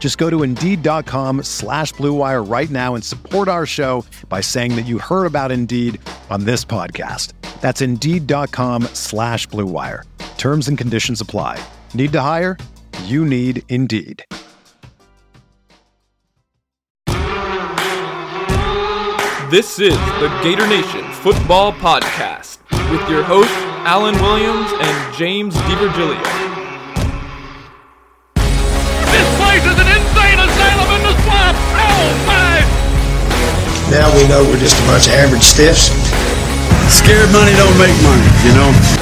Just go to Indeed.com slash BlueWire right now and support our show by saying that you heard about Indeed on this podcast. That's Indeed.com slash BlueWire. Terms and conditions apply. Need to hire? You need Indeed. This is the Gator Nation Football Podcast with your hosts, Alan Williams and James DiVirgilio. This place is an insane in the swamp! Oh my! Now we know we're just a bunch of average stiffs. Scared money don't make money, you know?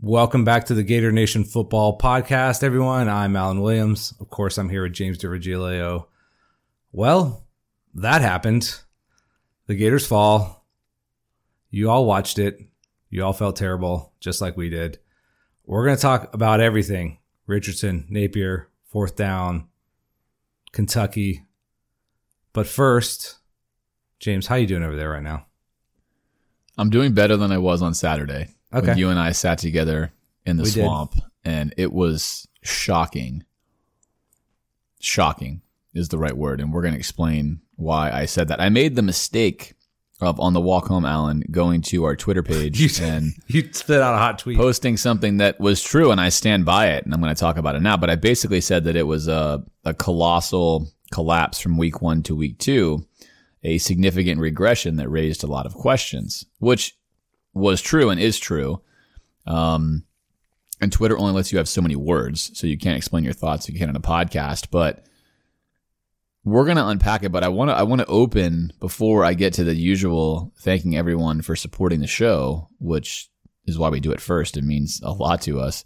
Welcome back to the Gator Nation Football Podcast, everyone. I'm Alan Williams. Of course, I'm here with James DiVirgilio. Well, that happened. The Gators fall. You all watched it. You all felt terrible, just like we did. We're going to talk about everything Richardson, Napier, fourth down, Kentucky. But first, James, how you doing over there right now? I'm doing better than I was on Saturday. Okay. When you and I sat together in the We did. swamp, and it was shocking. Shocking is the right word, and we're going to explain why I said that. I made the mistake of on the walk home, Alan, going to our Twitter page You, and you spit out a hot tweet. posting something that was true, and I stand by it, and I'm going to talk about it now. But I basically said that it was a, a colossal collapse from week one to week two, a significant regression that raised a lot of questions, which was true and is true. Um, and Twitter only lets you have so many words, so you can't explain your thoughts. You can on a podcast, but we're gonna unpack it. But I want to I want to open before I get to the usual thanking everyone for supporting the show, which is why we do it first. It means a lot to us.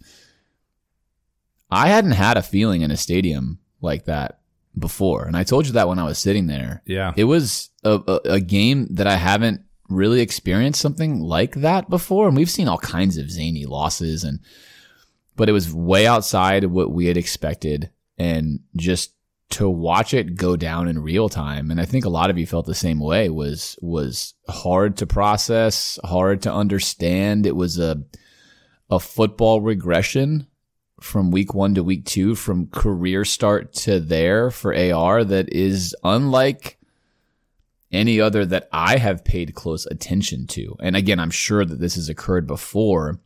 I hadn't had a feeling in a stadium like that before, and I told you that when I was sitting there. yeah. It was a, a, a game that I haven't really experienced something like that before. And we've seen all kinds of zany losses and, but it was way outside of what we had expected. And just to watch it go down in real time. And I think a lot of you felt the same way was, was hard to process, hard to understand. It was a, a football regression from week one to week two, from career start to there for AR that is unlike any other that I have paid close attention to. And again, I'm sure that this has occurred before.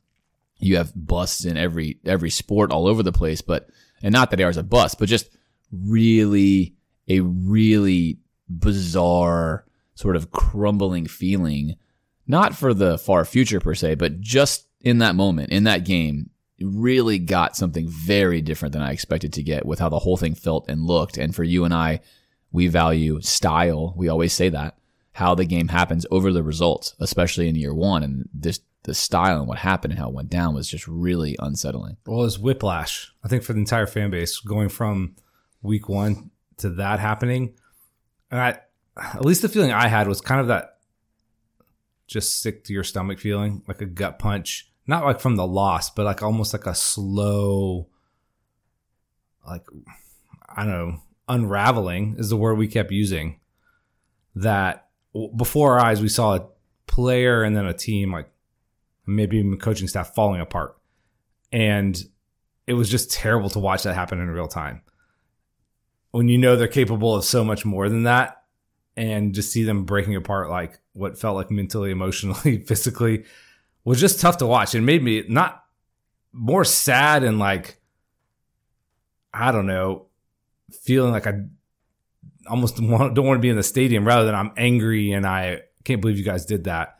You have busts in every every sport all over the place, but and not that AR is a bust, but just really a really bizarre sort of crumbling feeling, not for the far future per se, but just in that moment, in that game, really got something very different than I expected to get with how the whole thing felt and looked. And for you and I, we value style. We always say that how the game happens over the results, especially in year one. And this, the style and what happened and how it went down was just really unsettling. Well, it's whiplash. I think for the entire fan base going from week one to that happening. And I, at least the feeling I had was kind of that just sick to your stomach feeling, like a gut punch. Not like from the loss, but like almost like a slow, like, I don't know, unraveling is the word we kept using. That before our eyes, we saw a player and then a team, like maybe even coaching staff falling apart. And it was just terrible to watch that happen in real time. When you know they're capable of so much more than that, and just see them breaking apart like what felt like mentally, emotionally, physically was just tough to watch. It made me not more sad and like, I don't know, feeling like I almost don't want to be in the stadium rather than I'm angry and I can't believe you guys did that.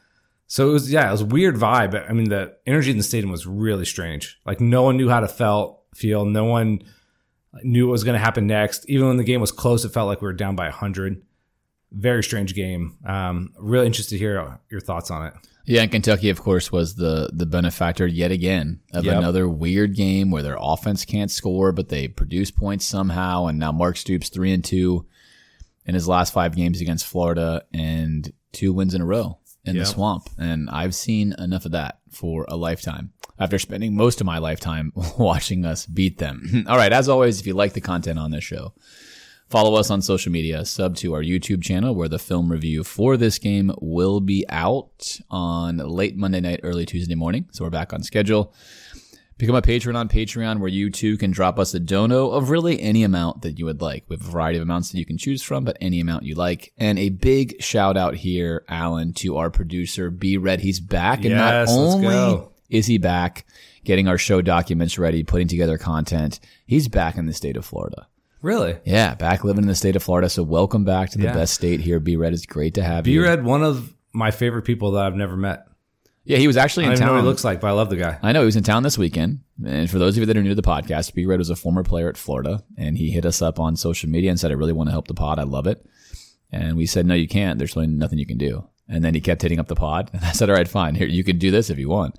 So it was, yeah, it was weird vibe. But I mean, the energy in the stadium was really strange. Like no one knew how to felt, feel. No one knew what was going to happen next. Even when the game was close, it felt like we were down by 100. Very strange game. Um, really interested to hear your thoughts on it. Yeah, and Kentucky, of course, was the the benefactor yet again of Yep. another weird game where their offense can't score, but they produce points somehow. And now Mark Stoops three and two in his last five games against Florida, and two wins in a row in Yep. the swamp. And I've seen enough of that for a lifetime. After spending most of my lifetime watching us beat them. All right, as always, if you like the content on this show, Follow us on social media, sub to our YouTube channel where the film review for this game will be out on late Monday night, early Tuesday morning. So we're back on schedule. Become a patron on Patreon where you too can drop us a dono of really any amount that you would like. We have a variety of amounts that you can choose from, but any amount you like. And a big shout out here, Alan, to our producer, B Red. He's back. And not Yes, let's only is he back getting our show documents ready, putting together content, he's back in the state of Florida. Really? Yeah, back living in the state of Florida. So welcome back to the Yeah. best state here. B Red, it's great to have B you. B Red, one of my favorite people that I've never met. Yeah, he was actually I in don't even know town. what he looks like, but I love the guy. I know he was in town this weekend. And for those of you that are new to the podcast, B Red was a former player at Florida, and he hit us up on social media and said, "I really want to help the pod. I love it." And we said, "No, you can't. There's really nothing you can do." And then he kept hitting up the pod, and I said, "All right, fine. Here, you can do this if you want."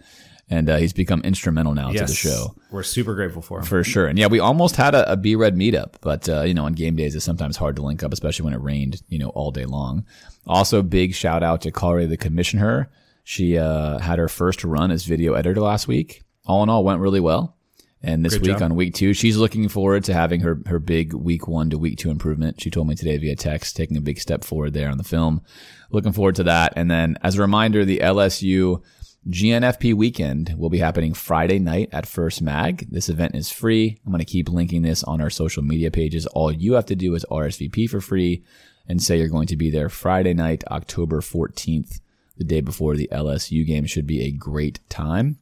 And uh, he's become instrumental now to the show. We're super grateful for him. For sure. And yeah, we almost had a, a B Red meetup, but, uh, you know, on game days, it's sometimes hard to link up, especially when it rained, you know, all day long. Also, big shout out to Kari, the commissioner. She, uh, had her first run as video editor last week. All in all, went really well. And this Great week job. on week two, she's looking forward to having her, her big week one to week two improvement. She told me today via text, taking a big step forward there on the film. Looking forward to that. And then as a reminder, the LSU GNFP weekend will be happening Friday night at First Mag. This event is free. I'm going to keep linking this on our social media pages. All you have to do is RSVP for free and say you're going to be there Friday night, October 14th, the day before the LSU game. Should be a great time.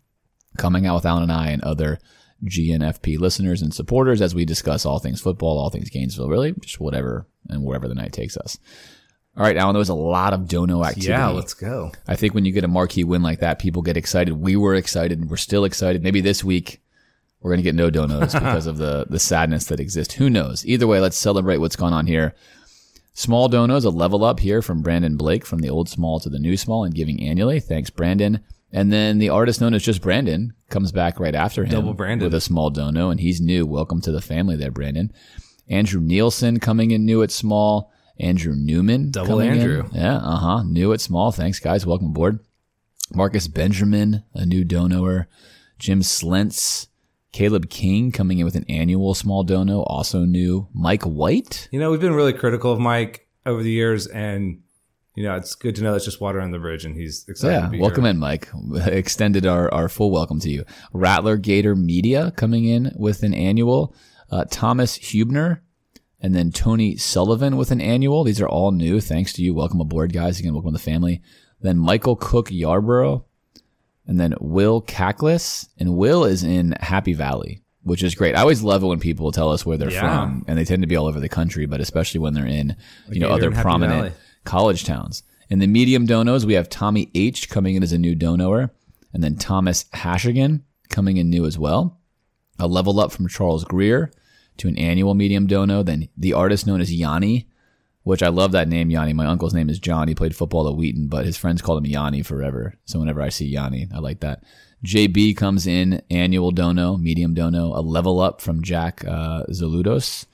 Coming out with Alan and I and other GNFP listeners and supporters as we discuss all things football, all things Gainesville, really, just whatever and wherever the night takes us. All right, Alan, there was a lot of dono activity. Yeah, let's go. I think when you get a marquee win like that, people get excited. We were excited. And We're still excited. Maybe this week we're going to get no donos because of the, the sadness that exists. Who knows? Either way, let's celebrate what's gone on here. Small donos, a level up here from Brandon Blake from the old small to the new small and giving annually. Thanks, Brandon. And then the artist known as just Brandon comes back right after him Double Brandon. with a small dono, and he's new. Welcome to the family there, Brandon. Andrew Nielsen coming in new at small. Andrew Newman. Double coming in. Andrew. Yeah, uh huh. New at small. Thanks, guys. Welcome aboard. Marcus Benjamin, a new donoer. Jim Slentz. Caleb King coming in with an annual small dono, also new. Mike White. You know, we've been really critical of Mike over the years, and you know, it's good to know that's just water on the bridge, and he's excited Yeah, to be welcome here. in, Mike. Extended our, our full welcome to you. Rattler Gator Media coming in with an annual. Uh, Thomas Hubner, and then Tony Sullivan with an annual. These are all new. Thanks to you. Welcome aboard, guys. Again, welcome to the family. Then Michael Cook Yarborough, and then Will Cackless. And Will is in Happy Valley, which is great. I always love it when people tell us where they're Yeah. from, and they tend to be all over the country, but especially when they're in, you know, other prominent Valley. college towns. In the medium donos, we have Tommy H coming in as a new donoer, and then Thomas Hashigan coming in new as well. A level up from Charles Greer to an annual medium dono. Then the artist known as Yanni, which I love that name, Yanni. My uncle's name is John. He played football at Wheaton, but his friends called him Yanni forever. So whenever I see Yanni, I like that. JB comes in annual dono, medium dono, a level up from Jack uh, Zaludos.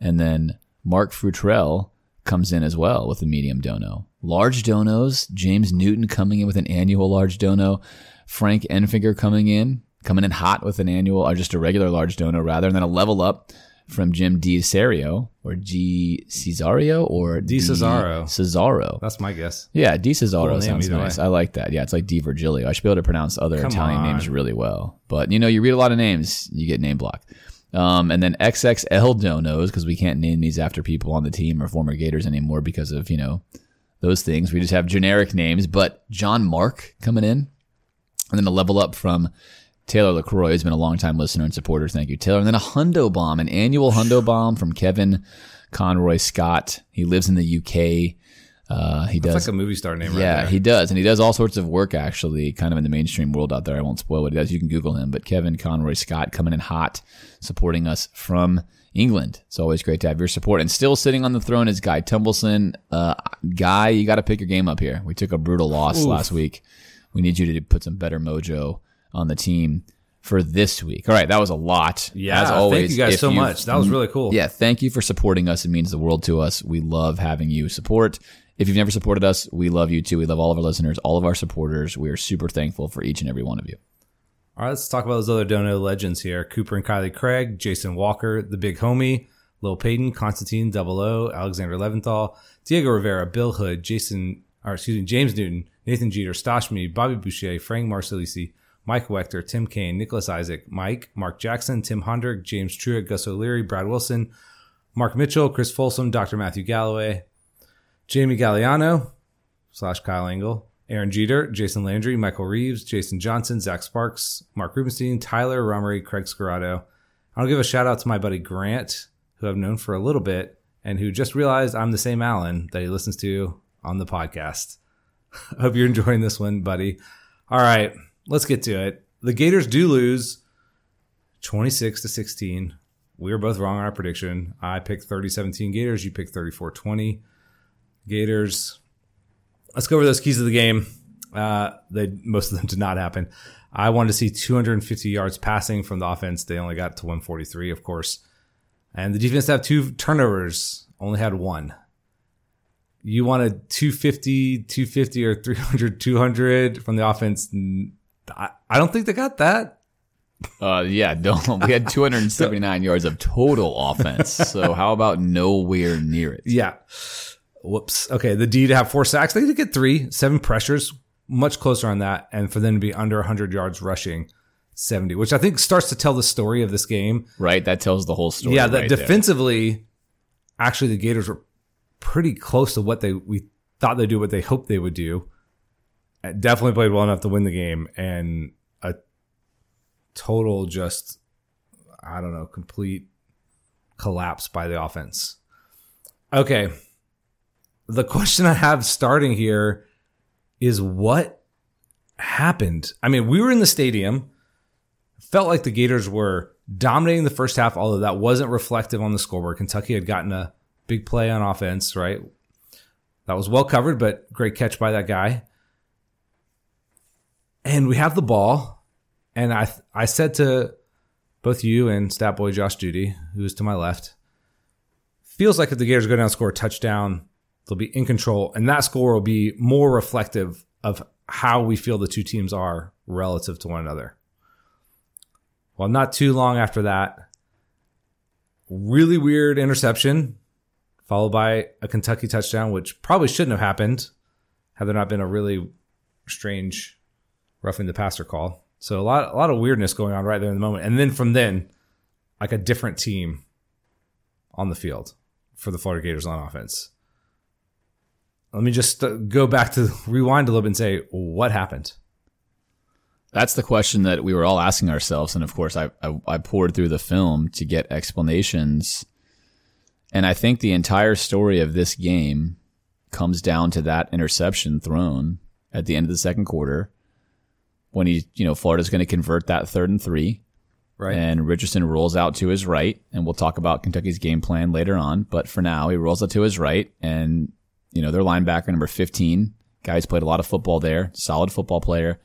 And then Mark Frutrell comes in as well with a medium dono. Large donos, James Newton coming in with an annual large dono. Frank Enfinger coming in, coming in hot with an annual, or just a regular large dono rather. And then a level up from Jim D. Cesario, or G. Cesario, or Di Cesaro. Cesaro. That's my guess. Yeah, Di Cesaro Cool sounds nice. way. I like that. Yeah, it's like Di Virgilio. I should be able to pronounce other Come Italian on. names really well. But you know, you read a lot of names, you get name block. Um, and then XXL donos because we can't name these after people on the team or former Gators anymore because of you know those things. We just have generic names. But John Mark coming in, and then a level up from Taylor LaCroix, who's been a longtime listener and supporter. Thank you, Taylor. And then a Hundo Bomb, an annual Hundo Bomb from Kevin Conroy Scott. He lives in the UK. Uh, he That's does. like a movie star name, right yeah, there. he does, and he does all sorts of work actually, kind of in the mainstream world out there. I won't spoil what he does. You can Google him. But Kevin Conroy Scott coming in hot, supporting us from England. It's always great to have your support. And still sitting on the throne is Guy Tumbleson. Uh, Guy, you got to pick your game up here. We took a brutal loss last week. We need you to put some better mojo on the team for this week. All right, that was a lot. Yeah, as always. thank you guys so much. That was really cool. Yeah, thank you for supporting us. It means the world to us. We love having you support. If you've never supported us, we love you too. We love all of our listeners, all of our supporters. We are super thankful for each and every one of you. All right, let's talk about those other Dono legends here. Cooper and Kylie Craig, Jason Walker, the big homie, Lil Payton, Constantine, Double O, Alexander Leventhal, Diego Rivera, Bill Hood, Jason, or excuse me, James Newton, Nathan Jeter, Stoshme, Bobby Boucher, Frank Marcellisi, Mike Wechter, Tim Kane, Nicholas Isaac, Mike, Mark Jackson, Tim Hondrick, James Truitt, Gus O'Leary, Brad Wilson, Mark Mitchell, Chris Folsom, Dr. Matthew Galloway, Jamie Galliano slash Kyle Engel, Aaron Jeter, Jason Landry, Michael Reeves, Jason Johnson, Zach Sparks, Mark Rubenstein, Tyler Romery, Craig Scarrato. I'll give a shout out to my buddy Grant, who I've known for a little bit and who just realized I'm the same Alan that he listens to on the podcast. Hope you're enjoying this one, buddy. All right, let's get to it. The Gators do lose 26 to 16. We were both wrong on our prediction. I picked 30 17 Gators, you picked 34 20. Gators. Let's go over those keys of the game. Uh, they most of them did not happen. I wanted to see 250 yards passing from the offense. They only got to 143, of course. And the defense have two turnovers, only had one. You wanted 250, 250 or 300, 200 from the offense. I, I don't think they got that. Uh, yeah, don't. We had 279 yards of total offense. So how about nowhere near it? Yeah. Whoops. Okay. The D to have four sacks. They did get three, seven pressures, much closer on that. And for them to be under 100 yards rushing, 70, which I think starts to tell the story of this game. Right, that tells the whole story. yeah. That right there. defensively, actually, the Gators were pretty close to what they we thought they'd do, what they hoped they would do. Definitely played well enough to win the game. And a total just, I don't know, complete collapse by the offense. Okay. The question I have starting here is what happened? I mean, we were in the stadium, felt like the Gators were dominating the first half, although that wasn't reflective on the scoreboard. Kentucky had gotten a big play on offense, right? That was well covered, but great catch by that guy. And we have the ball, and I I said to both you and stat boy Josh Judy, who is to my left, feels like if the Gators go down and score a touchdown, they'll be in control, and that score will be more reflective of how we feel the two teams are relative to one another. Well, not too long after that, really weird interception, followed by a Kentucky touchdown, which probably shouldn't have happened had there not been a really strange roughing the passer call. So a lot, a lot of weirdness going on right there in the moment, and then from then, like a different team on the field for the Florida Gators on offense. Let me just uh, go back to rewind a little bit and say what happened. That's the question that we were all asking ourselves, and of course, I, I I poured through the film to get explanations, and I think the entire story of this game comes down to that interception thrown at the end of the second quarter, when he, you know, Florida's going to convert that third and three, Right. and Richardson rolls out to his right, and we'll talk about Kentucky's game plan later on. But for now, he rolls out to his right, and you know their linebacker number fifteen, guy's played a lot of football there, solid football player,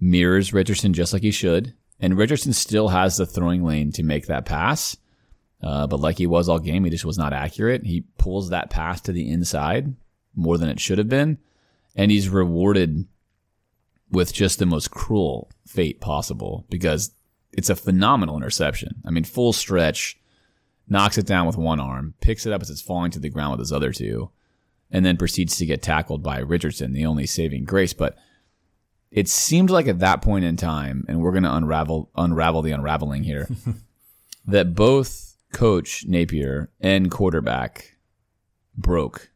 mirrors Richardson just like he should, and Richardson still has the throwing lane to make that pass. Uh, but like he was all game, he just was not accurate. He pulls that pass to the inside more than it should have been, and he's rewarded with just the most cruel fate possible because it's a phenomenal interception. I mean, full stretch, knocks it down with one arm, picks it up as it's falling to the ground with his other two, and then proceeds to get tackled by Richardson, the only saving grace. But it seemed like at that point in time, and we're going to unravel unravel the unraveling here, that both coach Napier and quarterback broke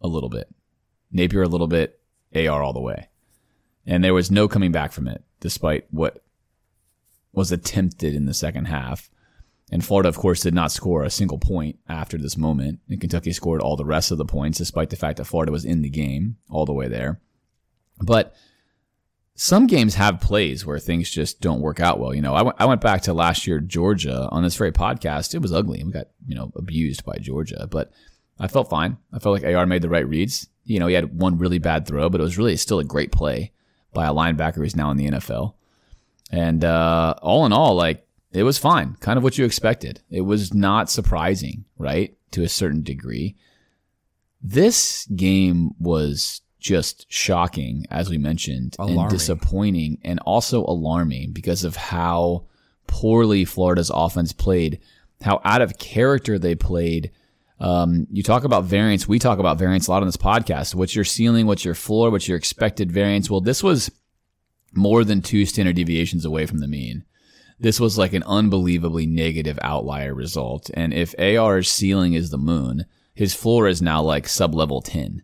a little bit. Napier a little bit, AR all the way. And there was no coming back from it, despite what was attempted in the second half. And Florida, of course, did not score a single point after this moment. And Kentucky scored all the rest of the points, despite the fact that Florida was in the game all the way there. But some games have plays where things just don't work out well. You know, I went, I went back to last year, Georgia, on this very podcast. It was ugly. We got, you know, abused by Georgia, but I felt fine. I felt like AR made the right reads. You know, he had one really bad throw, but it was really still a great play by a linebacker who's now in the NFL. And uh, all in all, like it was fine, kind of what you expected. It was not surprising, right? To a certain degree. This game was just shocking, as we mentioned, Alarming. and disappointing, and also alarming because of how poorly Florida's offense played, how out of character they played. Um, you talk about variance. We talk about variance a lot on this podcast. What's your ceiling? What's your floor? What's your expected variance? Well, this was more than two standard deviations away from the mean. This was like an unbelievably negative outlier result. And if AR's ceiling is the moon, his floor is now like sub level 10,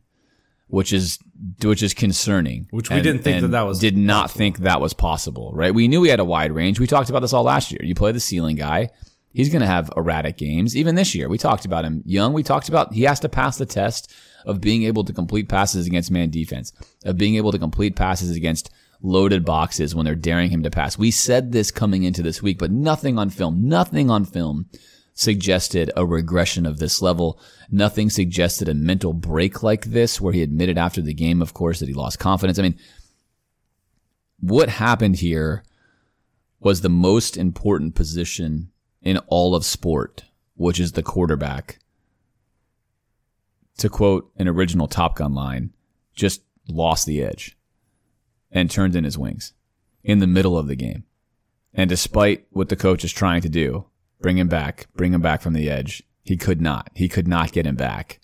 which is, which is concerning. Which we And- didn't think that that was did not think that was possible, right? We knew we had a wide range. We talked about this all last year. You play the ceiling guy. He's going to have erratic games. Even this year, we talked about him young. We talked about he has to pass the test of being able to complete passes against man defense, of being able to complete passes against loaded boxes when they're daring him to pass. We said this coming into this week, but nothing on film, nothing on film suggested a regression of this level. Nothing suggested a mental break like this where he admitted after the game, of course, that he lost confidence. I mean, what happened here was the most important position in all of sport, which is the quarterback. To quote an original Top Gun line, just lost the edge and turned in his wings in the middle of the game. And despite what the coach is trying to do, bring him back, bring him back from the edge, he could not. He could not get him back.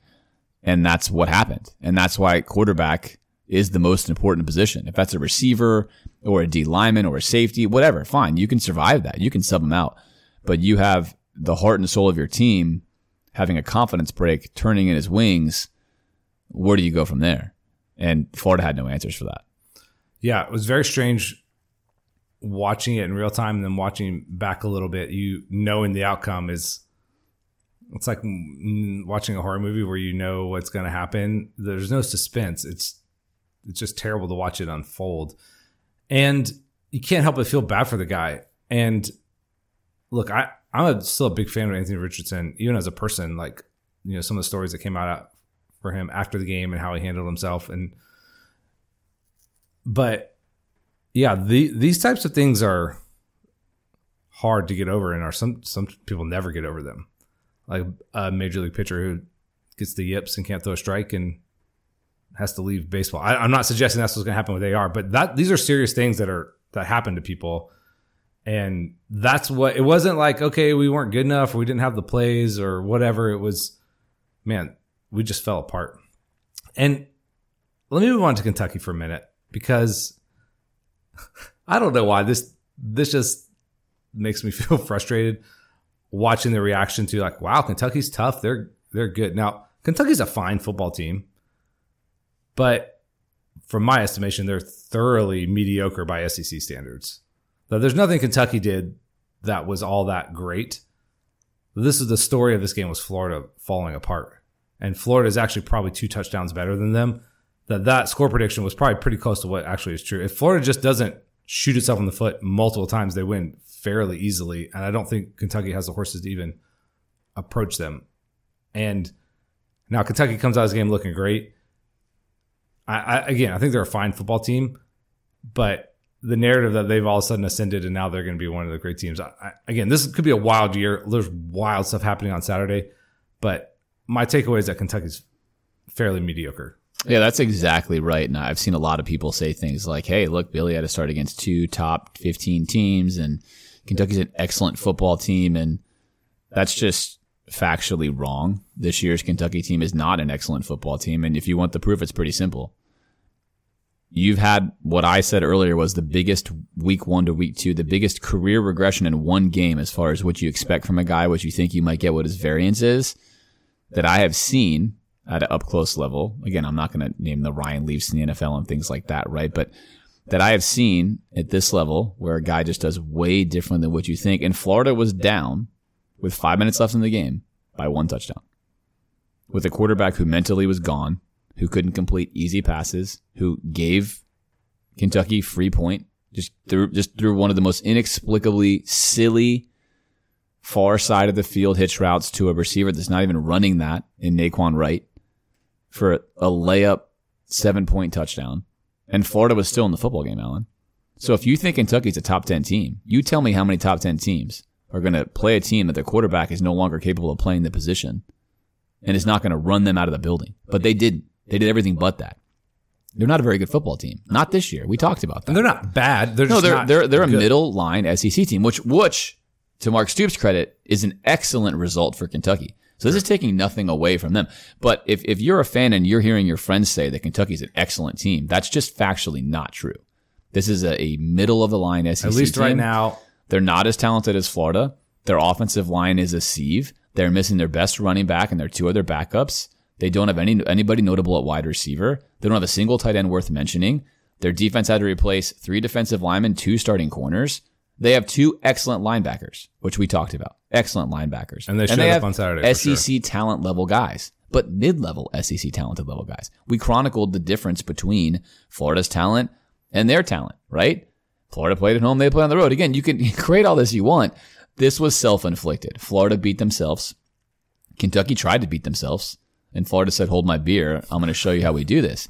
And that's what happened. And that's why quarterback is the most important position. If that's a receiver or a D lineman or a safety, whatever, fine. You can survive that. You can sub him out. But you have the heart and soul of your team having a confidence break, turning in his wings. Where do you go from there? And Florida had no answers for that. Yeah, it was very strange watching it in real time and then watching back a little bit. You knowing the outcome is it's like watching a horror movie where you know what's going to happen. There's no suspense. It's it's just terrible to watch it unfold. And you can't help but feel bad for the guy. And look, I I'm a, still a big fan of Anthony Richardson, even as a person. Like you know some of the stories that came out for him after the game and how he handled himself and but yeah, the these types of things are hard to get over, and are some some people never get over them. Like a major league pitcher who gets the yips and can't throw a strike and has to leave baseball. I, I'm not suggesting that's what's going to happen with AR, but that these are serious things that are that happen to people, and that's what it wasn't like. Okay, we weren't good enough, or we didn't have the plays, or whatever. It was, man, we just fell apart. And let me move on to Kentucky for a minute because I don't know why this this just makes me feel frustrated watching the reaction to like, wow, Kentucky's tough. They're they're good. Now, Kentucky's a fine football team, but from my estimation, they're thoroughly mediocre by SEC standards. There's nothing Kentucky did that was all that great. This is the story of this game was Florida falling apart. And Florida is actually probably two touchdowns better than them that that score prediction was probably pretty close to what actually is true. If Florida just doesn't shoot itself in the foot multiple times, they win fairly easily. And I don't think Kentucky has the horses to even approach them. And now Kentucky comes out of this game looking great. I, I again, I think they're a fine football team, but the narrative that they've all of a sudden ascended and now they're going to be one of the great teams. I, I, again, this could be a wild year. There's wild stuff happening on Saturday, but my takeaway is that Kentucky's fairly mediocre. Yeah, that's exactly right. And I've seen a lot of people say things like, hey, look, Billy had to start against two top 15 teams, and Kentucky's an excellent football team. And that's just factually wrong. This year's Kentucky team is not an excellent football team. And if you want the proof, it's pretty simple. You've had what I said earlier was the biggest week one to week two, the biggest career regression in one game as far as what you expect from a guy, what you think you might get, what his variance is that I have seen at an up close level. Again, I'm not going to name the Ryan Leafs in the NFL and things like that, right? But that I have seen at this level where a guy just does way different than what you think. And Florida was down with five minutes left in the game by one touchdown. With a quarterback who mentally was gone, who couldn't complete easy passes, who gave Kentucky free point, just through just threw one of the most inexplicably silly far side of the field hitch routes to a receiver that's not even running that in Naquan Wright for a layup seven point touchdown. And Florida was still in the football game, Alan. So if you think Kentucky's a top 10 team, you tell me how many top 10 teams are going to play a team that their quarterback is no longer capable of playing the position and is not going to run them out of the building. But they didn't. They did everything but that. They're not a very good football team. Not this year. We talked about that. And they're not bad. They're no, just they're not they're they're a good. middle line SEC team, which which to Mark Stoops' credit is an excellent result for Kentucky. So this is taking nothing away from them. But if if you're a fan and you're hearing your friends say that Kentucky's an excellent team, that's just factually not true. This is a, a middle of the line SEC. Team. At least right now. They're not as talented as Florida. Their offensive line is a sieve. They're missing their best running back and their two other backups. They don't have any anybody notable at wide receiver. They don't have a single tight end worth mentioning. Their defense had to replace three defensive linemen, two starting corners. They have two excellent linebackers, which we talked about. Excellent linebackers. And they showed up have on Saturday, SEC talent level guys, but mid level SEC talented level guys. We chronicled the difference between Florida's talent and their talent, right? Florida played at home, they played on the road. Again, you can create all this you want. This was self inflicted. Florida beat themselves. Kentucky tried to beat themselves. And Florida said, hold my beer. I'm going to show you how we do this.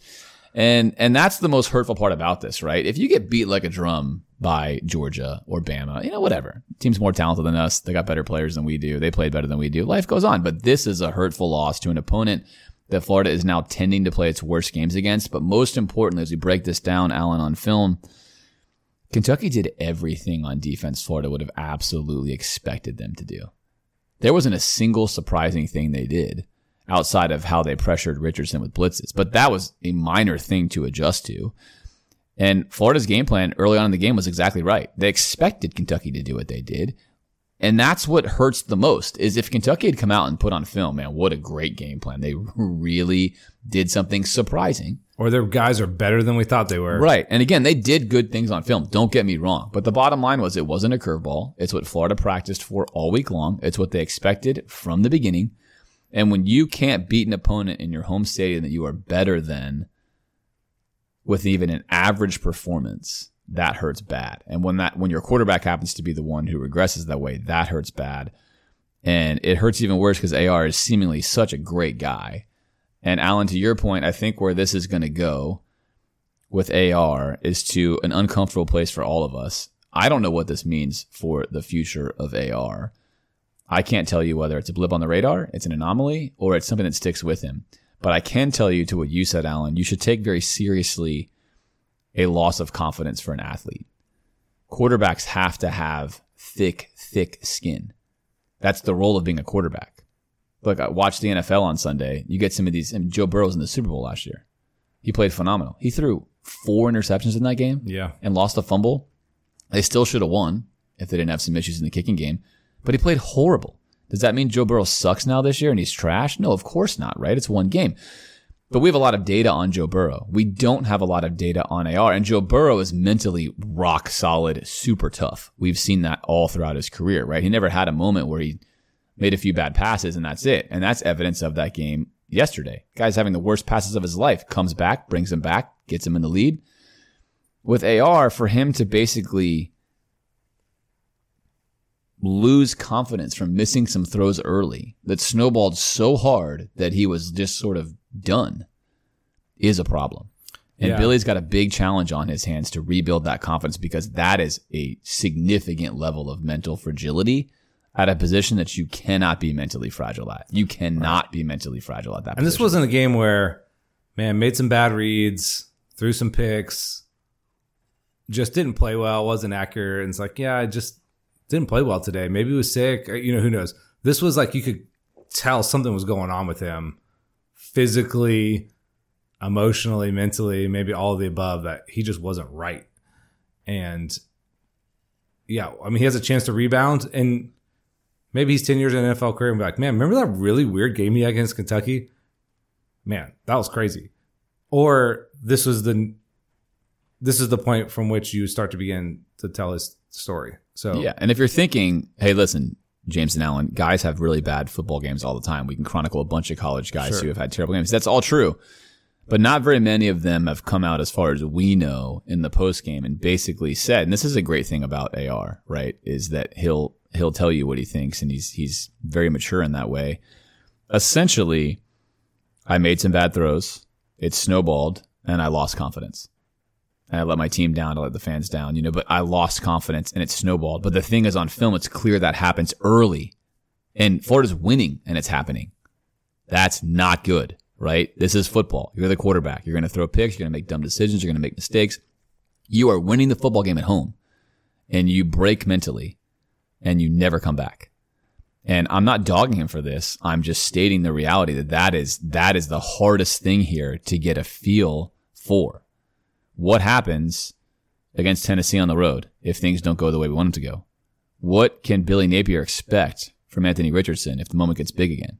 And, and that's the most hurtful part about this, right? If you get beat like a drum by Georgia or Bama, you know, whatever. Team's more talented than us. They got better players than we do. They played better than we do. Life goes on. But this is a hurtful loss to an opponent that Florida is now tending to play its worst games against. But most importantly, as we break this down, Alan, on film, Kentucky did everything on defense Florida would have absolutely expected them to do. There wasn't a single surprising thing they did outside of how they pressured Richardson with blitzes, but that was a minor thing to adjust to. And Florida's game plan early on in the game was exactly right. They expected Kentucky to do what they did. And that's what hurts the most is if Kentucky had come out and put on film, man, what a great game plan. They really did something surprising. Or their guys are better than we thought they were. Right. And again, they did good things on film. Don't get me wrong. But the bottom line was it wasn't a curveball. It's what Florida practiced for all week long. It's what they expected from the beginning. And when you can't beat an opponent in your home stadium that you are better than with even an average performance, that hurts bad. And when that when your quarterback happens to be the one who regresses that way, that hurts bad. And it hurts even worse because AR is seemingly such a great guy. And Alan, to your point, I think where this is going to go with AR is to an uncomfortable place for all of us. I don't know what this means for the future of AR. I can't tell you whether it's a blip on the radar, it's an anomaly, or it's something that sticks with him. But I can tell you to what you said, Alan, you should take very seriously a loss of confidence for an athlete. Quarterbacks have to have thick, thick skin. That's the role of being a quarterback. Look, I watched the NFL on Sunday. You get some of these. I mean, Joe Burrow's in the Super Bowl last year. He played phenomenal. He threw four interceptions in that game Yeah. and lost a fumble. They still should have won if they didn't have some issues in the kicking game, but he played horrible. Does that mean Joe Burrow sucks now this year and he's trash? No, of course not, right? It's one game. But we have a lot of data on Joe Burrow. We don't have a lot of data on AR. And Joe Burrow is mentally rock solid, super tough. We've seen that all throughout his career, right? He never had a moment where he made a few bad passes and that's it. And that's evidence of that game yesterday. Guy's having the worst passes of his life, comes back, brings him back, gets him in the lead. With AR, for him to basically lose confidence from missing some throws early that snowballed so hard that he was just sort of done is a problem. And Yeah. Billy's got a big challenge on his hands to rebuild that confidence because that is a significant level of mental fragility at a position that you cannot be mentally fragile at. You cannot be mentally fragile at that And this wasn't a game where, man, made some bad reads, threw some picks, just didn't play well, wasn't accurate. And it's like, yeah, I just didn't play well today. Maybe he was sick. Uh, you know, who knows? This was like you could tell something was going on with him physically, emotionally, mentally, maybe all of the above, that he just wasn't right. And yeah, I mean, he has a chance to rebound and maybe he's 10 years in NFL career and be like, man, remember that really weird game he had against Kentucky? Man, that was crazy. Or this was the this is the point from which you start to begin to tell his story. So Yeah. And if you're thinking, hey, listen, James and Alan, guys have really bad football games all the time. We can chronicle a bunch of college guys who have had terrible games. That's all true. But not very many of them have come out as far as we know in the post game and basically said, and this is a great thing about AR, right? Is that he'll he'll tell you what he thinks and he's he's very mature in that way. Essentially, I made some bad throws. It snowballed and I lost confidence. And I let my team down, I let the fans down, you know, but I lost confidence and it snowballed. But the thing is on film, it's clear that happens early and Florida's winning and it's happening. That's not good, right? This is football. You're the quarterback. You're going to throw picks. You're going to make dumb decisions. You're going to make mistakes. You are winning the football game at home and you break mentally and you never come back. And I'm not dogging him for this. I'm just stating the reality that that is, that is the hardest thing here to get a feel for what happens against Tennessee on the road if things don't go the way we want them to go? What can Billy Napier expect from Anthony Richardson if the moment gets big again?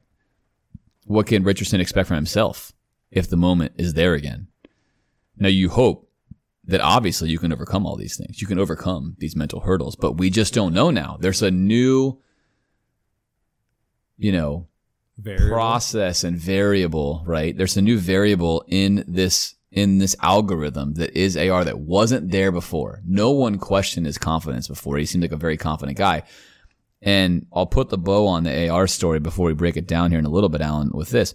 What can Richardson expect from himself if the moment is there again? Now you hope that obviously you can overcome all these things. You can overcome these mental hurdles, but we just don't know now. There's a new, you know, Variable. process and variable, right? There's a new variable in this in this algorithm that is AR that wasn't there before. No one questioned his confidence before. He seemed like a very confident guy. And I'll put the bow on the AR story before we break it down here in a little bit, Alan, with this.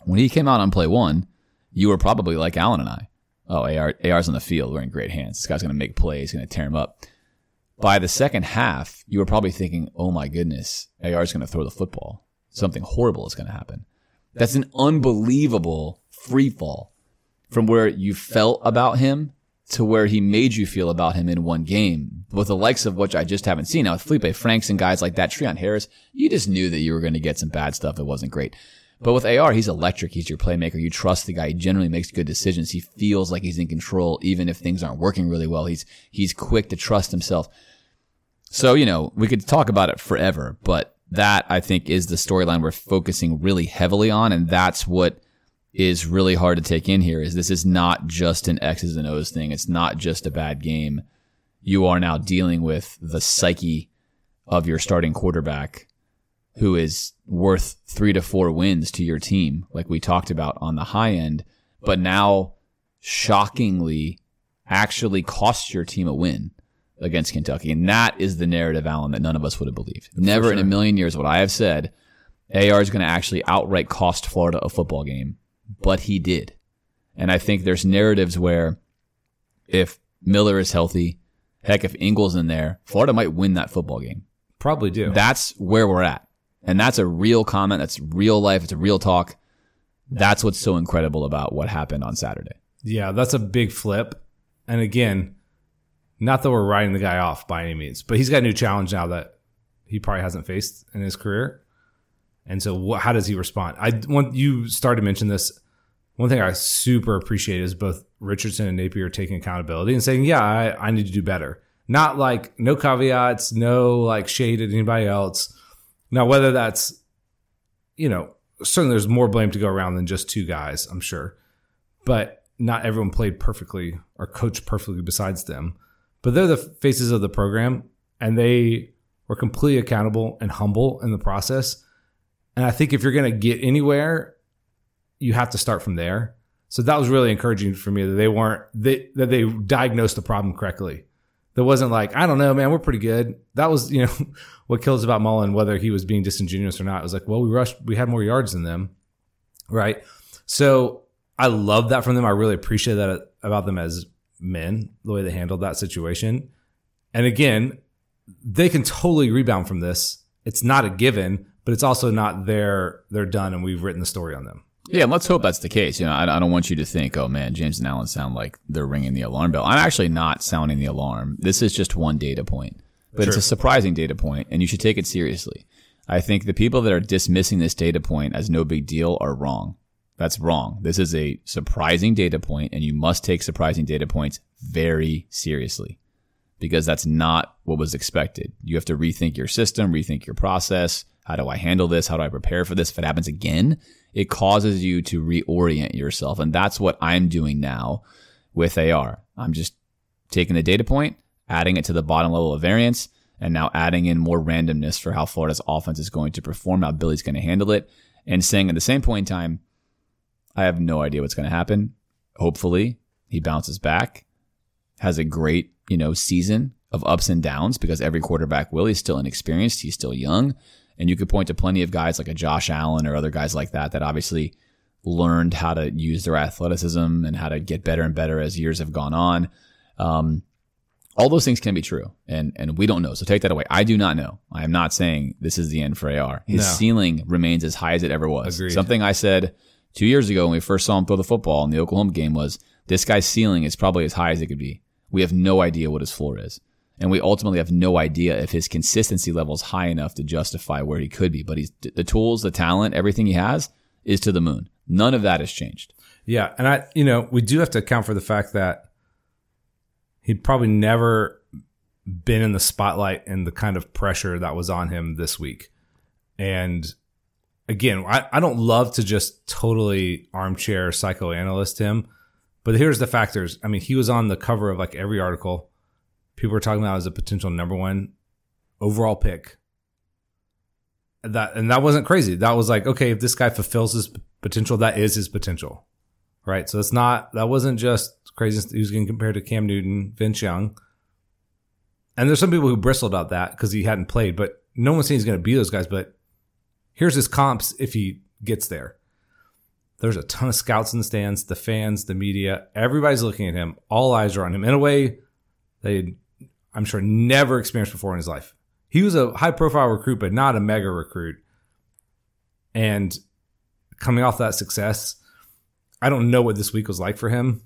When he came out on play one, you were probably like Alan and I. Oh, AR, AR's on the field. We're in great hands. This guy's going to make plays, He's going to tear him up. By the second half, you were probably thinking, oh my goodness, AR's going to throw the football. Something horrible is going to happen. That's an unbelievable free fall from where you felt about him to where he made you feel about him in one game with the likes of which I just haven't seen. Now with Felipe Franks and guys like that, Treon Harris, you just knew that you were going to get some bad stuff that wasn't great. But with AR, he's electric. He's your playmaker. You trust the guy. He generally makes good decisions. He feels like he's in control, even if things aren't working really well. He's, he's quick to trust himself. So, you know, we could talk about it forever, but that I think is the storyline we're focusing really heavily on. And that's what is really hard to take in here is this is not just an X's and O's thing. It's not just a bad game. You are now dealing with the psyche of your starting quarterback who is worth three to four wins to your team, like we talked about on the high end, but now shockingly actually cost your team a win against Kentucky. And that is the narrative, Alan, that none of us would have believed. Never in a million years would I have said AR is going to actually outright cost Florida a football game but he did. And I think there's narratives where if Miller is healthy, heck, if Ingles in there, Florida might win that football game. Probably do. That's where we're at. And that's a real comment. That's real life. It's a real talk. That's what's so incredible about what happened on Saturday. Yeah, that's a big flip. And again, not that we're writing the guy off by any means, but he's got a new challenge now that he probably hasn't faced in his career. And so, what, how does he respond? I want you started to mention this. One thing I super appreciate is both Richardson and Napier taking accountability and saying, "Yeah, I, I need to do better." Not like no caveats, no like shade at anybody else. Now, whether that's, you know, certainly there's more blame to go around than just two guys, I'm sure, but not everyone played perfectly or coached perfectly besides them. But they're the faces of the program, and they were completely accountable and humble in the process. And I think if you're going to get anywhere, you have to start from there. So that was really encouraging for me that they weren't they that they diagnosed the problem correctly. That wasn't like I don't know, man, we're pretty good. That was you know what kills about Mullen, whether he was being disingenuous or not. It was like, well, we rushed, we had more yards than them, right? So I love that from them. I really appreciate that about them as men, the way they handled that situation. And again, they can totally rebound from this. It's not a given, but it's also not their they're done and we've written the story on them. Yeah, and let's hope that's the case. You know, I, I don't want you to think, oh man, James and Alan sound like they're ringing the alarm bell. I'm actually not sounding the alarm. This is just one data point, but it's a surprising data point, and you should take it seriously. I think the people that are dismissing this data point as no big deal are wrong. That's wrong. This is a surprising data point, and you must take surprising data points very seriously because that's not what was expected. You have to rethink your system, rethink your process. How do I handle this? How do I prepare for this? If it happens again, it causes you to reorient yourself. And that's what I'm doing now with AR. I'm just taking the data point, adding it to the bottom level of variance, and now adding in more randomness for how Florida's offense is going to perform, how Billy's going to handle it, and saying at the same point in time, I have no idea what's going to happen. Hopefully, he bounces back, has a great, you know, season of ups and downs because every quarterback will. He's still inexperienced. He's still young. And you could point to plenty of guys like a Josh Allen or other guys like that that obviously learned how to use their athleticism and how to get better and better as years have gone on. Um, all those things can be true, and and we don't know. So take that away. I do not know. I am not saying this is the end for AR. His No. ceiling remains as high as it ever was. Agreed. Something I said two years ago when we first saw him throw the football in the Oklahoma game was this guy's ceiling is probably as high as it could be. We have no idea what his floor is. And we ultimately have no idea if his consistency level is high enough to justify where he could be. But he's the tools, the talent, everything he has is to the moon. None of that has changed. Yeah, and I, you know, we do have to account for the fact that he'd probably never been in the spotlight and the kind of pressure that was on him this week. And again, I, I don't love to just totally armchair psychoanalyst him, but here's the factors. I mean, he was on the cover of like every article. People were talking about as a potential number one overall pick. That and that wasn't crazy. That was like, okay, if this guy fulfills his potential, that is his potential right? So it's not that wasn't just crazy. He was getting compared to Cam Newton, Vince Young, and there's some people who bristled at that because he hadn't played, but no one's saying he's going to be those guys. But here's his comps if he gets there. There's a ton of scouts in the stands, the fans, the media, everybody's looking at him. All eyes are on him in a way they, I'm sure, never experienced before in his life. He was a high profile recruit, but not a mega recruit. And coming off that success, I don't know what this week was like for him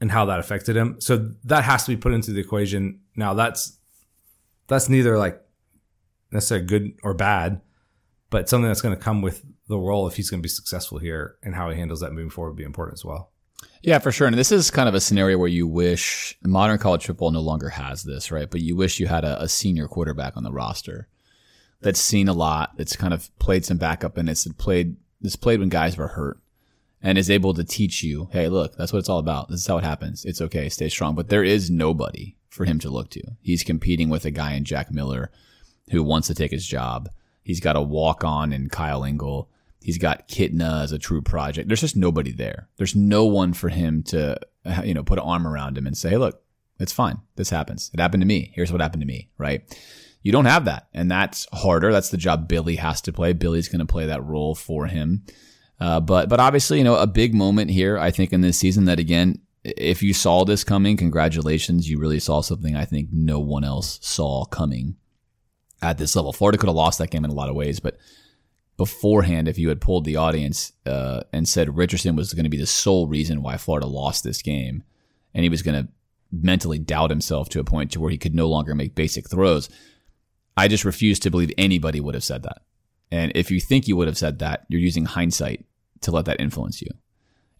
and how that affected him. So that has to be put into the equation. Now that's that's neither like necessarily good or bad, but something that's going to come with the role if he's going to be successful here and how he handles that moving forward would be important as well. Yeah, for sure. And this is kind of a scenario where you wish modern college football no longer has this, right? But you wish you had a, a senior quarterback on the roster that's seen a lot, that's kind of played some backup and it's played this played when guys were hurt and is able to teach you, hey, look, that's what it's all about. This is how it happens. It's okay, stay strong. But there is nobody for him to look to. He's competing with a guy in Jack Miller who wants to take his job. He's got a walk on in Kyle Engel. He's got Kitna as a true project. There's just nobody there. There's no one for him to, uh, you know, put an arm around him and say, hey, look, it's fine. This happens. It happened to me. Here's what happened to me, right? You don't have that. And that's harder. That's the job Billy has to play. Billy's going to play that role for him. Uh, but, but obviously, you know, a big moment here, I think, in this season that again, if you saw this coming, congratulations. You really saw something I think no one else saw coming at this level. Florida could have lost that game in a lot of ways, but beforehand, if you had polled the audience uh, and said Richardson was going to be the sole reason why Florida lost this game, and he was going to mentally doubt himself to a point to where he could no longer make basic throws, I just refuse to believe anybody would have said that. And if you think you would have said that, you're using hindsight to let that influence you.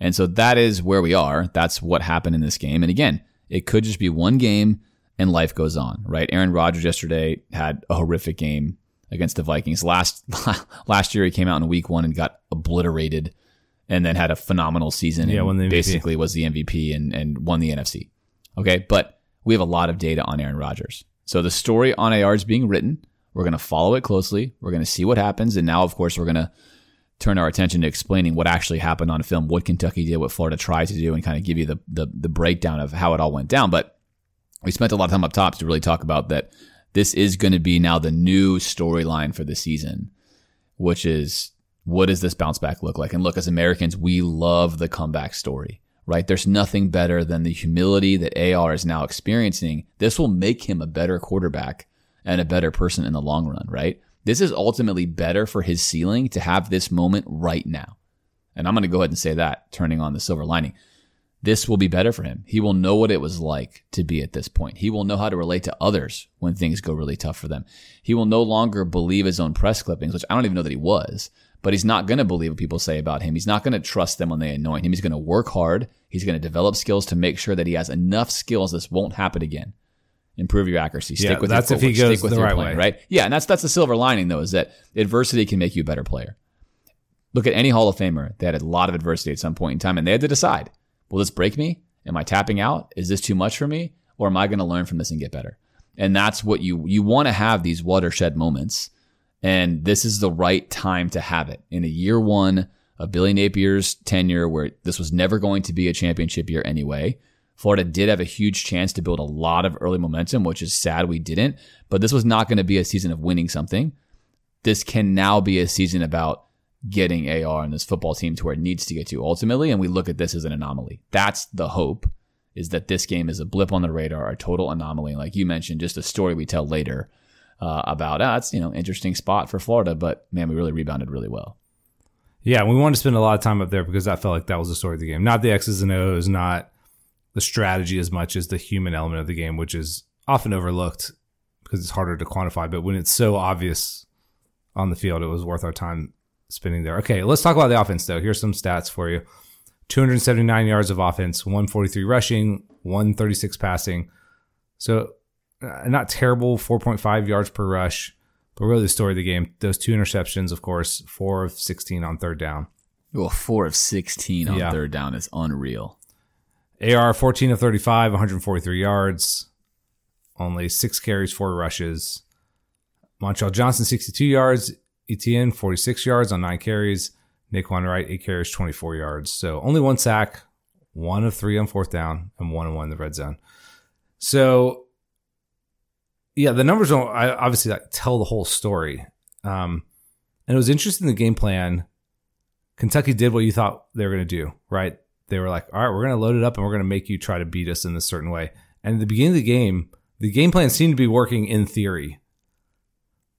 And so that is where we are. That's what happened in this game. And again, it could just be one game and life goes on, right? Aaron Rodgers yesterday had a horrific game against the Vikings. Last last year he came out in week 1 and got obliterated and then had a phenomenal season Yeah, and won the MVP. basically was the MVP and and won the NFC. Okay? But we have a lot of data on Aaron Rodgers. So the story on AR is being written. We're going to follow it closely. We're going to see what happens and now of course we're going to turn our attention to explaining what actually happened on film, what Kentucky did, what Florida tried to do, and kind of give you the, the, the breakdown of how it all went down. But we spent a lot of time up top to really talk about that this is going to be now the new storyline for the season, which is what does this bounce back look like? And look, as Americans, we love the comeback story, right? There's nothing better than the humility that AR is now experiencing. This will make him a better quarterback and a better person in the long run, right? This is ultimately better for his ceiling to have this moment right now. And I'm going to go ahead and say that, turning on the silver lining. This will be better for him. He will know what it was like to be at this point. He will know how to relate to others when things go really tough for them. He will no longer believe his own press clippings, which I don't even know that he was, but he's not going to believe what people say about him. He's not going to trust them when they anoint him. He's going to work hard. He's going to develop skills to make sure that he has enough skills this won't happen again. Improve your accuracy. Stick Yeah, with that's your if he goes stick with the your right plan, way. right? Yeah, and that's that's the silver lining though, is that adversity can make you a better player. Look at any Hall of Famer. They had a lot of adversity at some point in time, and they had to decide: Will this break me? Am I tapping out? Is this too much for me, or am I going to learn from this and get better? And that's what you, you want to have these watershed moments. And this is the right time to have it in a year one of Billy Napier's tenure where this was never going to be a championship year anyway. Florida did have a huge chance to build a lot of early momentum, which is sad we didn't, but this was not going to be a season of winning something. This can now be a season about getting AR and this football team to where it needs to get to ultimately. And we look at this as an anomaly. That's the hope is that this game is a blip on the radar, a total anomaly. Like you mentioned, just a story we tell later uh, about, ah, it's, you know, interesting spot for Florida, but man, we really rebounded really well. Yeah, and we wanted to spend a lot of time up there because I felt like that was the story of the game. Not the X's and O's, not the strategy as much as the human element of the game, which is often overlooked because it's harder to quantify. But when it's so obvious on the field, it was worth our time spending there. Okay, let's talk about the offense though. Here's some stats for you 279 yards of offense, 143 rushing, 136 passing. So, uh, not terrible, 4.5 yards per rush. But really, the story of the game, those two interceptions, of course, four of 16 on third down. Well, four of 16 on yeah. third down is unreal. AR 14 of 35, 143 yards, only six carries, four rushes. Montrell Johnson, 62 yards. Etienne, 46 yards on nine carries. Nay'Quan Wright, eight carries, 24 yards. So only one sack, one of three on fourth down, and one and one in the red zone. So, yeah, the numbers don't I obviously like, tell the whole story. Um, and it was interesting the game plan. Kentucky did what you thought they were going to do, right? They were like, all right, we're going to load it up and we're going to make you try to beat us in this certain way. And at the beginning of the game, the game plan seemed to be working in theory.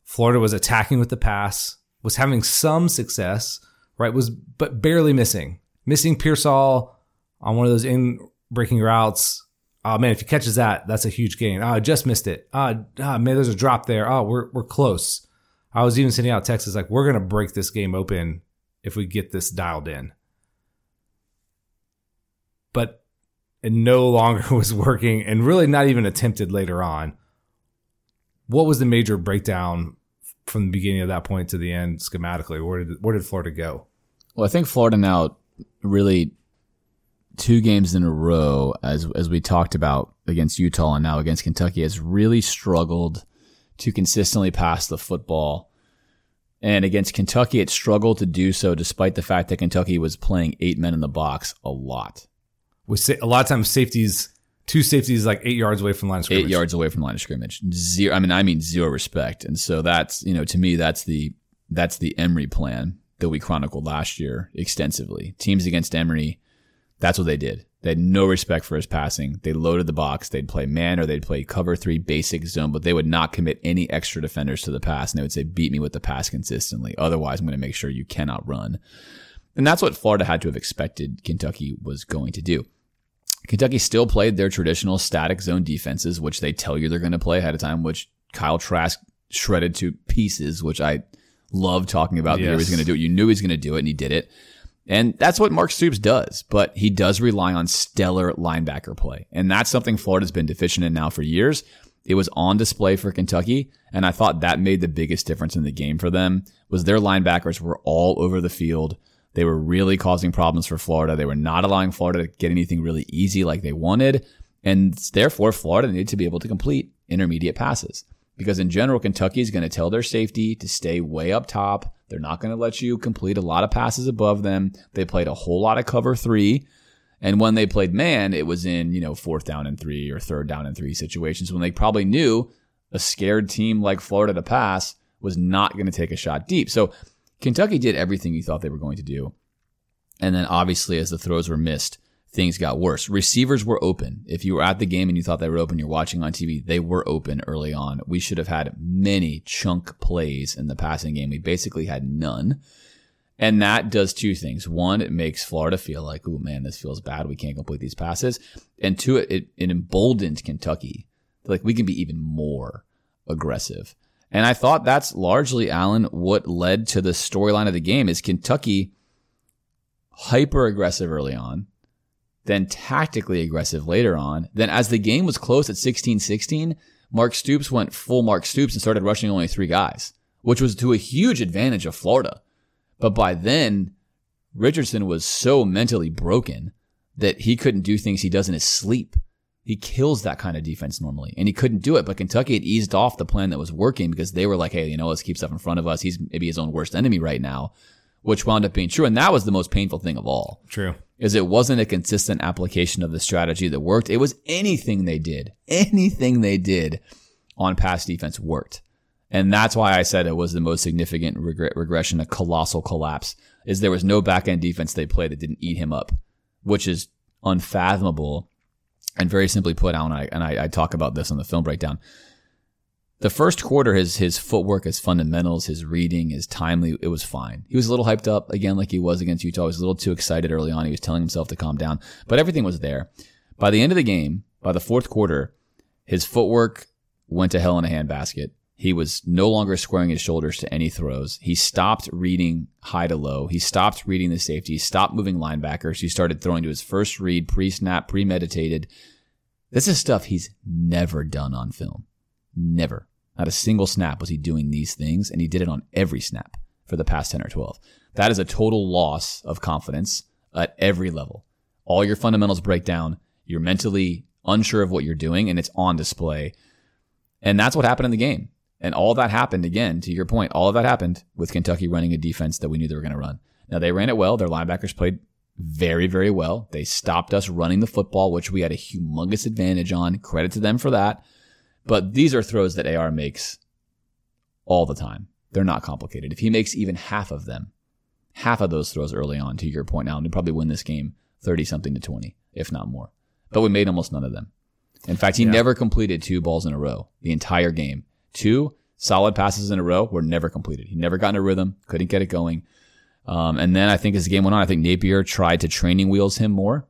Florida was attacking with the pass, was having some success, right? Was but barely missing. Missing Pearsall on one of those in breaking routes. Oh man, if he catches that, that's a huge gain. Oh, I just missed it. Oh, oh man, there's a drop there. Oh, we're we're close. I was even sending out texts like, we're gonna break this game open if we get this dialed in. But it no longer was working and really not even attempted later on what was the major breakdown from the beginning of that point to the end schematically? Where did where did Florida go? Well, I think Florida now really two games in a row, as as we talked about against Utah and now against Kentucky, has really struggled to consistently pass the football. And against Kentucky, it struggled to do so despite the fact that Kentucky was playing eight men in the box a lot. With a lot of times safeties two safeties like eight yards away from line of scrimmage. Eight yards away from line of scrimmage. Zero. I mean, I mean zero respect. And so that's you know to me that's the that's the Emory plan that we chronicled last year extensively. Teams against Emory, that's what they did. They had no respect for his passing. They loaded the box. They'd play man or they'd play cover three basic zone, but they would not commit any extra defenders to the pass. And they would say, beat me with the pass consistently. Otherwise, I'm going to make sure you cannot run. And that's what Florida had to have expected Kentucky was going to do. Kentucky still played their traditional static zone defenses, which they tell you they're going to play ahead of time, which Kyle Trask shredded to pieces, which I love talking about. Yes. He was going to do it. You knew he was going to do it, and he did it. And that's what Mark Stoops does, but he does rely on stellar linebacker play. And that's something Florida's been deficient in now for years. It was on display for Kentucky, and I thought that made the biggest difference in the game for them was their linebackers were all over the field they were really causing problems for Florida. They were not allowing Florida to get anything really easy like they wanted. And therefore, Florida needed to be able to complete intermediate passes. Because in general, Kentucky is going to tell their safety to stay way up top. They're not going to let you complete a lot of passes above them. They played a whole lot of cover three. And when they played man, it was in, you know, fourth down and three or third down and three situations when they probably knew a scared team like Florida to pass was not going to take a shot deep. So Kentucky did everything you thought they were going to do. And then obviously, as the throws were missed, things got worse. Receivers were open. If you were at the game and you thought they were open, you're watching on TV, they were open early on. We should have had many chunk plays in the passing game. We basically had none. And that does two things. One, it makes Florida feel like, oh man, this feels bad. We can't complete these passes. And two, it, it, emboldens Kentucky. Like we can be even more aggressive. And I thought that's largely, Alan, what led to the storyline of the game is Kentucky hyper aggressive early on, then tactically aggressive later on. Then as the game was close at 16-16, Mark Stoops went full Mark Stoops and started rushing only three guys, which was to a huge advantage of Florida. But by then, Richardson was so mentally broken that he couldn't do things he does in his sleep He kills that kind of defense normally, and he couldn't do it. But Kentucky had eased off the plan that was working because they were like, "Hey, you know, let's keep stuff in front of us. He's maybe his own worst enemy right now," which wound up being true. And that was the most painful thing of all True. is it wasn't a consistent application of the strategy that worked. It was anything they did, anything they did on pass defense worked. And that's why I said it was the most significant regre- regression, a colossal collapse, is there was no back end defense they played that didn't eat him up, which is unfathomable. And very simply put, Alan, I, and I, I talk about this on the film breakdown. The first quarter, his his footwork, his fundamentals, his reading, his timely, it was fine. He was a little hyped up again, like he was against Utah. He was a little too excited early on. He was telling himself to calm down, but everything was there. By the end of the game, by the fourth quarter, his footwork went to hell in a handbasket. He was no longer squaring his shoulders to any throws. He stopped reading high to low. He stopped reading the safety. He stopped moving linebackers. He started throwing to his first read, pre snap, premeditated. This is stuff he's never done on film. Never. Not a single snap was he doing these things, and he did it on every snap for the past 10 or 12. That is a total loss of confidence at every level. All your fundamentals break down. You're mentally unsure of what you're doing, and it's on display. And that's what happened in the game. And all that happened, again, to your point, all of that happened with Kentucky running a defense that we knew they were going to run. Now, they ran it well. Their linebackers played very, very well. They stopped us running the football, which we had a humongous advantage on. Credit to them for that. But these are throws that AR makes all the time. They're not complicated. If he makes even half of them, half of those throws early on, to your point now, we'd probably win this game 30 something to 20, if not more. But we made almost none of them. In fact, he never completed two balls in a row the entire game. Two solid passes in a row were never completed. He never got in a rhythm, couldn't get it going. Um, and then I think as the game went on, I think Napier tried to training wheels him more,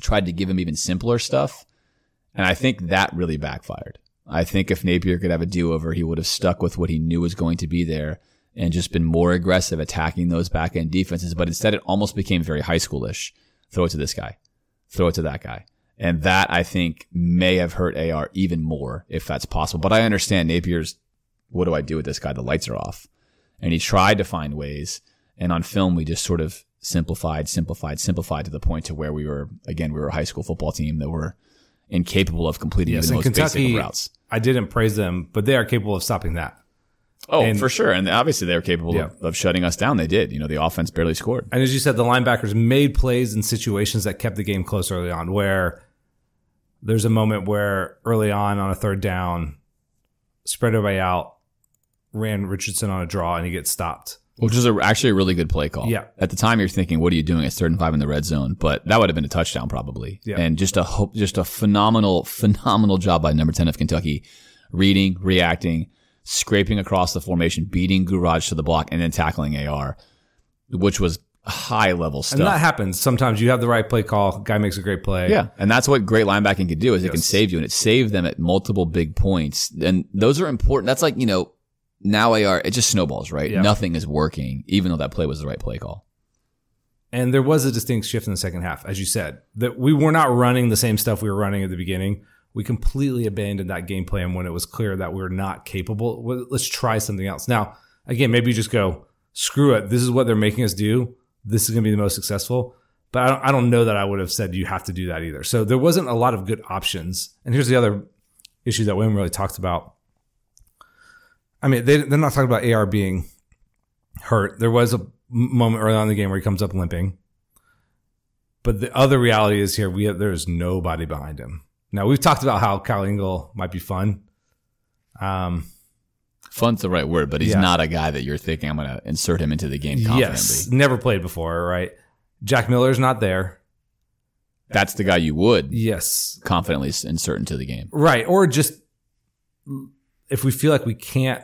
tried to give him even simpler stuff. And I think that really backfired. I think if Napier could have a do over, he would have stuck with what he knew was going to be there and just been more aggressive attacking those back end defenses. But instead, it almost became very high schoolish. Throw it to this guy, throw it to that guy. And that I think may have hurt AR even more if that's possible. But I understand Napier's, what do I do with this guy? The lights are off. And he tried to find ways. And on film, we just sort of simplified, simplified, simplified to the point to where we were, again, we were a high school football team that were incapable of completing Yes, even the most basic Kentucky, of routes. I didn't praise them, but they are capable of stopping that. Oh, And- for sure. And obviously they were capable Yeah. of, of shutting us down. They did. You know, the offense barely scored. And as you said, the linebackers made plays in situations that kept the game close early on, where there's a moment where early on on a third down, spread everybody out, ran Richardson on a draw, and he gets stopped. Which was a, actually a really good play call. Yeah. At the time, you're thinking, "What are you doing? It's third and five in the red zone." But that would have been a touchdown probably. Yeah. And just a hope, just a phenomenal, phenomenal job by number ten of Kentucky, reading, reacting, scraping across the formation, beating Gouraige to the block, and then tackling AR, which was high level stuff. And that happens. Sometimes you have the right play call, guy makes a great play. Yeah, and that's what great linebacking can do is it can save you, and it saved them at multiple big points, and those are important. That's like you know now AR it just snowballs, right? Yeah. Nothing is working, even though that play was the right play call. And there was a distinct shift in the second half, as you said, that we were not running the same stuff we were running at the beginning. We completely abandoned that game plan when it was clear that we are not capable. Let's try something else. Now, again, maybe you just go, screw it. This is what they're making us do. This is going to be the most successful. But I don't, I don't know that I would have said you have to do that either. So there wasn't a lot of good options. And here's the other issue that we haven't really talked about. I mean, they, they're not talking about AR being hurt. There was a moment early on in the game where he comes up limping. But the other reality is here, we have, there's nobody behind him. Now we've talked about how Kyle Engel might be fun. Um, Fun's the right word, but he's Yeah. not a guy that you're thinking I'm going to insert him into the game confidently. yes, never played before, right? Jack Miller's not there. That's the guy you would Yes, confidently insert into the game. right. Or just if we feel like we can't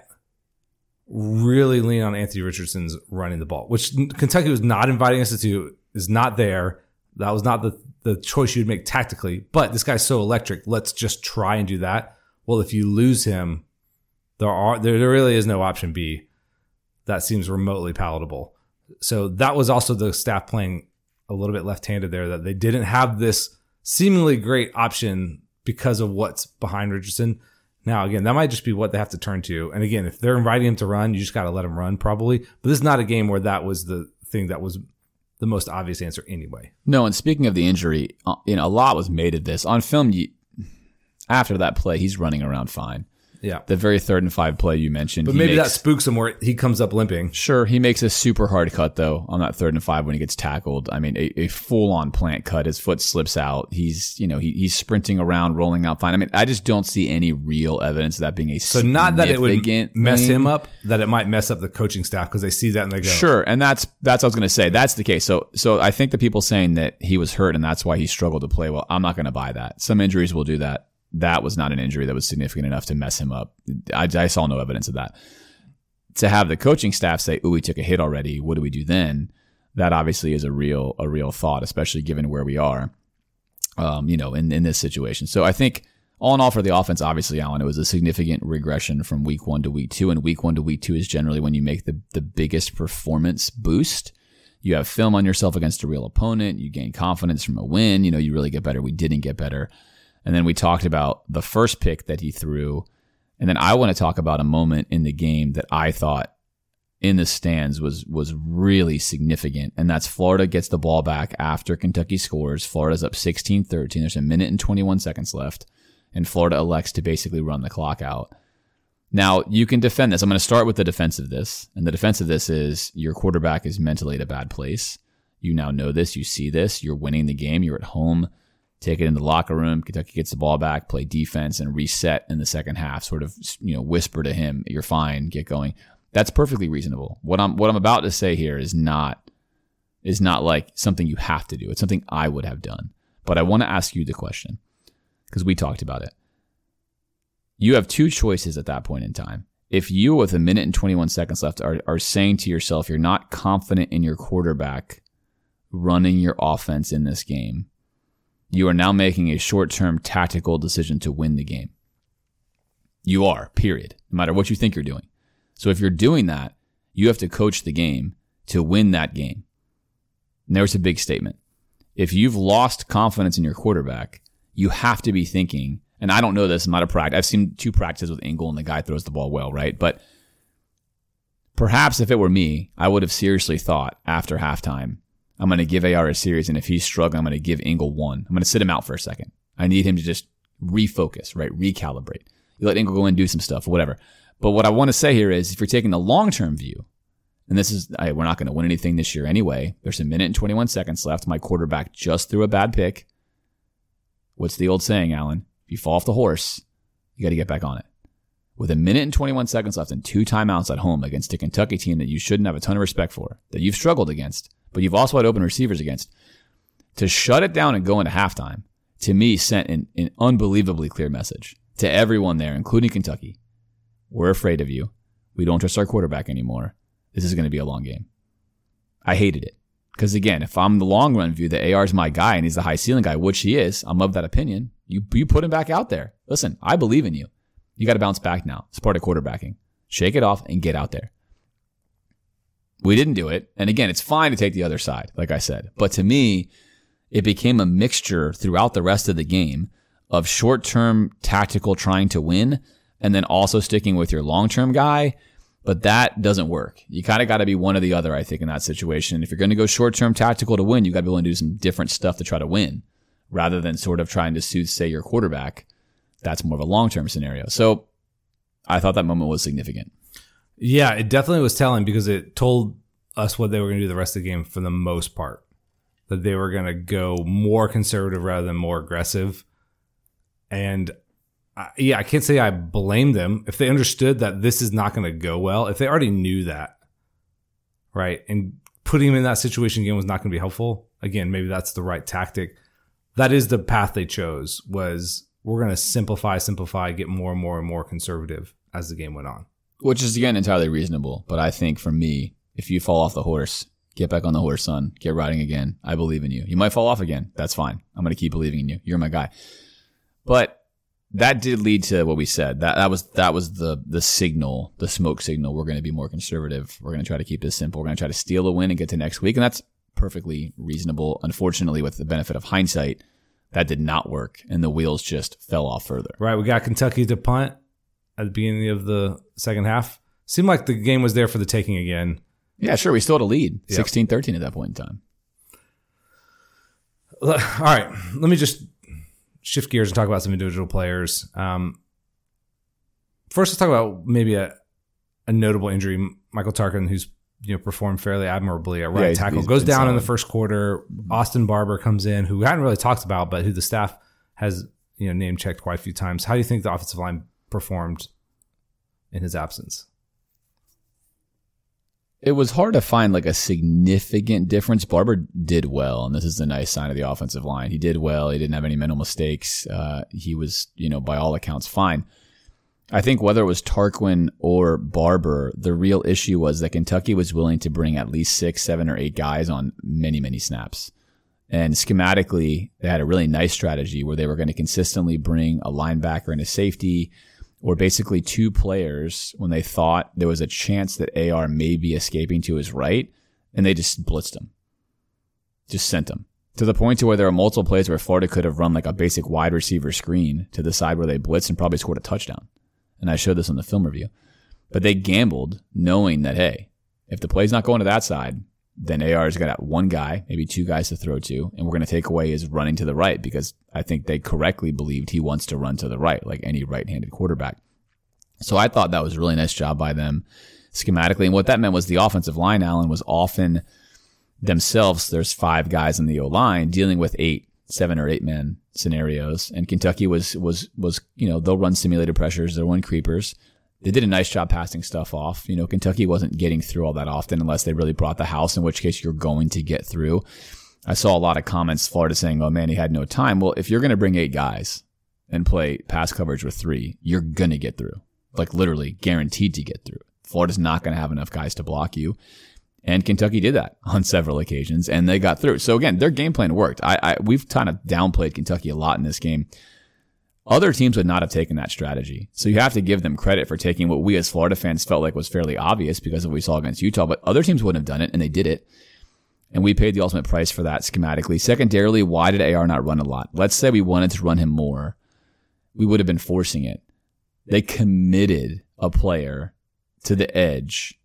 really lean on Anthony Richardson's running the ball, which Kentucky was not inviting us to do, is not there. That was not the, the choice you'd make tactically. But this guy's so electric. Let's just try and do that. Well, if you lose him, there are there, there really is no option B. That seems remotely palatable. So that was also the staff playing a little bit left-handed there. That they didn't have this seemingly great option because of what's behind Richardson. Now, again, that might just be what they have to turn to. And again, if they're inviting him to run, you just got to let him run, probably. But this is not a game where that was the thing that was the most obvious answer anyway. No, and speaking of the injury, uh, you know, a lot was made of this. On film, you, After that play, he's running around fine. Yeah. The very third and five play you mentioned. But maybe that spooks him where he comes up limping. Sure, he makes a super hard cut though on that third and five when he gets tackled. I mean, a, a full on plant cut. His foot slips out. He's you know he, he's sprinting around, rolling out fine. I mean, I just don't see any real evidence of that being a So not that it would mess thing. him up, that it might mess up the coaching staff because they see that and they go, Sure, and that's that's what I was going to say. That's the case. So so I think the people saying that he was hurt and that's why he struggled to play well. I'm not going to buy that. Some injuries will do that. That was not an injury that was significant enough to mess him up. I, I saw no evidence of that. To have the coaching staff say, "Ooh, we took a hit already. What do we do then?" That obviously is a real a real thought, especially given where we are. Um, you know, in in this situation. So I think all in all for the offense, obviously, Alan, it was a significant regression from week one to week two. And week one to week two is generally when you make the, the biggest performance boost. You have film on yourself against a real opponent. You gain confidence from a win. You know, you really get better. We didn't get better. And then we talked about the first pick that he threw. And then I want to talk about a moment in the game that I thought in the stands was was really significant. And that's Florida gets the ball back after Kentucky scores. Florida's up 16-13. There's a minute and 21 seconds left and Florida elects to basically run the clock out. Now, you can defend this. I'm going to start with the defense of this. And the defense of this is your quarterback is mentally at a bad place. You now know this. You see this. You're winning the game. You're at home. Take it in the locker room. Kentucky gets the ball back, play defense, and reset in the second half. Sort of, you know, whisper to him, "You're fine. Get going." That's perfectly reasonable. What I'm what I'm about to say here is not is not like something you have to do. It's something I would have done. But I want to ask you the question because we talked about it. You have two choices at that point in time. If you, with a minute and 21 seconds left, are, are saying to yourself, you're not confident in your quarterback running your offense in this game, you are now making a short term tactical decision to win the game. You are, period, no matter what you think you're doing. So if you're doing that, you have to coach the game to win that game. And there's a big statement. If you've lost confidence in your quarterback, you have to be thinking, and I don't know this, I'm not a practice. I've seen two practices with Engel and the guy throws the ball well, right? But perhaps if it were me, I would have seriously thought after halftime, I'm going to give AR a series, and if he's struggling, I'm going to give Engel one. I'm going to sit him out for a second. I need him to just refocus, right? Recalibrate. You let Engel go in and do some stuff, whatever. But what I want to say here is if you're taking the long term view, and this is, I, we're not going to win anything this year anyway. There's a minute and 21 seconds left. My quarterback just threw a bad pick. What's the old saying, Alan? If you fall off the horse, you got to get back on it. With a minute and 21 seconds left and two timeouts at home against a Kentucky team that you shouldn't have a ton of respect for, that you've struggled against, but you've also had open receivers against, to shut it down and go into halftime, to me, sent an, an unbelievably clear message to everyone there, including Kentucky. We're afraid of you. We don't trust our quarterback anymore. This is going to be a long game. I hated it. Because again, if I'm the long run view that AR is my guy and he's the high ceiling guy, which he is, I'm of that opinion. You, you put him back out there. Listen, I believe in you. You got to bounce back now. It's part of quarterbacking. Shake it off and get out there. We didn't do it. And again, it's fine to take the other side, like I said. But to me, it became a mixture throughout the rest of the game of short term tactical trying to win and then also sticking with your long term guy. But that doesn't work. You kind of got to be one or the other, I think, in that situation. If you're going to go short term tactical to win, you got to be willing to do some different stuff to try to win rather than sort of trying to soothsay your quarterback. That's more of a long term scenario. So I thought that moment was significant. Yeah, it definitely was telling because it told us what they were going to do the rest of the game for the most part. That they were going to go more conservative rather than more aggressive. And I, yeah, I can't say I blame them if they understood that this is not going to go well. If they already knew that, right, and putting them in that situation again was not going to be helpful. Again, maybe that's the right tactic. That is the path they chose. Was we're going to simplify, simplify, get more and more and more conservative as the game went on. Which is again entirely reasonable. But I think for me, if you fall off the horse, get back on the horse, son. Get riding again. I believe in you. You might fall off again. That's fine. I'm going to keep believing in you. You're my guy. But that did lead to what we said. That that was that was the the signal, the smoke signal. We're going to be more conservative. We're going to try to keep this simple. We're going to try to steal a win and get to next week, and that's perfectly reasonable. Unfortunately, with the benefit of hindsight, that did not work, and the wheels just fell off further. Right, we got Kentucky to punt at the beginning of the second half. Seemed like the game was there for the taking again. Yeah, sure. We still had a lead, Yep. 16-13 at that point in time. All right, let me just shift gears and talk about some individual players. Um, first, let's talk about maybe a, a notable injury. Michael Tarkin, who's you know performed fairly admirably at right Yeah, tackle, he's goes been down in the first quarter. Austin Barber comes in, who we hadn't really talked about, but who the staff has you know name checked quite a few times. How do you think the offensive line performed in his absence? It was hard to find like a significant difference. Barber did well, and this is the nice sign of the offensive line. He did well. He didn't have any mental mistakes. Uh, he was, you know, by all accounts, fine. I think whether it was Tarquin or Barber, the real issue was that Kentucky was willing to bring at least six, seven, or eight guys on many, many snaps. And schematically, they had a really nice strategy where they were going to consistently bring a linebacker and a safety, or basically two players when they thought there was a chance that AR may be escaping to his right, and they just blitzed him. Just sent him. To the point to where there are multiple plays where Florida could have run like a basic wide receiver screen to the side where they blitzed and probably scored a touchdown. And I showed this on the film review. But they gambled knowing that, hey, if the play's not going to that side, then AR's got one guy, maybe two guys to throw to, and we're going to take away his running to the right because I think they correctly believed he wants to run to the right, like any right handed quarterback. So I thought that was a really nice job by them schematically. And what that meant was the offensive line, Alan, was often themselves, there's five guys in the O line dealing with eight, seven or eight man scenarios. And Kentucky was, was, was, you know, they'll run simulated pressures, they'll run creepers. They did a nice job passing stuff off. You know, Kentucky wasn't getting through all that often unless they really brought the house, in which case you're going to get through. I saw a lot of comments, Florida saying, oh man, he had no time. Well, if you're going to bring eight guys and play pass coverage with three, you're going to get through. Like literally guaranteed to get through. Florida's not going to have enough guys to block you. And Kentucky did that on several occasions and they got through. So again, their game plan worked. I, I we've kind of downplayed Kentucky a lot in this game. Other teams would not have taken that strategy. So you have to give them credit for taking what we as Florida fans felt like was fairly obvious because of what we saw against Utah, but other teams wouldn't have done it and they did it. And we paid the ultimate price for that schematically. Secondarily, why did AR not run a lot? Let's say we wanted to run him more. We would have been forcing it. They committed a player to the edge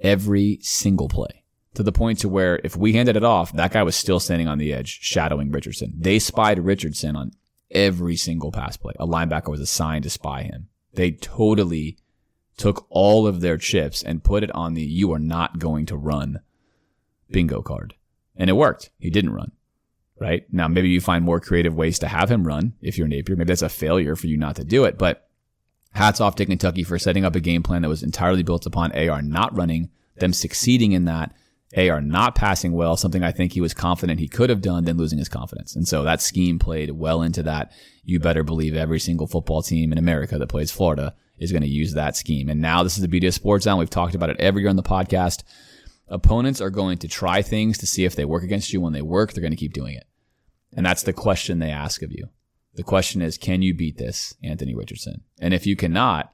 every single play to the point to where if we handed it off, that guy was still standing on the edge, shadowing Richardson. They spied Richardson on every single pass play. A linebacker was assigned to spy him. They totally took all of their chips and put it on the you are not going to run bingo card. And it worked. He didn't run. Right? Now maybe you find more creative ways to have him run if you're Napier. Maybe that's a failure for you not to do it. But hats off to Kentucky for setting up a game plan that was entirely built upon AR not running, them succeeding in that, AR not passing well, something I think he was confident he could have done, then losing his confidence. And so that scheme played well into that. You better believe every single football team in America that plays Florida is going to use that scheme. And now this is the beauty of sports now. We've talked about it every year on the podcast. Opponents are going to try things to see if they work against you. When they work, they're going to keep doing it. And that's the question they ask of you. The question is, can you beat this, Anthony Richardson? And if you cannot,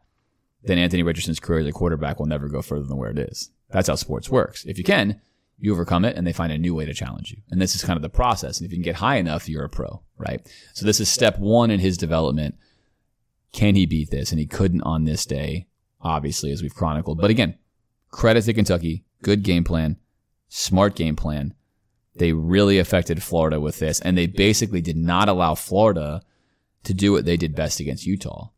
then Anthony Richardson's career as a quarterback will never go further than where it is. That's how sports works. If you can, you overcome it and they find a new way to challenge you. And this is kind of the process. And if you can get high enough, you're a pro, right? So this is step one in his development. Can he beat this? And he couldn't on this day, obviously, as we've chronicled. But again, credit to Kentucky. Good game plan, smart game plan. They really affected Florida with this, and they basically did not allow Florida to do what they did best against Utah,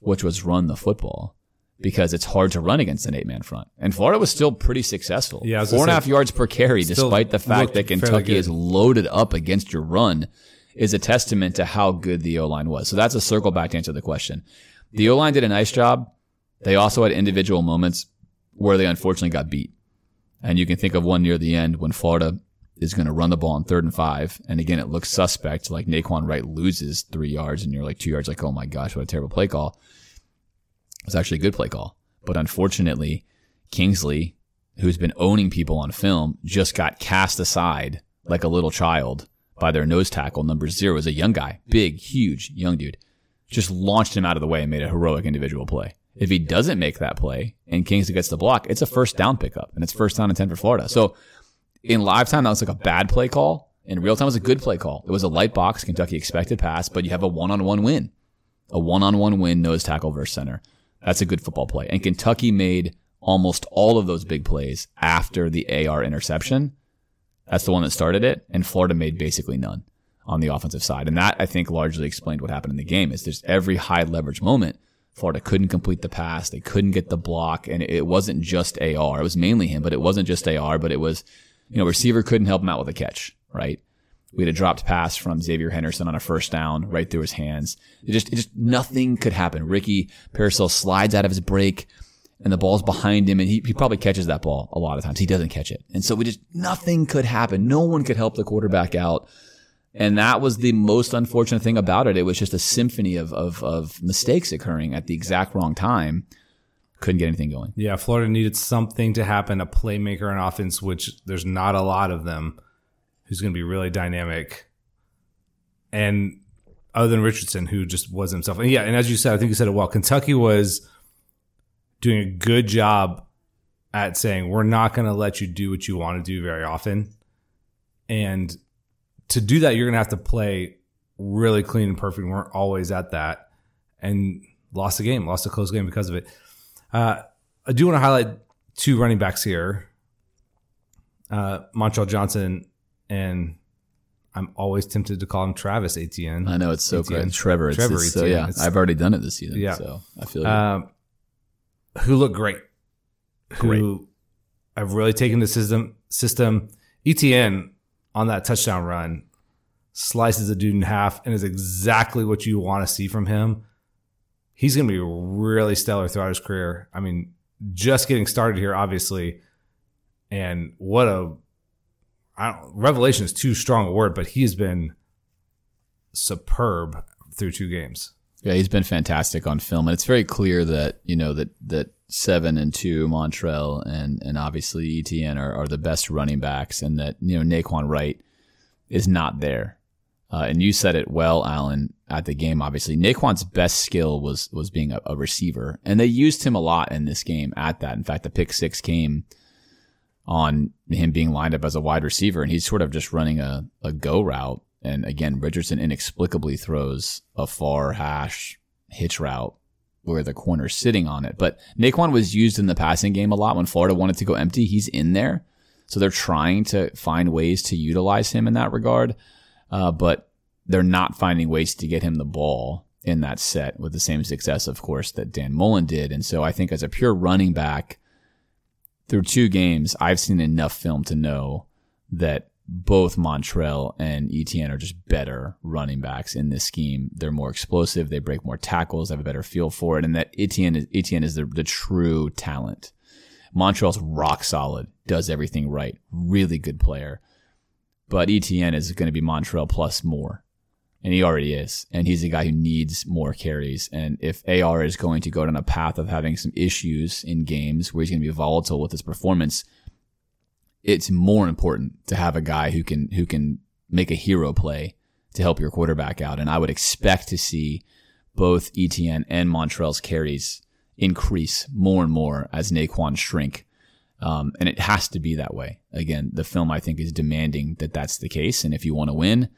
which was run the football because it's hard to run against an eight man front. And Florida was still pretty successful. Yeah, Four and a half yards per carry, despite the fact that Kentucky is loaded up against your run, is a testament to how good the O line was. So that's a circle back to answer the question. The O line did a nice job. They also had individual moments where they unfortunately got beat. And you can think of one near the end when Florida is going to run the ball on third and five. And again, it looks suspect. Like Nay'Quan Wright loses three yards and you're like two yards, like, oh my gosh, what a terrible play call. It's actually a good play call. But unfortunately, Kingsley, who's been owning people on film, just got cast aside like a little child by their nose tackle. Number zero is a young guy, big, huge, young dude. Just launched him out of the way and made a heroic individual play. If he doesn't make that play and Kingsley gets the block, it's a first down pickup and it's first down and 10 for Florida. So in live time, that was like a bad play call. In real time, it was a good play call. It was a light box, Kentucky expected pass, but you have a one on one win. A one on one win, nose tackle versus center. That's a good football play. And Kentucky made almost all of those big plays after the AR interception. That's the one that started it. And Florida made basically none on the offensive side. And that I think largely explained what happened in the game is there's every high leverage moment. Florida couldn't complete the pass. They couldn't get the block. And it wasn't just AR. It was mainly him, but it wasn't just AR, but it was, you know, receiver couldn't help him out with a catch, right? We had a dropped pass from Xzavier Henderson on a first down right through his hands. It just, it just nothing could happen. Ricky Pearsall slides out of his break and the ball's behind him and he, he probably catches that ball a lot of times. He doesn't catch it. And so we just, nothing could happen. No one could help the quarterback out. And that was the most unfortunate thing about it. It was just a symphony of, of, of mistakes occurring at the exact wrong time. Couldn't get anything going. Yeah, Florida needed something to happen, a playmaker on offense, which there's not a lot of them, who's going to be really dynamic. And other than Richardson, who just was himself. And yeah, and as you said, I think you said it well. Kentucky was doing a good job at saying, we're not going to let you do what you want to do very often. And to do that, you're going to have to play really clean and perfect. We weren't always at that and lost the game, lost a close game because of it. Uh, I do want to highlight two running backs here uh, Montrell Johnson and I'm always tempted to call him Travis Etienne. I know it's so Etienne. good. Trevor, it's, Trevor it's so yeah. It's- I've already done it this season. Yeah. So I feel um, who look great, great. who I've really taken the system. System Etienne on that touchdown run slices a dude in half and is exactly what you want to see from him. He's going to be really stellar throughout his career. I mean, just getting started here, obviously, and what a I don't, revelation is too strong a word, but he has been superb through two games. Yeah, he's been fantastic on film, and it's very clear that you know that that seven and two Montrell and and obviously Etienne are, are the best running backs, and that you know Nay'Quan Wright is not there. Uh, and you said it well, Alan, at the game. Obviously, Nay'Quan's best skill was was being a, a receiver, and they used him a lot in this game at that. In fact, the pick six came on him being lined up as a wide receiver, and he's sort of just running a, a go route. And again, Richardson inexplicably throws a far hash hitch route where the corner's sitting on it. But Nay'Quan was used in the passing game a lot when Florida wanted to go empty. He's in there. So they're trying to find ways to utilize him in that regard. Uh, but they're not finding ways to get him the ball in that set with the same success, of course, that Dan Mullen did. And so I think as a pure running back through two games, I've seen enough film to know that both Montrell and Etienne are just better running backs in this scheme. They're more explosive. They break more tackles. Have a better feel for it. And that Etienne is, Etienne is the, the true talent. Montrell's rock solid, does everything right. Really good player. But Etienne is going to be Montrell plus more. And he already is. And he's a guy who needs more carries. And if AR is going to go down a path of having some issues in games where he's going to be volatile with his performance, it's more important to have a guy who can who can make a hero play to help your quarterback out. And I would expect to see both Etienne and Montrell's carries increase more and more as Nay'Quan shrink. Um, and it has to be that way. Again, the film I think is demanding that that's the case. And if you want to win,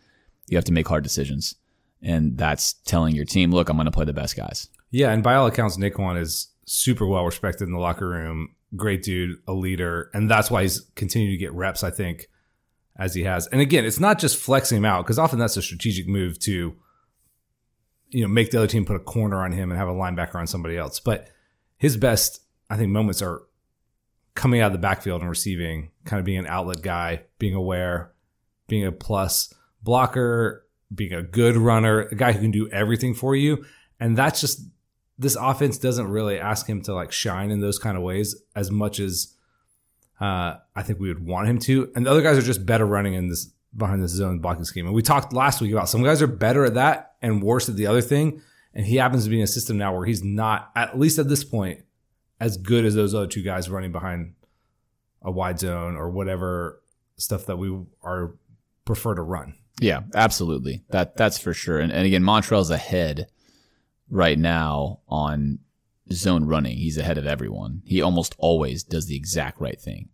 you have to make hard decisions. And that's telling your team, look, I'm going to play the best guys. Yeah, and by all accounts, Nay'Quan is super well respected in the locker room. Great dude, a leader, and that's why he's continued to get reps. I think as he has. And again, it's not just flexing him out because often that's a strategic move to, you know, make the other team put a corner on him and have a linebacker on somebody else. But his best, I think, moments are coming out of the backfield and receiving, kind of being an outlet guy, being aware, being a plus blocker, being a good runner, a guy who can do everything for you. And that's just this offense doesn't really ask him to like shine in those kind of ways as much as uh, I think we would want him to. And the other guys are just better running in this behind this zone blocking scheme. And we talked last week about some guys are better at that and worse at the other thing. And he happens to be in a system now where he's not, at least at this point, as good as those other two guys running behind a wide zone or whatever stuff that we are prefer to run. Yeah, absolutely. That that's for sure. And, and again, Montrell's ahead right now on zone running. He's ahead of everyone. He almost always does the exact right thing.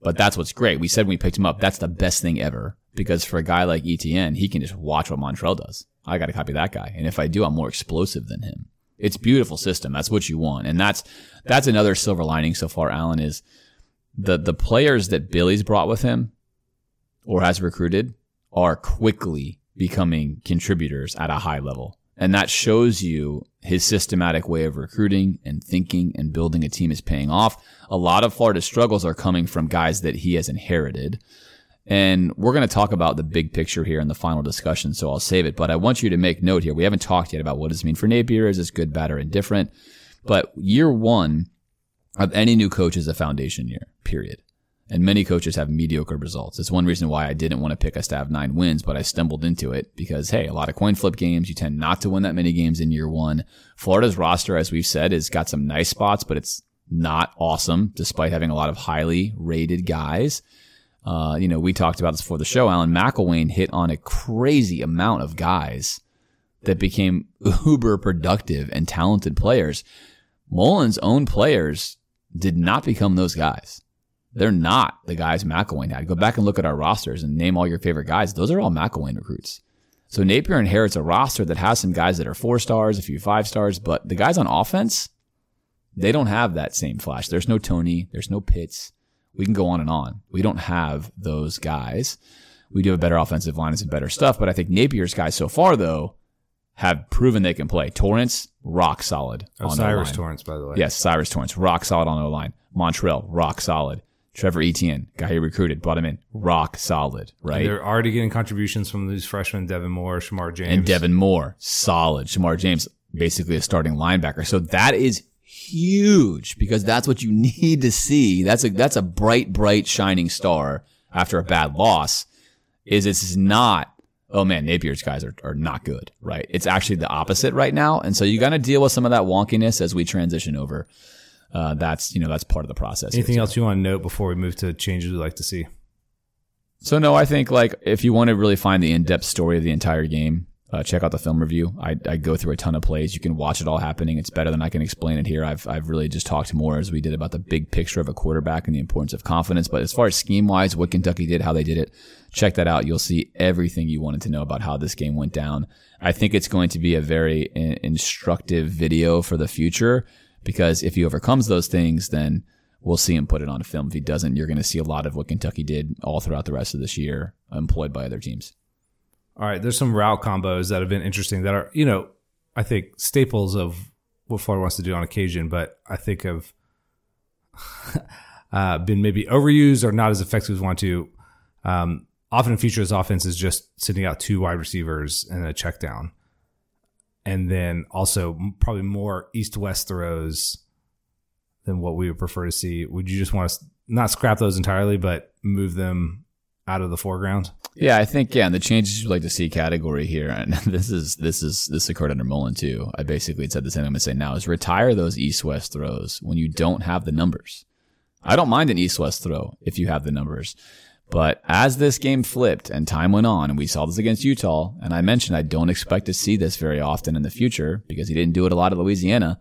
But that's what's great. We said when we picked him up, that's the best thing ever. Because for a guy like Etienne, he can just watch what Montrell does. I got to copy that guy. And if I do, I'm more explosive than him. It's beautiful system. That's what you want. And that's that's another silver lining so far, Alan, is the the players that Billy's brought with him or has recruited are quickly becoming contributors at a high level. And that shows you his systematic way of recruiting and thinking and building a team is paying off. A lot of Florida's struggles are coming from guys that he has inherited. And we're going to talk about the big picture here in the final discussion, so I'll save it. But I want you to make note here. We haven't talked yet about what does it mean for Napier. Is this good, bad, or indifferent? But year one of any new coach is a foundation year, period. And many coaches have mediocre results. It's one reason why I didn't want to pick us to have nine wins, but I stumbled into it because, hey, a lot of coin flip games. You tend not to win that many games in year one. Florida's roster, as we've said, has got some nice spots, but it's not awesome despite having a lot of highly rated guys. Uh, you know, we talked about this before the show. Alan McElwain hit on a crazy amount of guys that became uber productive and talented players. Mullen's own players did not become those guys. They're not the guys McElwain had. Go back and look at our rosters and name all your favorite guys. Those are all McElwain recruits. So Napier inherits a roster that has some guys that are four stars, a few five stars, but the guys on offense, they don't have that same flash. There's no Tony. There's no Pitts. We can go on and on. We don't have those guys. We do have a better offensive line and some better stuff, but I think Napier's guys so far, though, have proven they can play. Torrance, rock solid. Oh, on Cyrus O-line. Torrance, by the way. Yes, Cyrus Torrance, rock solid on O line. Montrell, rock solid. Trevor Etienne, guy he recruited, brought him in, rock solid, And right? They're already getting contributions from these freshmen, Devin Moore, Shemar James. And Devin Moore, solid. Shemar James, basically a starting linebacker. So that is huge because that's what you need to see. That's a that's a bright, bright, shining star after a bad loss. Is it's not, oh man, Napier's guys are, are not good, right? It's actually the opposite right now. And so you gotta deal with some of that wonkiness as we transition over. Uh, that's you know, that's part of the process. Anything else you want to note before we move to changes we'd like to see? So no, I think like if you want to really find the in-depth story of the entire game, uh, check out the film review. I, I go through a ton of plays. You can watch it all happening. It's better than I can explain it here. I've I've really just talked more as we did about the big picture of a quarterback and the importance of confidence. But as far as scheme wise, what Kentucky did, how they did it, check that out. You'll see everything you wanted to know about how this game went down. I think it's going to be a very in- instructive video for the future because if he overcomes those things, then we'll see him put it on a film. If he doesn't, you're going to see a lot of what Kentucky did all throughout the rest of this year, employed by other teams. All right, there's some route combos that have been interesting that are, you know, I think staples of what Florida wants to do on occasion, but I think have uh, been maybe overused or not as effective as we want to. Um, often features offense is just sending out two wide receivers and a check down. And then also probably more east west throws than what we would prefer to see. Would you just want to not scrap those entirely, but move them out of the foreground? Yeah, I think yeah, and the changes you'd like to see category here, and this is this is this occurred under Mullen too. I basically said the same. thing I'm gonna say now is retire those east west throws when you don't have the numbers. I don't mind an east west throw if you have the numbers. But as this game flipped and time went on, and we saw this against Utah, and I mentioned I don't expect to see this very often in the future because he didn't do it a lot at Louisiana.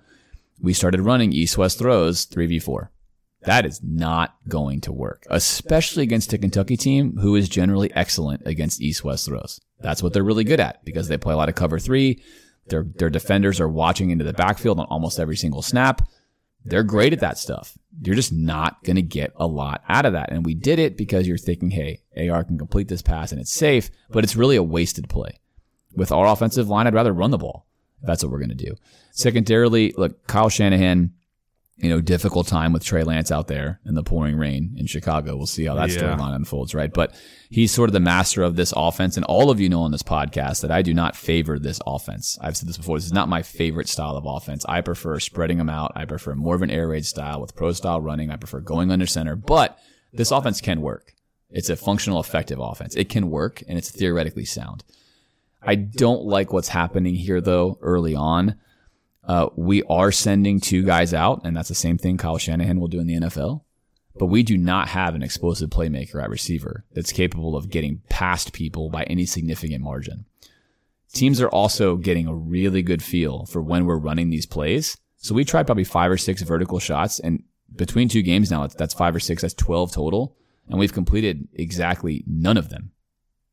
We started running east west throws 3v4. That is not going to work, especially against a Kentucky team who is generally excellent against east west throws. That's what they're really good at because they play a lot of cover three. Their, their defenders are watching into the backfield on almost every single snap. They're great at that stuff. You're just not going to get a lot out of that. And we did it because you're thinking, hey, AR can complete this pass and it's safe, but it's really a wasted play. With our offensive line, I'd rather run the ball. That's what we're going to do. Secondarily, look, Kyle Shanahan, you know, difficult time with Trey Lance out there in the pouring rain in Chicago. We'll see how that Yeah. storyline unfolds, right? But he's sort of the master of this offense. And all of you know on this podcast that I do not favor this offense. I've said this before. This is not my favorite style of offense. I prefer spreading them out. I prefer more of an air raid style with pro style running. I prefer going under center, but this offense can work. It's a functional, effective offense. It can work and it's theoretically sound. I don't like what's happening here though early on. Uh, we are sending two guys out, and that's the same thing Kyle Shanahan will do in the NFL. But we do not have an explosive playmaker at receiver that's capable of getting past people by any significant margin. Teams are also getting a really good feel for when we're running these plays. So we tried probably five or six vertical shots, and between two games now, that's five or six, that's 12 total. And we've completed exactly none of them.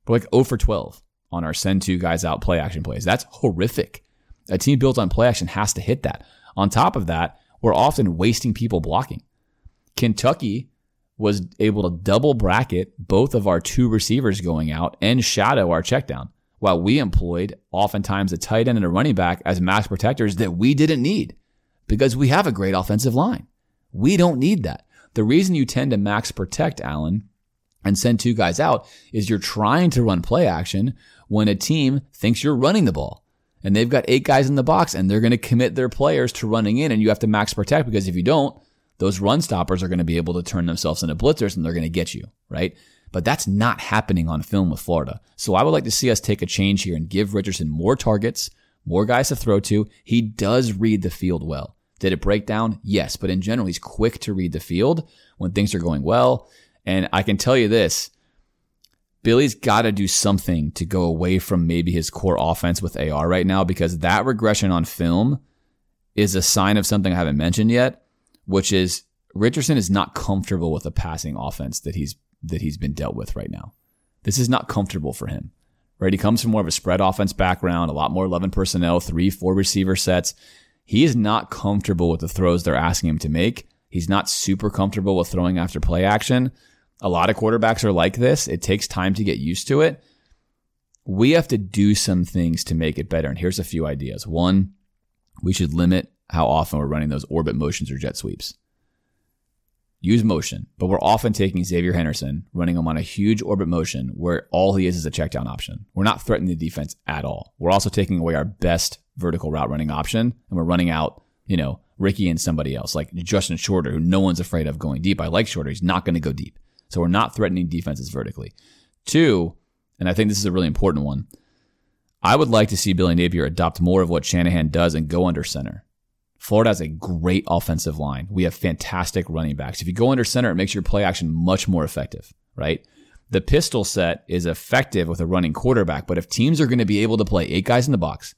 We're like 0 for 12 on our send two guys out play action plays. That's horrific. A team built on play action has to hit that. On top of that, we're often wasting people blocking. Kentucky was able to double bracket both of our two receivers going out and shadow our check down. while we employed oftentimes a tight end and a running back as max protectors that we didn't need because we have a great offensive line. We don't need that. The reason you tend to max protect Alan and send two guys out is you're trying to run play action when a team thinks you're running the ball and they've got eight guys in the box and they're going to commit their players to running in and you have to max protect because if you don't, those run stoppers are going to be able to turn themselves into blitzers and they're going to get you, right? But that's not happening on film with Florida. So I would like to see us take a change here and give Richardson more targets, more guys to throw to. He does read the field well. Did it break down? Yes, but in general, he's quick to read the field when things are going well. And I can tell you this, Billy's got to do something to go away from maybe his core offense with AR right now because that regression on film is a sign of something I haven't mentioned yet, which is Richardson is not comfortable with the passing offense that he's that he's been dealt with right now. This is not comfortable for him. Right? He comes from more of a spread offense background, a lot more 11 personnel, three, four receiver sets. He is not comfortable with the throws they're asking him to make. He's not super comfortable with throwing after play action. A lot of quarterbacks are like this. It takes time to get used to it. We have to do some things to make it better. And here's a few ideas. One, we should limit how often we're running those orbit motions or jet sweeps. Use motion, but we're often taking Xzavier Henderson, running him on a huge orbit motion where all he is is a check down option. We're not threatening the defense at all. We're also taking away our best vertical route running option and we're running out, you know, Ricky and somebody else like Justin Shorter, who no one's afraid of going deep. I like Shorter. He's not going to go deep. So we're not threatening defenses vertically. Two, and I think this is a really important one. I would like to see Billy Napier adopt more of what Shanahan does and go under center. Florida has a great offensive line. We have fantastic running backs. If you go under center, it makes your play action much more effective, right? The pistol set is effective with a running quarterback, but if teams are going to be able to play eight guys in the box,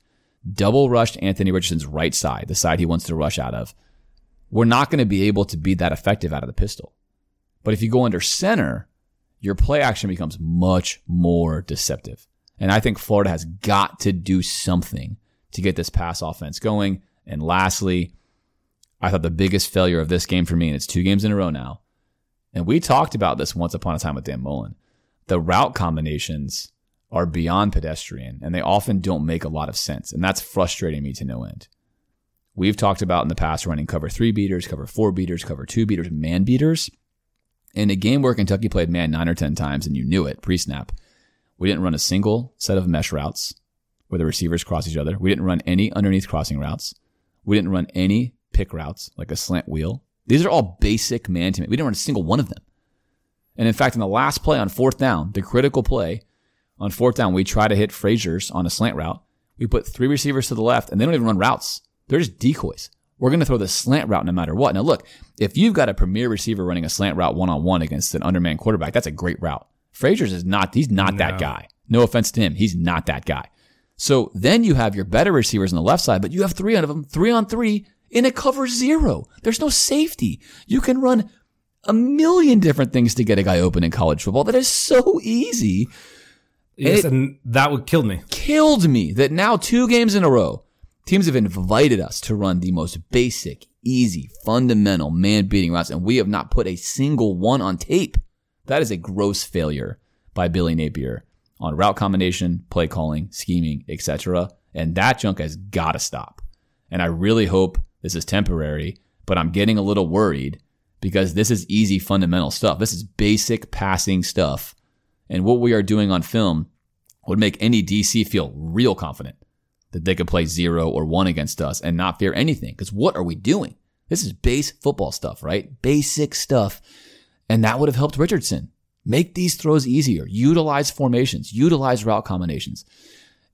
double rushed Anthony Richardson's right side, the side he wants to rush out of, we're not going to be able to be that effective out of the pistol. But if you go under center, your play action becomes much more deceptive. And I think Florida has got to do something to get this pass offense going. And lastly, I thought the biggest failure of this game for me, and it's two games in a row now, and we talked about this once upon a time with Dan Mullen. The route combinations are beyond pedestrian, and they often don't make a lot of sense. And that's frustrating me to no end. We've talked about in the past running cover three beaters, cover four beaters, cover two beaters, man beaters. In a game where Kentucky played man nine or 10 times and you knew it pre snap, we didn't run a single set of mesh routes where the receivers cross each other. We didn't run any underneath crossing routes. We didn't run any pick routes like a slant wheel. These are all basic man to man. We didn't run a single one of them. And in fact, in the last play on fourth down, the critical play on fourth down, we try to hit Frazier's on a slant route. We put three receivers to the left and they don't even run routes. They're just decoys. We're going to throw the slant route no matter what. Now, look, if you've got a premier receiver running a slant route one on one against an underman quarterback, that's a great route. Frazier's is not, he's not no. that guy. No offense to him. He's not that guy. So then you have your better receivers on the left side, but you have three of them, three on three in a cover zero. There's no safety. You can run a million different things to get a guy open in college football. That is so easy. Yes, and that would kill me. Killed me that now two games in a row, Teams have invited us to run the most basic, easy, fundamental man beating routes, and we have not put a single one on tape. That is a gross failure by Billy Napier on route combination, play calling, scheming, etc. And that junk has got to stop. And I really hope this is temporary, but I'm getting a little worried because this is easy fundamental stuff. This is basic passing stuff. And what we are doing on film would make any DC feel real confident that they could play zero or one against us and not fear anything. Because what are we doing? This is base football stuff, right? Basic stuff. And that would have helped Richardson. Make these throws easier. Utilize formations. Utilize route combinations.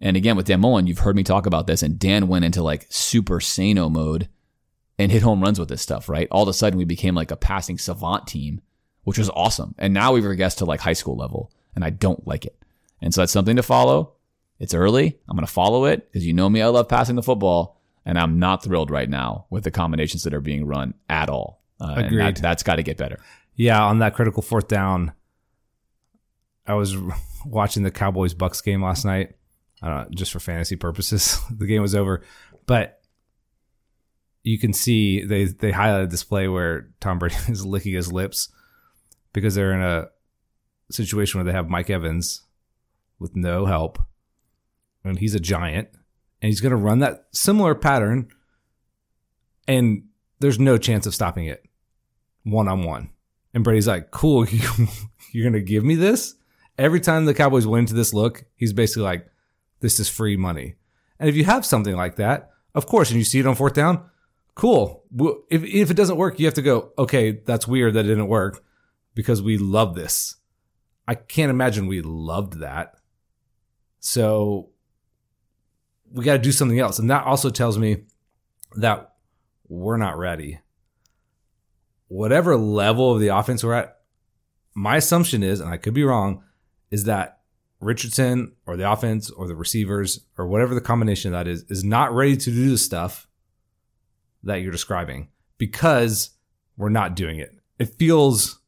And again, with Dan Mullen, you've heard me talk about this, and Dan went into like super sano mode and hit home runs with this stuff, right? All of a sudden, we became like a passing savant team, which was awesome. And now we've regressed to like high school level, and I don't like it. And so that's something to follow. It's early. I'm going to follow it because you know me. I love passing the football, and I'm not thrilled right now with the combinations that are being run at all. Uh, Agreed. That, that's got to get better. Yeah, on that critical fourth down, I was watching the Cowboys Bucks game last night, uh, just for fantasy purposes. the game was over, but you can see they they highlighted this play where Tom Brady is licking his lips because they're in a situation where they have Mike Evans with no help and he's a giant, and he's going to run that similar pattern, and there's no chance of stopping it one on one. And Brady's like, cool, you're going to give me this? Every time the Cowboys went into this look, he's basically like, this is free money. And if you have something like that, of course, and you see it on fourth down, cool. If, if it doesn't work, you have to go, okay, that's weird that it didn't work because we love this. I can't imagine we loved that. So we got to do something else. And that also tells me that we're not ready. Whatever level of the offense we're at, my assumption is, and I could be wrong, is that Richardson or the offense or the receivers or whatever the combination that is, is not ready to do the stuff that you're describing because we're not doing it. It feels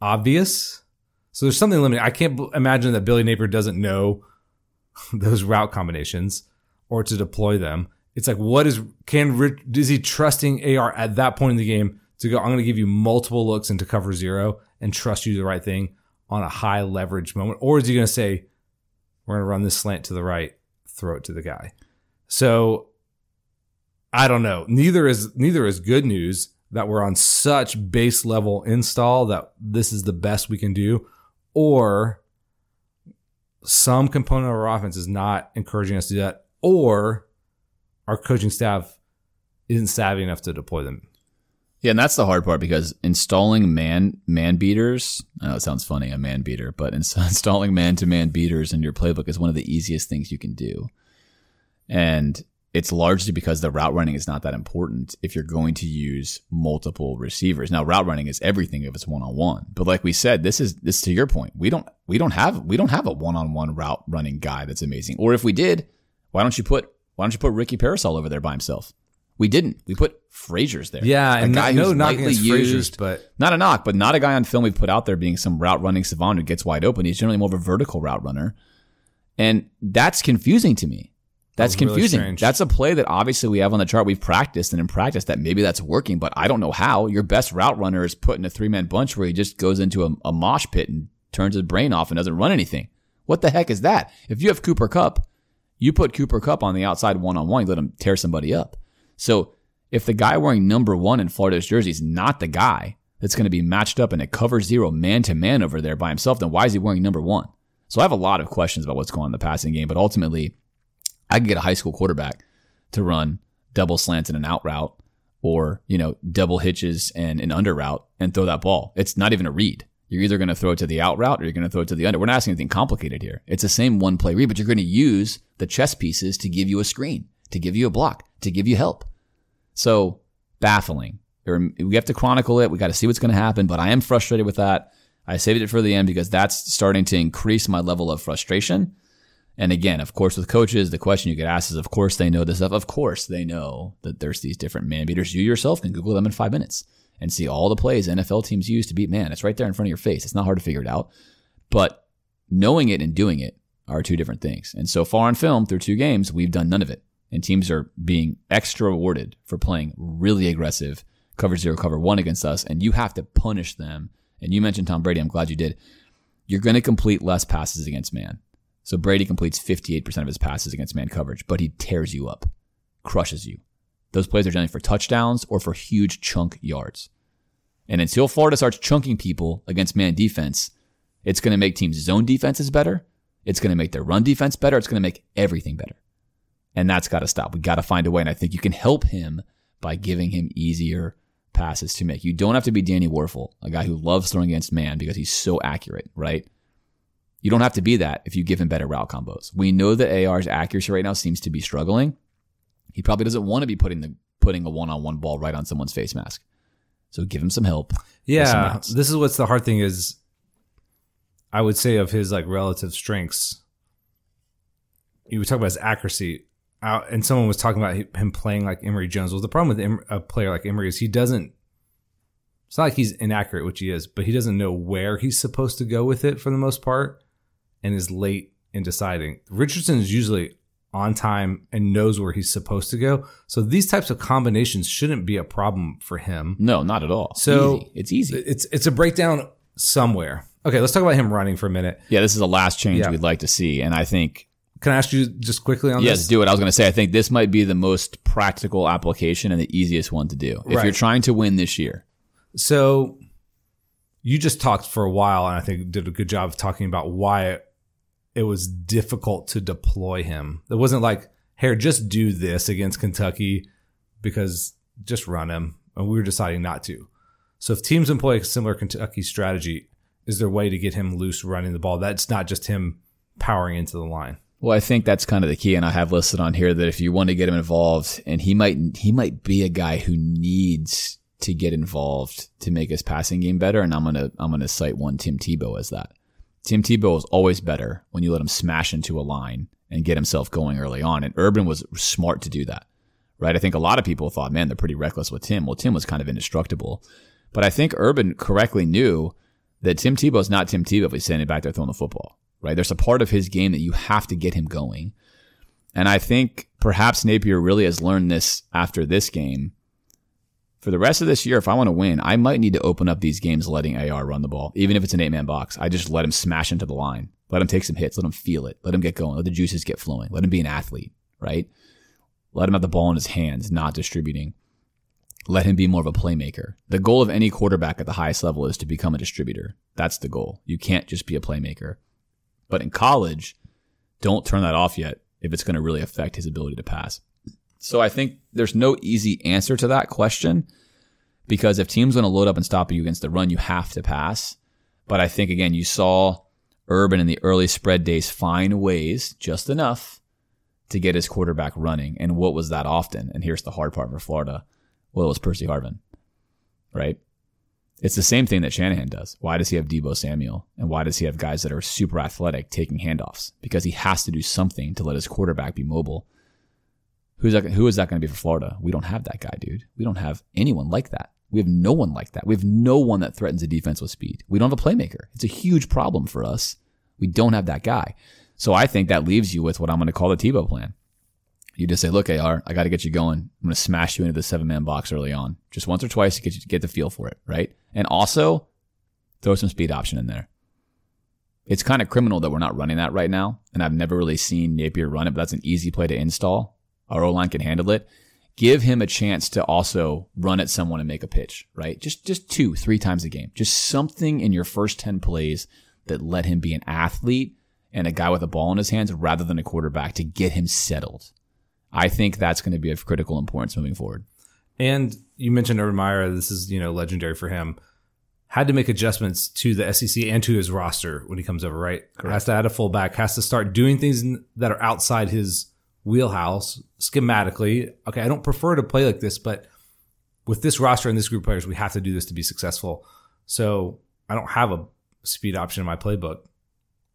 obvious. So there's something limiting. I can't imagine that Billy Napier doesn't know those route combinations or to deploy them. It's like, what is, can, is he trusting AR at that point in the game to go, I'm going to give you multiple looks into cover zero and trust you the right thing on a high leverage moment? Or is he going to say, we're going to run this slant to the right, throw it to the guy? So I don't know. Neither is, neither is good news that we're on such base level install that this is the best we can do, or some component of our offense is not encouraging us to do that, or our coaching staff isn't savvy enough to deploy them. Yeah, and that's the hard part because installing man man beaters. I know it sounds funny, a man beater, but installing man to man beaters in your playbook is one of the easiest things you can do. And it's largely because the route running is not that important if you're going to use multiple receivers. Now, route running is everything if it's one on one. But like we said, this is this to your point. We don't we don't have we don't have a one on one route running guy that's amazing. Or if we did, why don't you put why don't you put Ricky Pearsall over there by himself? We didn't. We put Frazier's there. Yeah, a and guy no, who's no lightly used, but not a knock, but not a guy on film we've put out there being some route running savant who gets wide open. He's generally more of a vertical route runner, and that's confusing to me. That's that confusing. Really that's a play that obviously we have on the chart. We've practiced and in practice that maybe that's working, but I don't know how. Your best route runner is put in a three man bunch where he just goes into a, a mosh pit and turns his brain off and doesn't run anything. What the heck is that? If you have Cooper Kupp, you put Cooper Kupp on the outside one on one, you let him tear somebody up. So if the guy wearing number one in Florida's jersey is not the guy that's going to be matched up in a cover zero man to man over there by himself, then why is he wearing number one? So I have a lot of questions about what's going on in the passing game, but ultimately I could get a high school quarterback to run double slants and an out route or, you know, double hitches and an under route and throw that ball. It's not even a read. You're either going to throw it to the out route or you're going to throw it to the under. We're not asking anything complicated here. It's the same one play read, but you're going to use the chess pieces to give you a screen, to give you a block, to give you help. So baffling. We have to chronicle it. We got to see what's going to happen, but I am frustrated with that. I saved it for the end because that's starting to increase my level of frustration. And again, of course, with coaches, the question you get asked is, of course, they know this stuff. Of course, they know that there's these different man beaters. You yourself can Google them in five minutes and see all the plays NFL teams use to beat man. It's right there in front of your face. It's not hard to figure it out. But knowing it and doing it are two different things. And so far on film, through two games, we've done none of it. And teams are being extra rewarded for playing really aggressive cover zero, cover one against us. And you have to punish them. And you mentioned Tom Brady. I'm glad you did. You're going to complete less passes against man. So Brady completes 58% of his passes against man coverage, but he tears you up, crushes you. Those plays are generally for touchdowns or for huge chunk yards. And until Florida starts chunking people against man defense, it's going to make teams' zone defenses better. It's going to make their run defense better. It's going to make everything better. And that's got to stop. We got to find a way. And I think you can help him by giving him easier passes to make. You don't have to be Danny Wuerffel, a guy who loves throwing against man because he's so accurate, right? You don't have to be that if you give him better route combos. We know that AR's accuracy right now seems to be struggling. He probably doesn't want to be putting the putting a one on one ball right on someone's face mask. So give him some help. Yeah, some this is what's the hard thing is. I would say of his like relative strengths. You would talk about his accuracy, uh, and someone was talking about him playing like Emory Jones. Well, the problem with a player like Emory is he doesn't it's not like he's inaccurate, which he is, but he doesn't know where he's supposed to go with it for the most part and is late in deciding. Richardson is usually on time and knows where he's supposed to go. So these types of combinations shouldn't be a problem for him. No, not at all. So easy. it's easy. It's it's a breakdown somewhere. Okay, let's talk about him running for a minute. Yeah, this is the last change yeah. we'd like to see, and I think Can I ask you just quickly on Yes, this? Yes, do it. I was going to say, I think this might be the most practical application and the easiest one to do. If Right. you're trying to win this year, So you just talked for a while, and I think did a good job of talking about why it, was difficult to deploy him. It wasn't like, here, just do this against Kentucky because just run him. And we were deciding not to. So if teams employ a similar Kentucky strategy, is there a way to get him loose running the ball? That's not just him powering into the line. Well, I think that's kind of the key, and I have listed on here that if you want to get him involved, and he might he might be a guy who needs to get involved to make his passing game better, and I'm gonna I'm gonna cite one Tim Tebow as that. Tim Tebow is always better when you let him smash into a line and get himself going early on, and Urban was smart to do that, right? I think a lot of people thought, man, they're pretty reckless with Tim. Well, Tim was kind of indestructible, but I think Urban correctly knew that Tim Tebow is not Tim Tebow if he's standing back there throwing the football, right? There's a part of his game that you have to get him going. And I think perhaps Napier really has learned this after this game. For the rest of this year, if I want to win, I might need to open up these games letting AR run the ball, even if it's an eight man box. I just let him smash into the line, let him take some hits, let him feel it, let him get going, let the juices get flowing, let him be an athlete, right? Let him have the ball in his hands, not distributing let him be more of a playmaker. The goal of any quarterback at the highest level is to become a distributor. That's the goal. You can't just be a playmaker. But in college, don't turn that off yet if it's going to really affect his ability to pass. So I think there's no easy answer to that question because if teams going to load up and stop you against the run, you have to pass. But I think again, you saw Urban in the early spread days find ways just enough to get his quarterback running. And what was that often? And here's the hard part for Florida. Well, it was Percy Harvin, right? It's the same thing that Shanahan does. Why does he have Deebo Samuel? And why does he have guys that are super athletic taking handoffs? Because he has to do something to let his quarterback be mobile. Who's that, who is that going to be for Florida? We don't have that guy, dude. We don't have anyone like that. We have no one like that. We have no one that threatens a defense with speed. We don't have a playmaker. It's a huge problem for us. We don't have that guy. So I think that leaves you with what I'm going to call the Tebow plan. You just say, look, AR, I got to get you going. I'm going to smash you into the seven man box early on, just once or twice to get you to get the feel for it, right? And also throw some speed option in there. It's kind of criminal that we're not running that right now. And I've never really seen Napier run it, but that's an easy play to install. Our O line can handle it. Give him a chance to also run at someone and make a pitch, right? Just, just two, three times a game. Just something in your first 10 plays that let him be an athlete and a guy with a ball in his hands rather than a quarterback to get him settled. I think that's going to be of critical importance moving forward. And you mentioned Urban Meyer. This is you know legendary for him. Had to make adjustments to the SEC and to his roster when he comes over. Right, has to add a fullback. Has to start doing things that are outside his wheelhouse schematically. Okay, I don't prefer to play like this, but with this roster and this group of players, we have to do this to be successful. So I don't have a speed option in my playbook,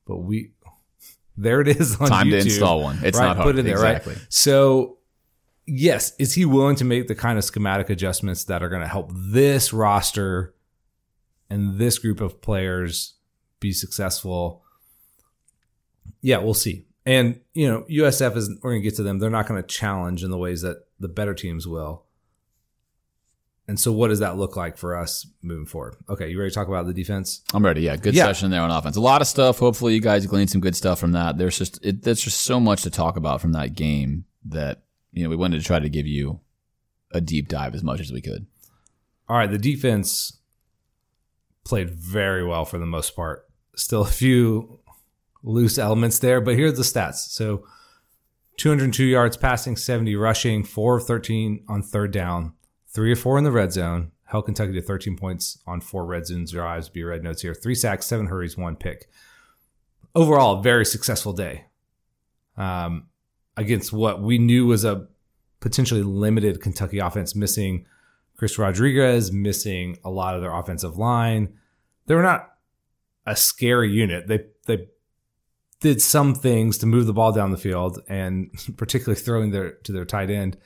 but we there it is on Time to install one. It's right? not hard. Put it there, Exactly. right? So yes, is he willing to make the kind of schematic adjustments that are going to help this roster and this group of players be successful? Yeah, we'll see. And you know, USF is we're going to get to them. They're not going to challenge in the ways that the better teams will. And so, what does that look like for us moving forward? Okay, you ready to talk about the defense? I'm ready. Yeah, good Yeah. session there on offense. A lot of stuff. Hopefully, you guys gleaned some good stuff from that. There's just it, there's just so much to talk about from that game that you know we wanted to try to give you a deep dive as much as we could. All right, the defense played very well for the most part. Still a few loose elements there, but here's the stats. So 202 yards passing, 70 rushing, 4 of 13 on third down, 3 or 4 in the red zone. Held Kentucky to 13 points on 4 red zone drives. Be red notes here. 3 sacks, 7 hurries, 1 pick. Overall, very successful day um, against what we knew was a potentially limited Kentucky offense, missing Chris Rodriguez, missing a lot of their offensive line. They were not a scary unit. They did some things to move the ball down the field and particularly throwing their to their tight end.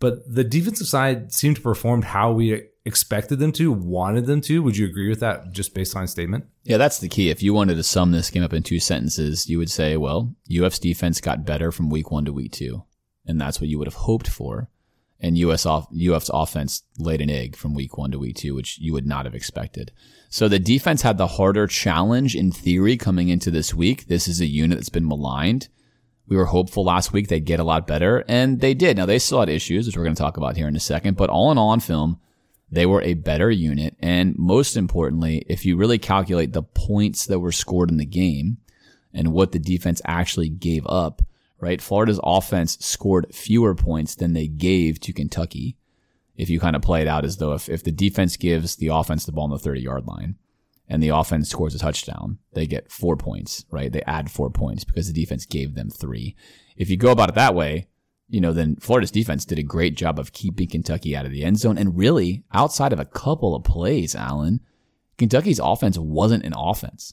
But the defensive side seemed to perform how we expected them to, wanted them to. Would you agree with that just baseline statement? Yeah, that's the key. If you wanted to sum this game up in two sentences, you would say, well, UF's defense got better from week one to week two. And that's what you would have hoped for. And US off, UF's offense laid an egg from week one to week two, which you would not have expected. So the defense had the harder challenge in theory coming into this week. This is a unit that's been maligned. We were hopeful last week they'd get a lot better, and they did. Now they still had issues, which we're going to talk about here in a second, but all in all on film, they were a better unit. And most importantly, if you really calculate the points that were scored in the game and what the defense actually gave up, right? Florida's offense scored fewer points than they gave to Kentucky. If you kind of play it out as though if, if the defense gives the offense the ball on the 30 yard line and the offense scores a touchdown, they get four points, right? They add four points because the defense gave them three. If you go about it that way, you know, then Florida's defense did a great job of keeping Kentucky out of the end zone. And really, outside of a couple of plays, Alan, Kentucky's offense wasn't an offense.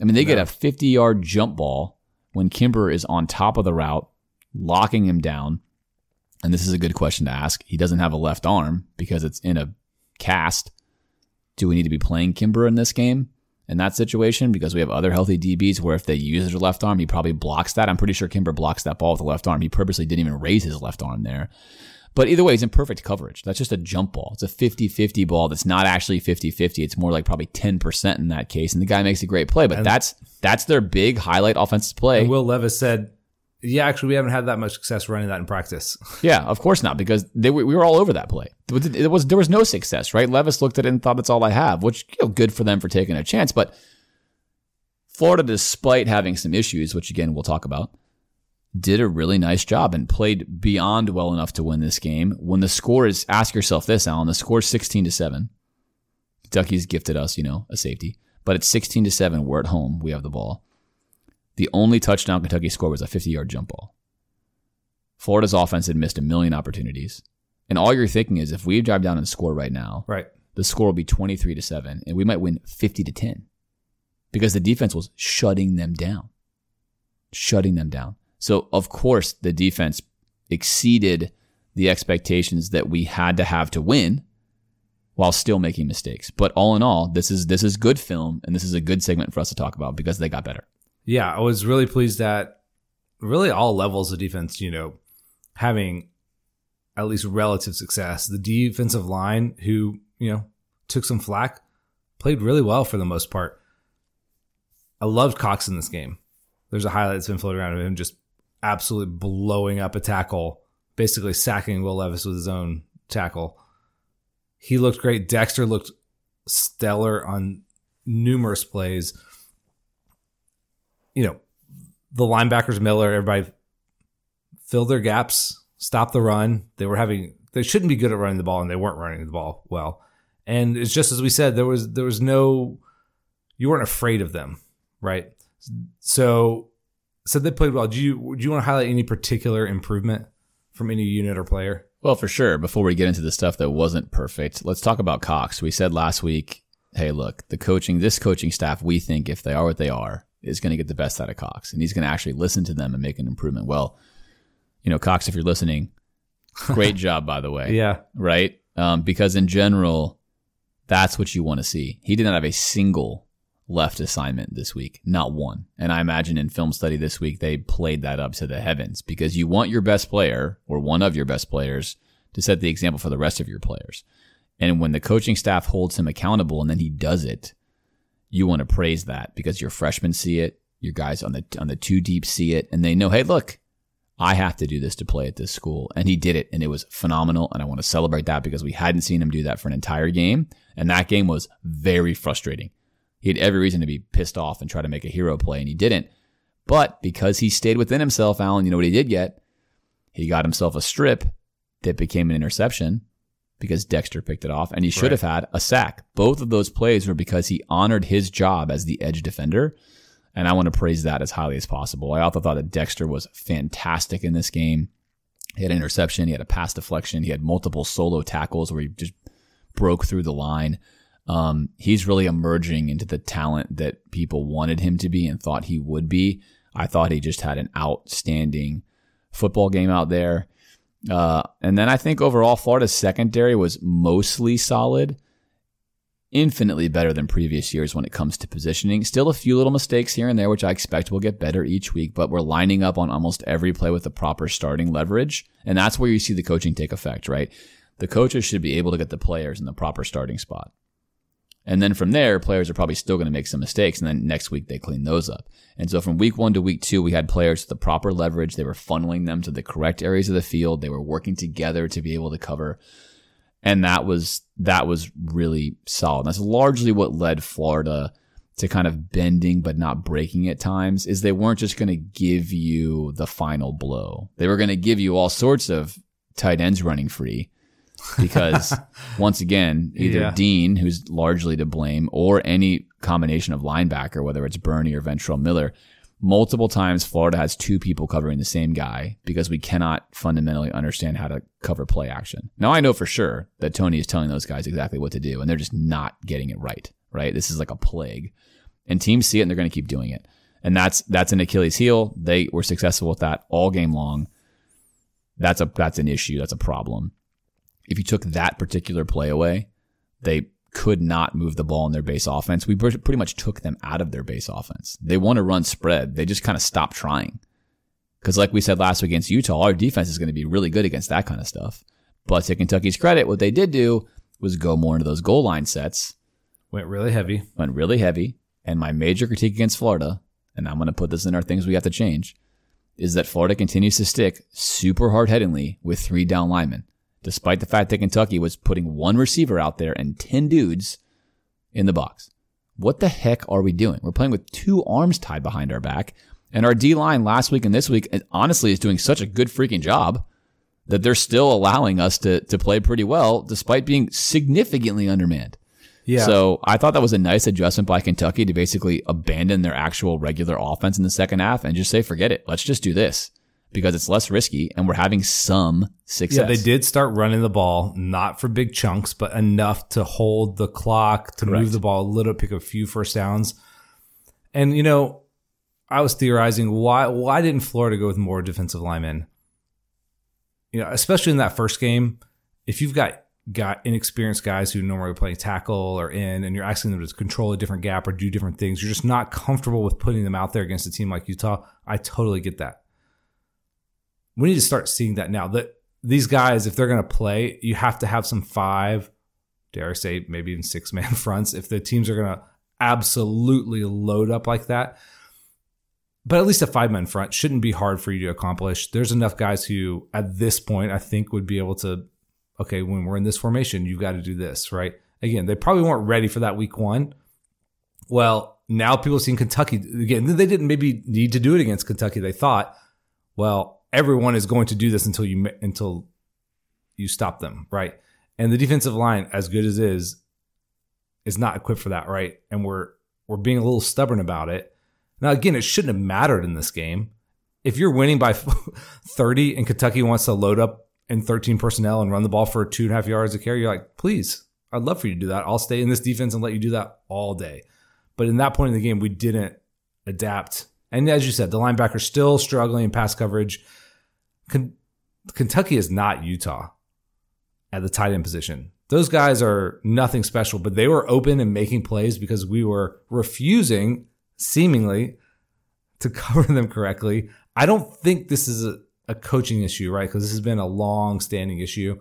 I mean, they no. get a 50 yard jump ball when Kimber is on top of the route, locking him down. And this is a good question to ask. He doesn't have a left arm because it's in a cast. Do we need to be playing Kimber in this game? in that situation because we have other healthy DBs where if they use their left arm, he probably blocks that. I'm pretty sure Kimber blocks that ball with the left arm. He purposely didn't even raise his left arm there. But either way, he's in perfect coverage. That's just a jump ball. It's a 50 50 ball that's not actually 50 50. It's more like probably 10% in that case. And the guy makes a great play, but and that's that's their big highlight offensive play. Will Levis said yeah, actually, we haven't had that much success running that in practice. yeah, of course not, because they, we were all over that play. It was there was no success, right? Levis looked at it and thought that's all I have, which you know, good for them for taking a chance. But Florida, despite having some issues, which again we'll talk about, did a really nice job and played beyond well enough to win this game. When the score is, ask yourself this, Alan, the score is sixteen to seven. Kentucky's gifted us, you know, a safety, but it's sixteen to seven. We're at home. We have the ball. The only touchdown Kentucky scored was a 50 yard jump ball. Florida's offense had missed a million opportunities. And all you're thinking is if we drive down and score right now, right. the score will be 23 to 7, and we might win 50 to 10 because the defense was shutting them down. Shutting them down. So, of course, the defense exceeded the expectations that we had to have to win while still making mistakes. But all in all, this is this is good film and this is a good segment for us to talk about because they got better yeah, I was really pleased that really all levels of defense, you know, having at least relative success. The defensive line, who, you know, took some flack, played really well for the most part. I loved Cox in this game. There's a highlight that's been floating around of him just absolutely blowing up a tackle, basically sacking Will Levis with his own tackle. He looked great. Dexter looked stellar on numerous plays you know, the linebackers, Miller, everybody filled their gaps, stopped the run. They were having, they shouldn't be good at running the ball, and they weren't running the ball well. And it's just as we said, there was there was no, you weren't afraid of them, right? So, so they played well. Do you do you want to highlight any particular improvement from any unit or player? Well, for sure. Before we get into the stuff that wasn't perfect, let's talk about Cox. We said last week, hey, look, the coaching, this coaching staff, we think if they are what they are, is going to get the best out of Cox, and he's going to actually listen to them and make an improvement. Well, you know, Cox, if you're listening, great job, by the way. Yeah. Right? Um, because in general, that's what you want to see. He didn't have a single left assignment this week, not one. And I imagine in film study this week, they played that up to the heavens because you want your best player or one of your best players to set the example for the rest of your players. And when the coaching staff holds him accountable and then he does it, you want to praise that because your freshmen see it, your guys on the on the two deep see it, and they know, hey, look, I have to do this to play at this school, and he did it, and it was phenomenal, and I want to celebrate that because we hadn't seen him do that for an entire game, and that game was very frustrating. He had every reason to be pissed off and try to make a hero play, and he didn't. But because he stayed within himself, Alan, you know what he did get? He got himself a strip that became an interception because Dexter picked it off and he should right. have had a sack. Both of those plays were because he honored his job as the edge defender. And I want to praise that as highly as possible. I also thought that Dexter was fantastic in this game. He had an interception, he had a pass deflection, he had multiple solo tackles where he just broke through the line. Um, he's really emerging into the talent that people wanted him to be and thought he would be. I thought he just had an outstanding football game out there. Uh, and then I think overall, Florida's secondary was mostly solid. infinitely better than previous years when it comes to positioning. Still a few little mistakes here and there, which I expect will get better each week, but we're lining up on almost every play with the proper starting leverage. And that's where you see the coaching take effect, right? The coaches should be able to get the players in the proper starting spot. And then from there, players are probably still going to make some mistakes. And then next week, they clean those up. And so from week one to week two, we had players with the proper leverage. They were funneling them to the correct areas of the field. They were working together to be able to cover. And that was, that was really solid. That's largely what led Florida to kind of bending but not breaking at times is they weren't just going to give you the final blow. They were going to give you all sorts of tight ends running free because once again, either Yeah. Dean, who's largely to blame, or any combination of linebacker, whether it's Burney or Ventrell Miller, multiple times Florida has two people covering the same guy because we cannot fundamentally understand how to cover play action. Now I know for sure that Tony is telling those guys exactly what to do and they're just not getting it right, right? This is like a plague. And teams see it and they're going to keep doing it. And that's that's an Achilles heel. They were successful with that all game long. That's a that's an issue. That's a problem if you took that particular play away, they could not move the ball in their base offense. We pretty much took them out of their base offense. They want to run spread. They just kind of stopped trying. Because, like we said last week against Utah, our defense is going to be really good against that kind of stuff. But to Kentucky's credit, what they did do was go more into those goal line sets, Went really heavy. went really heavy. And my major critique against Florida, and I'm going to put this in our things we have to change, is that Florida continues to stick super hard headedly with three down linemen despite the fact that Kentucky was putting one receiver out there and 10 dudes in the box. What the heck are we doing? We're playing with two arms tied behind our back, and our D line last week and this week honestly is doing such a good freaking job that they're still allowing us to, to play pretty well despite being significantly undermanned. Yeah. So I thought that was a nice adjustment by Kentucky to basically abandon their actual regular offense in the second half and just say, forget it. Let's just do this because it's less risky and we're having some success. Yeah, they did start running the ball, not for big chunks, but enough to hold the clock, to Correct. move the ball a little, pick a few first downs. And you know, I was theorizing why why didn't Florida go with more defensive linemen? You know, especially in that first game, if you've got got inexperienced guys who normally play tackle or in, and you're asking them to control a different gap or do different things, you're just not comfortable with putting them out there against a team like Utah. I totally get that we need to start seeing that now. That these guys, if they're going to play, you have to have some five, dare I say, maybe even six man fronts. If the teams are going to absolutely load up like that, but at least a five man front shouldn't be hard for you to accomplish. There's enough guys who, at this point, I think would be able to. Okay, when we're in this formation, you've got to do this, right? Again, they probably weren't ready for that week one. Well, now people have seen Kentucky again. They didn't maybe need to do it against Kentucky. They thought, well, everyone is going to do this until you until you stop them, right? And the defensive line, as good as is, is not equipped for that, right? And we're we're being a little stubborn about it. Now, again, it shouldn't have mattered in this game. If you're winning by 30 and Kentucky wants to load up in 13 personnel and run the ball for two and a half yards a carry, you're like, please, I'd love for you to do that. I'll stay in this defense and let you do that all day. But in that point in the game, we didn't adapt. And as you said, the linebackers still struggling in pass coverage. Ken- Kentucky is not Utah at the tight end position. Those guys are nothing special, but they were open and making plays because we were refusing, seemingly, to cover them correctly. I don't think this is a, a coaching issue, right? Because this has been a long standing issue.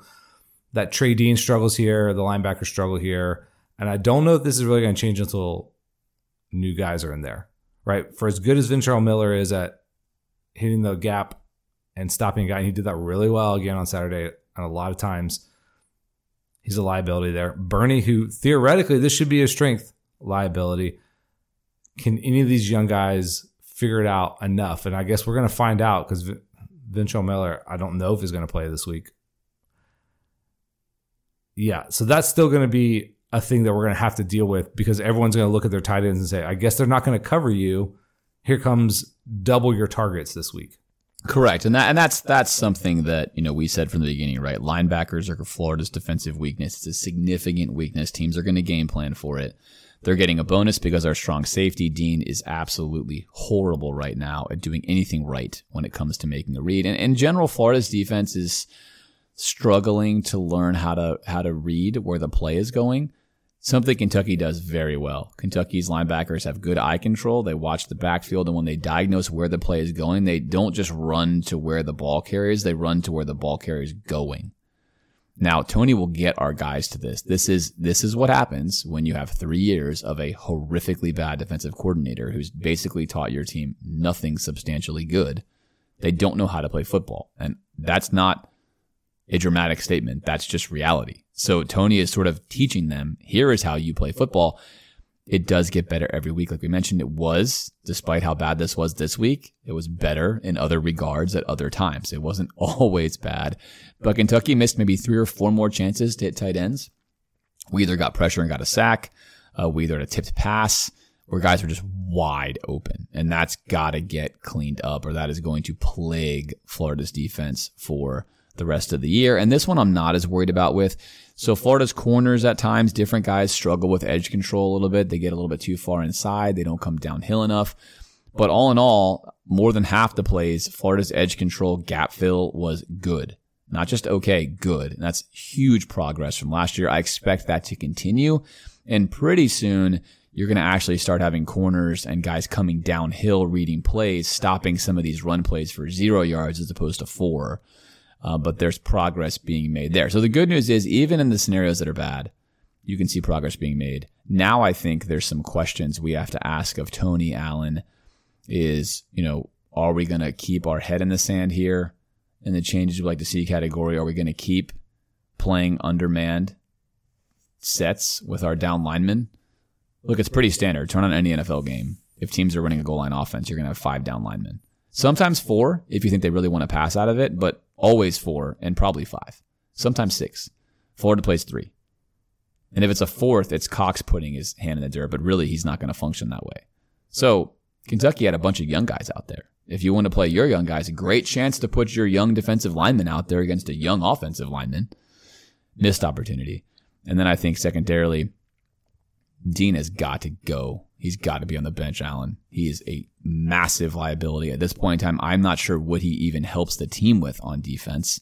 That Trey Dean struggles here, the linebackers struggle here. And I don't know if this is really going to change until new guys are in there, right? For as good as Ventrell Miller is at hitting the gap and stopping a guy, and he did that really well again on Saturday. And a lot of times, he's a liability there. Burney, who theoretically this should be a strength, liability. Can any of these young guys figure it out enough? And I guess we're going to find out because Ventrell Miller, I don't know if he's going to play this week. Yeah, so that's still going to be a thing that we're going to have to deal with because everyone's going to look at their tight ends and say, I guess they're not going to cover you. Here comes double your targets this week. Correct, and that and that's that's something that you know we said from the beginning, right? Linebackers are Florida's defensive weakness. It's a significant weakness. Teams are going to game plan for it. They're getting a bonus because our strong safety Dean is absolutely horrible right now at doing anything right when it comes to making a read. And in general, Florida's defense is struggling to learn how to how to read where the play is going. something Kentucky does very well. Kentucky's linebackers have good eye control. They watch the backfield, and when they diagnose where the play is going, they don't just run to where the ball carries, they run to where the ball carrier is going. Now, Tony will get our guys to this. This is this is what happens when you have three years of a horrifically bad defensive coordinator who's basically taught your team nothing substantially good. They don't know how to play football, and that's not a dramatic statement. That's just reality. So Tony is sort of teaching them, here is how you play football. It does get better every week. Like we mentioned, it was, despite how bad this was this week, it was better in other regards at other times. It wasn't always bad. But Kentucky missed maybe three or four more chances to hit tight ends. We either got pressure and got a sack. Uh, we either had a tipped pass where guys were just wide open. And that's got to get cleaned up or that is going to plague Florida's defense for the rest of the year. And this one I'm not as worried about with. So Florida's corners at times, different guys struggle with edge control a little bit. They get a little bit too far inside. They don't come downhill enough. But all in all, more than half the plays, Florida's edge control gap fill was good. Not just okay, good. And that's huge progress from last year. I expect that to continue. And pretty soon, you're going to actually start having corners and guys coming downhill reading plays, stopping some of these run plays for zero yards as opposed to four uh, but there's progress being made there. So the good news is, even in the scenarios that are bad, you can see progress being made. Now I think there's some questions we have to ask of Toney Alan. Is you know, are we going to keep our head in the sand here in the changes we like to see category? Are we going to keep playing undermanned sets with our down linemen? Look, it's pretty standard. Turn on any NFL game. If teams are running a goal line offense, you're going to have five down linemen. Sometimes four if you think they really want to pass out of it, but always four and probably five, sometimes six. Florida plays three. And if it's a fourth, it's Cox putting his hand in the dirt, but really he's not going to function that way. So Kentucky had a bunch of young guys out there. If you want to play your young guys, great chance to put your young defensive lineman out there against a young offensive lineman. Missed opportunity. And then I think secondarily, Dean has got to go. He's got to be on the bench, Alan. He is a massive liability. At this point in time, I'm not sure what he even helps the team with on defense.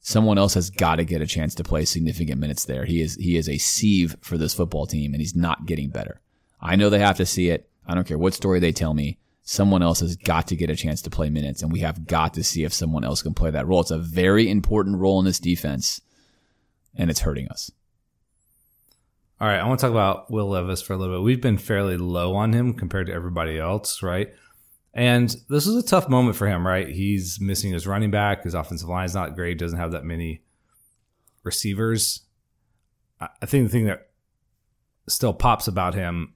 Someone else has got to get a chance to play significant minutes there. He is he is a sieve for this football team and he's not getting better. I know they have to see it. I don't care what story they tell me. Someone else has got to get a chance to play minutes and we have got to see if someone else can play that role. It's a very important role in this defense and it's hurting us. All right, I want to talk about Will Levis for a little bit. We've been fairly low on him compared to everybody else, right? And this is a tough moment for him, right? He's missing his running back. His offensive line is not great. Doesn't have that many receivers. I think the thing that still pops about him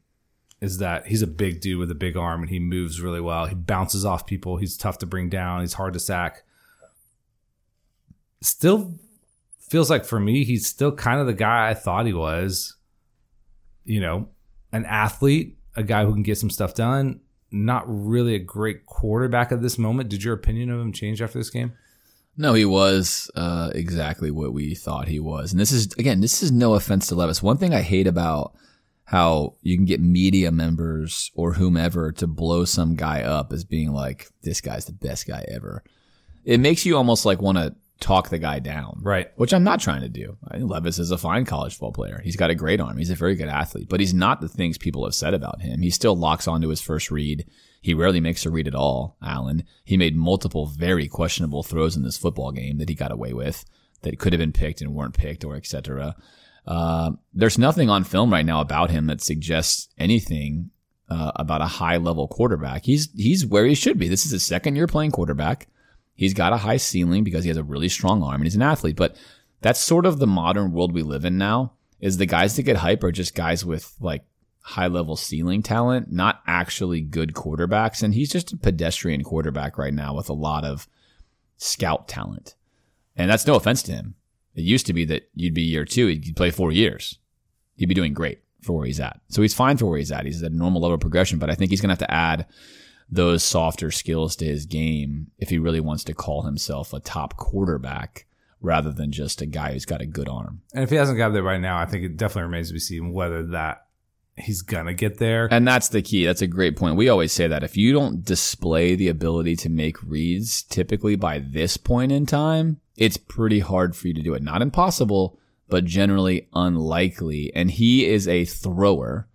is that he's a big dude with a big arm and he moves really well. He bounces off people. He's tough to bring down. He's hard to sack. Still feels like for me, he's still kind of the guy I thought he was you know, an athlete, a guy who can get some stuff done. Not really a great quarterback at this moment. Did your opinion of him change after this game? No, he was uh, exactly what we thought he was. And this is, again, this is no offense to Levis. One thing I hate about how you can get media members or whomever to blow some guy up as being like, this guy's the best guy ever. It makes you almost like want to talk the guy down. Right. Which I'm not trying to do. I think Levis is a fine college football player. He's got a great arm. He's a very good athlete, but he's not the things people have said about him. He still locks onto his first read. He rarely makes a read at all, Alan. He made multiple very questionable throws in this football game that he got away with that could have been picked and weren't picked or etc. Uh, there's nothing on film right now about him that suggests anything uh, about a high level quarterback. He's he's where he should be. This is his second year playing quarterback. He's got a high ceiling because he has a really strong arm and he's an athlete. But that's sort of the modern world we live in now. Is the guys that get hype are just guys with like high level ceiling talent, not actually good quarterbacks. And he's just a pedestrian quarterback right now with a lot of scout talent. And that's no offense to him. It used to be that you'd be year two, he'd play four years. He'd be doing great for where he's at. So he's fine for where he's at. He's at a normal level of progression, but I think he's going to have to add those softer skills to his game if he really wants to call himself a top quarterback rather than just a guy who's got a good arm. And if he hasn't got there right now, I think it definitely remains to be seen whether that he's gonna get there. And that's the key. That's a great point. We always say that if you don't display the ability to make reads typically by this point in time, it's pretty hard for you to do it. Not impossible, but generally unlikely. And he is a thrower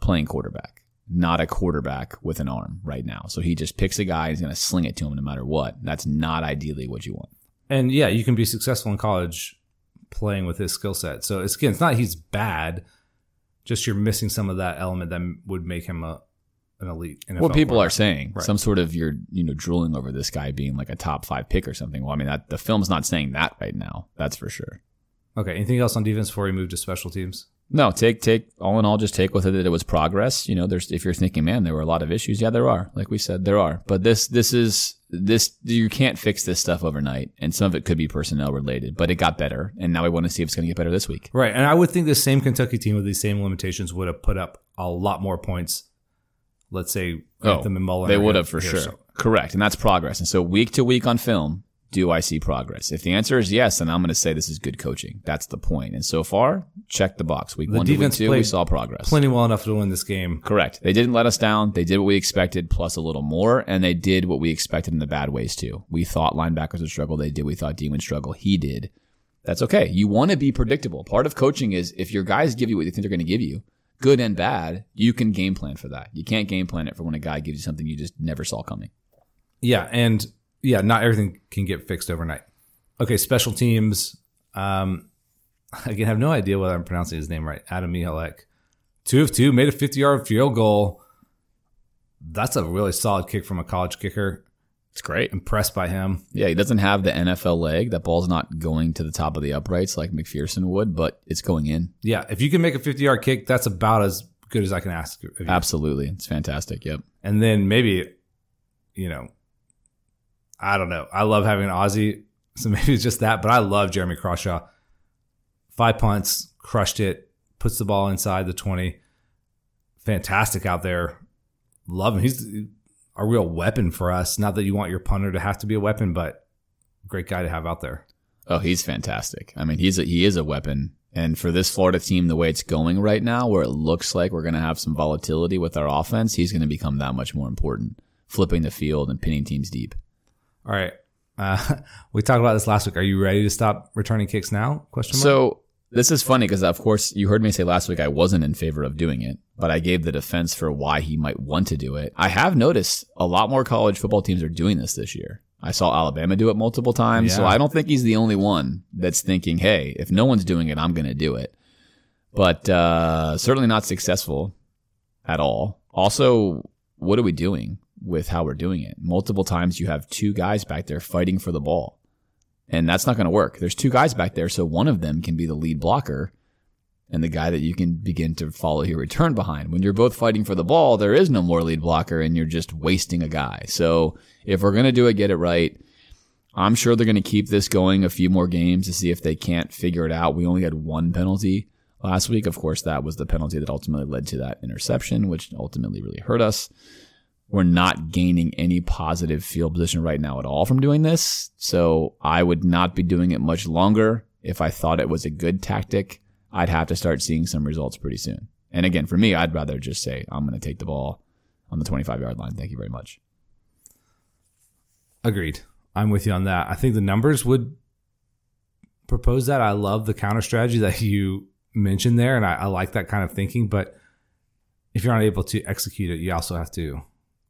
playing quarterback, not a quarterback with an arm right now. So he just picks a guy, he's going to sling it to him no matter what. That's not ideally what you want. And yeah, you can be successful in college playing with his skill set. So it's again, it's not he's bad, just you're missing some of that element that would make him a an elite. NFL what people are saying, Right. some sort of you're you know drooling over this guy being like a top five pick or something. Well, I mean that the film's not saying that right now. That's for sure. Okay. Anything else on defense before we move to special teams? No, take take all in all, just take with it that it was progress. You know, there's if you're thinking, man, there were a lot of issues. Yeah, there are. Like we said, there are. But this this is this you can't fix this stuff overnight, and some of it could be personnel related. But it got better, and now we want to see if it's going to get better this week. Right. And I would think the same Kentucky team with these same limitations would have put up a lot more points. Let's say Anthem oh, and Mullen. Oh, they would have for sure. so- Correct, and that's progress. And so week to week on film, do I see progress? If the answer is yes, then I'm going to say this is good coaching. That's the point. And so far, check the box. Week The one to week two, we saw progress. Plenty well enough to win this game. Correct. They didn't let us down. They did what we expected, plus a little more, and they did what we expected in the bad ways too. We thought linebackers would struggle. They did. We thought D would struggle. He did. That's okay. You want to be predictable. Part of coaching is if your guys give you what you think they're going to give you, good and bad, you can game plan for that. You can't game plan it for when a guy gives you something you just never saw coming. Yeah, and yeah, not everything can get fixed overnight. Okay, special teams. Um, again, I have no idea whether I'm pronouncing his name right. Adam Mihalek, two of two, made a 50 yard field goal. That's a really solid kick from a college kicker. It's great. Impressed by him. Yeah, he doesn't have the NFL leg. That ball's not going to the top of the uprights like McPherson would, but it's going in. Yeah, if you can make a 50 yard kick, that's about as good as I can ask. Absolutely. It's fantastic. Yep. And then maybe, you know, I don't know. I love having an Aussie, so maybe it's just that. But I love Jeremy Crawshaw. Five punts, crushed it, puts the ball inside the twenty. Fantastic out there. Love him. He's a real weapon for us. Not that you want your punter to have to be a weapon, but great guy to have out there. Oh, he's fantastic. I mean, he's a, he is a weapon. And for this Florida team, the way it's going right now, where it looks like we're going to have some volatility with our offense, he's going to become that much more important, flipping the field and pinning teams deep. All right. Uh, we talked about this last week. Are you ready to stop returning kicks now? Question mark. So this is funny because, of course, you heard me say last week I wasn't in favor of doing it, but I gave the defense for why he might want to do it. I have noticed a lot more college football teams are doing this this year. I saw Alabama do it multiple times, so I don't think he's the only one that's thinking, "Hey, if no one's doing it, I'm going to do it." But uh, certainly not successful at all. Also, what are we doing with how we're doing it? Multiple times you have two guys back there fighting for the ball. And that's not going to work. There's two guys back there, so one of them can be the lead blocker and the guy that you can begin to follow your return behind. When you're both fighting for the ball, there is no more lead blocker and you're just wasting a guy. So if we're going to do it, get it right. I'm sure they're going to keep this going a few more games to see if they can't figure it out. We only had one penalty last week. Of course, that was the penalty that ultimately led to that interception, which ultimately really hurt us. We're not gaining any positive field position right now at all from doing this. So I would not be doing it much longer. If I thought it was a good tactic, I'd have to start seeing some results pretty soon. And again, for me, I'd rather just say, I'm going to take the ball on the 25 yard line. Thank you very much. Agreed. I'm with you on that. I think the numbers would propose that. I love the counter strategy that you mentioned there, and I, I like that kind of thinking. But if you're not able to execute it, you also have to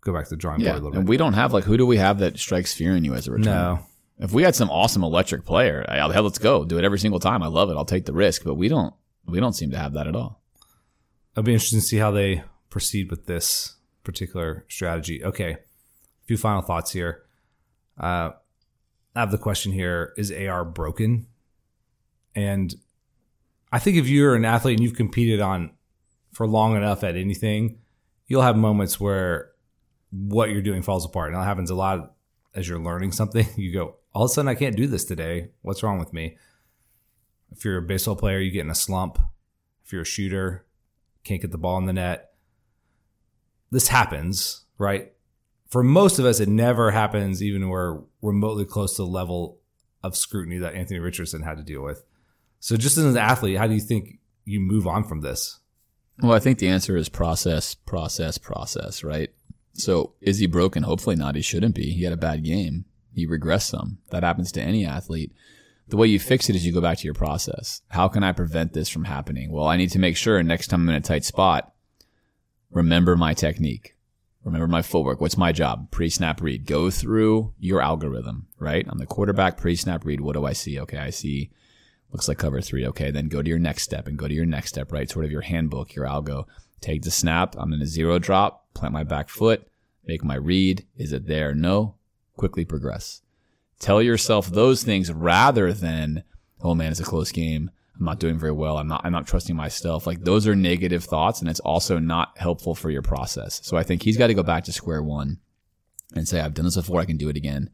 go back to the drawing board a little bit. And we don't have like, who do we have that strikes fear in you as a return? no, If we had some awesome electric player, hell, hell, let's go. Do it every single time. I love it. I'll take the risk. But we don't, we don't seem to have that at all. it'll be interesting to see how they proceed with this particular strategy. Okay, a few final thoughts here. Uh, I have the question here: Is AR broken? And I think if you're an athlete and you've competed on for long enough at anything, you'll have moments where what you're doing falls apart. And that happens a lot as you're learning something. You go, all of a sudden, I can't do this today. What's wrong with me? If you're a baseball player, you get in a slump. If you're a shooter, can't get the ball in the net. This happens, right? For most of us, it never happens, even we're remotely close to the level of scrutiny that Anthony Richardson had to deal with. So, just as an athlete, how do you think you move on from this? Well, I think the answer is process, process, process, right? So is he broken? Hopefully not. He shouldn't be. He had a bad game. He regressed some. That happens to any athlete. the way you fix it is you go back to your process. How can I prevent this from happening? Well, I need to make sure next time I'm in a tight spot, remember my technique. Remember my footwork. What's my job? Pre snap read. Go through your algorithm, right? I'm the quarterback, pre snap read. What do I see? Okay, I see looks like cover three. Okay, then go to your next step and go to your next step, right? Sort of your handbook, your algo. Take the snap. I'm in a zero drop, plant my back foot, make my read. Is it there? No. Quickly progress. Tell yourself those things rather than, oh man, it's a close game. I'm not doing very well. I'm not, I'm not trusting myself. Like those are negative thoughts and it's also not helpful for your process. So I think he's got to go back to square one and say, I've done this before. I can do it again.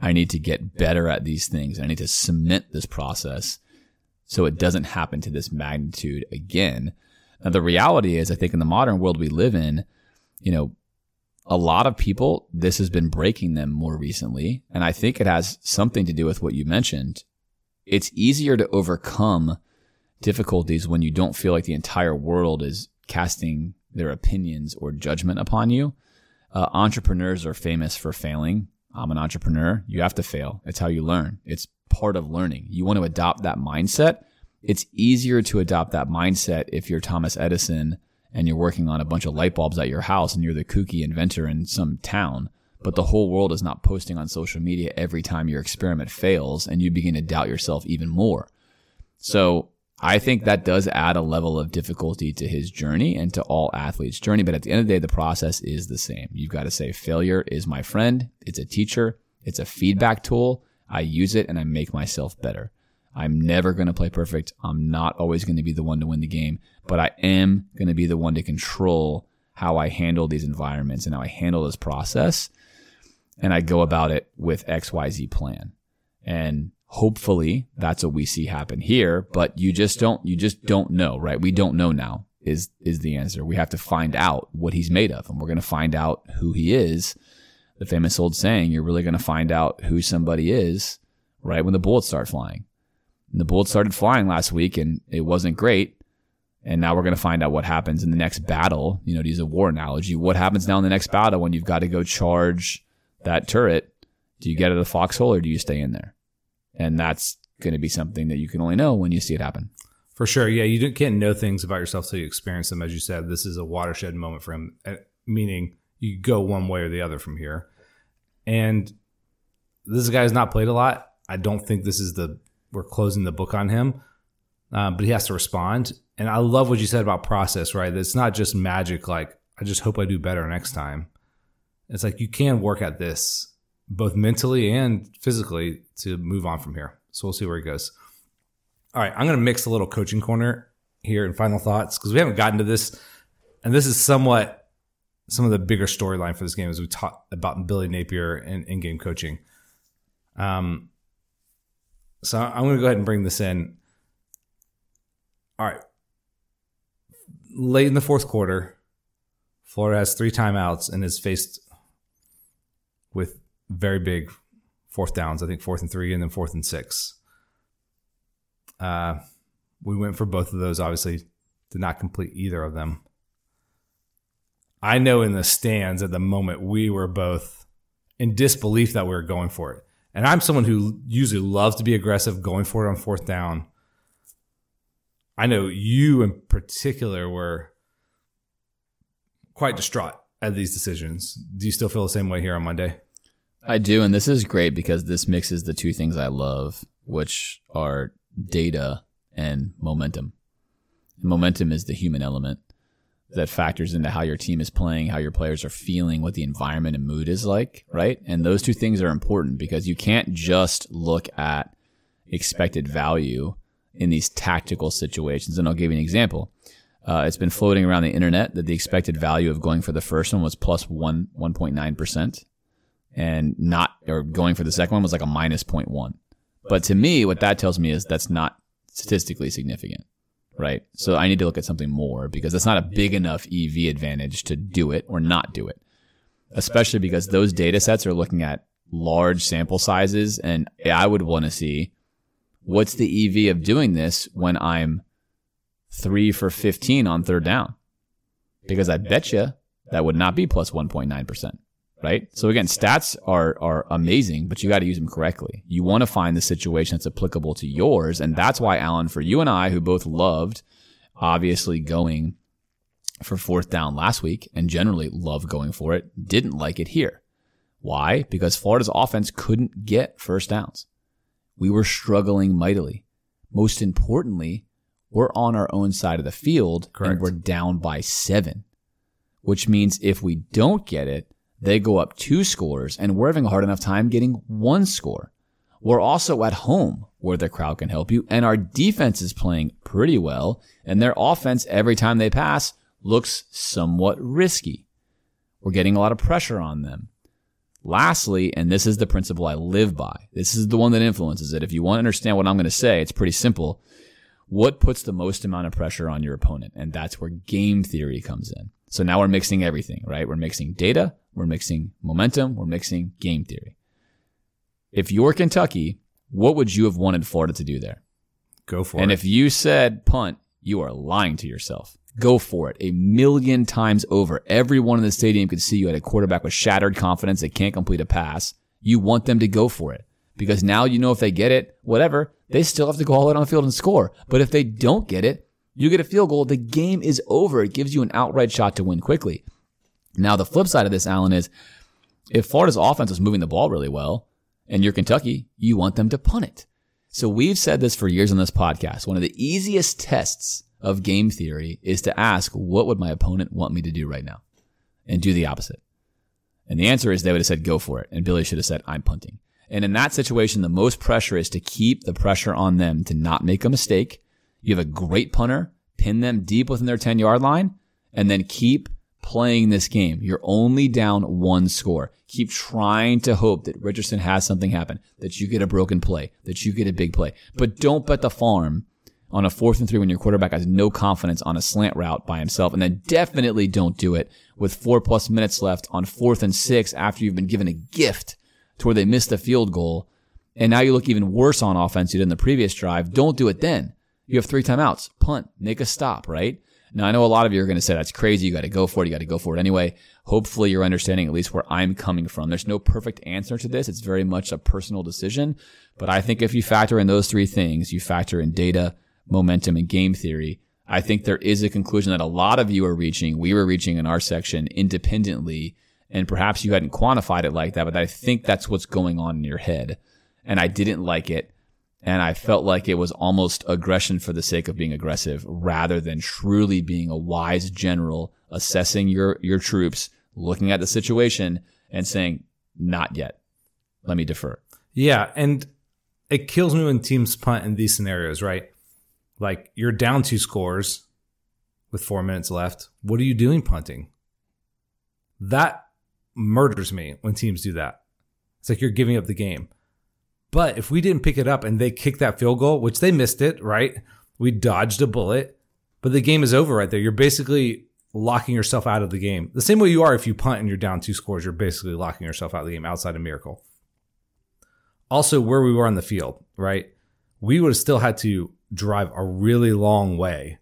I need to get better at these things. I need to cement this process so it doesn't happen to this magnitude again. The reality is, I think in the modern world we live in, you know, a lot of people, this has been breaking them more recently. And I think it has something to do with what you mentioned. It's easier to overcome difficulties when you don't feel like the entire world is casting their opinions or judgment upon you. Uh, entrepreneurs are famous for failing. I'm an entrepreneur. You have to fail. It's how you learn. It's part of learning. You want to adopt that mindset. It's easier to adopt that mindset if you're Thomas Edison and you're working on a bunch of light bulbs at your house and you're the kooky inventor in some town, but the whole world is not posting on social media every time your experiment fails and you begin to doubt yourself even more. So I think that does add a level of difficulty to his journey and to all athletes' journey. But at the end of the day, the process is the same. You've got to say failure is my friend. It's a teacher. It's a feedback tool. I use it and I make myself better. I'm never going to play perfect. I'm not always going to be the one to win the game, but I am going to be the one to control how I handle these environments and how I handle this process. And I go about it with XYZ plan. And hopefully that's what we see happen here, but you just don't, you just don't know, right? We don't know now is, is the answer. We have to find out what he's made of and we're going to find out who he is the famous old saying, you're really going to find out who somebody is right when the bullets start flying. And the bullets started flying last week and it wasn't great. And now we're going to find out what happens in the next battle. You know, to use a war analogy, what happens now in the next battle when you've got to go charge that turret? Do you get out of the foxhole or do you stay in there? And that's going to be something that you can only know when you see it happen. For sure. Yeah. You can't know things about yourself till you experience them. As you said, this is a watershed moment for him, uh, meaning you go one way or the other from here. And this guy has not played a lot. I don't think this is the we're closing the book on him, uh, but he has to respond. And I love what you said about process. Right, it's not just magic. Like I just hope I do better next time. It's like you can work at this both mentally and physically to move on from here. So we'll see where he goes. All right, I'm going to mix a little coaching corner here and final thoughts because we haven't gotten to this, and this is somewhat some of the bigger storyline for this game as we talked about Billy Napier and in-game coaching. Um, so I'm going to go ahead and bring this in. All right. Late in the fourth quarter, Florida has three timeouts and is faced with very big fourth downs. I think fourth and three and then fourth and six. Uh, we went for both of those. Obviously, did not complete either of them. I know in the stands at the moment we were both in disbelief that we were going for it. And I'm someone who usually loves to be aggressive, going for it on fourth down. I know you in particular were quite distraught at these decisions. Do you still feel the same way here on Monday? I do. And this is great because this mixes the two things I love, which are data and momentum. Momentum is the human element that factors into how your team is playing, how your players are feeling, what the environment and mood is like, right? And those two things are important because you can't just look at expected value in these tactical situations. And I'll give you an example. Uh, it's been floating around the internet that the expected value of going for the first one was plus one, 1.9% and not, or going for the second one was like a minus 0.1. But to me, what that tells me is that's not statistically significant right? So I need to look at something more because it's not a big enough EV advantage to do it or not do it. Especially because those data sets are looking at large sample sizes and I would want to see what's the EV of doing this when I'm three for 15 on third down? Because I bet you that would not be plus 1.9%, right? So again, stats are are amazing, but you got to use them correctly. You want to find the situation that's applicable to yours, and that's why Alan, for you and I, who both loved obviously going for fourth down last week and generally love going for it, didn't like it here. Why? Because Florida's offense couldn't get first downs. We were struggling mightily. Most importantly, we're on our own side of the field Correct. and we're down by seven, which means if we don't get it, they go up two scores and we're having a hard enough time getting one score. We're also at home where the crowd can help you and our defense is playing pretty well and their offense every time they pass looks somewhat risky. We're getting a lot of pressure on them. Lastly, and this is the principle I live by. This is the one that influences it. If you want to understand what I'm going to say, it's pretty simple. What puts the most amount of pressure on your opponent? And that's where game theory comes in. So now we're mixing everything, right? We're mixing data, we're mixing momentum, we're mixing game theory. If you're Kentucky, what would you have wanted Florida to do there? Go for And it. And if you said punt, you are lying to yourself. Go for it. A million times over. Everyone in the stadium could see you had a quarterback with shattered confidence that can't complete a pass. You want them to go for it because now you know if they get it, whatever, they still have to go all out on the field and score. But if they don't get it, you get a field goal. The game is over. It gives you an outright shot to win quickly. Now, the flip side of this, Alan, is if Florida's offense is moving the ball really well and you're Kentucky, you want them to punt it. So we've said this for years on this podcast. One of the easiest tests of game theory is to ask, what would my opponent want me to do right now? And do the opposite. And the answer is they would have said, go for it. And Billy should have said, I'm punting. And in that situation, the most pressure is to keep the pressure on them to not make a mistake. You have a great punter, pin them deep within their 10 yard line, and then keep playing this game. You're only down one score. Keep trying to hope that Richardson has something happen, that you get a broken play, that you get a big play. But don't bet the farm on a fourth and three when your quarterback has no confidence on a slant route by himself. And then definitely don't do it with four plus minutes left on fourth and six after you've been given a gift to where they missed a field goal. And now you look even worse on offense you did in the previous drive. Don't do it then. You have three timeouts. Punt. Make a stop, right? Now I know a lot of you are going to say that's crazy. You got to go for it. You got to go for it anyway. Hopefully you're understanding at least where I'm coming from. There's no perfect answer to this. It's very much a personal decision. But I think if you factor in those three things, you factor in data, momentum, and game theory, I think there is a conclusion that a lot of you are reaching. We were reaching in our section independently. And perhaps you hadn't quantified it like that, but I think that's what's going on in your head. And I didn't like it. And I felt like it was almost aggression for the sake of being aggressive rather than truly being a wise general assessing your, your troops, looking at the situation and saying, not yet. Let me defer. Yeah, and it kills me when teams punt in these scenarios, right? Like you're down two scores with four minutes left. What are you doing punting? That murders me when teams do that. It's like you're giving up the game. But if we didn't pick it up and they kicked that field goal, which they missed it, right? We dodged a bullet, but the game is over right there. You're basically locking yourself out of the game. The same way you are if you punt and you're down two scores, you're basically locking yourself out of the game outside of miracle also where we were on the field, right? We would have still had to drive a really long way.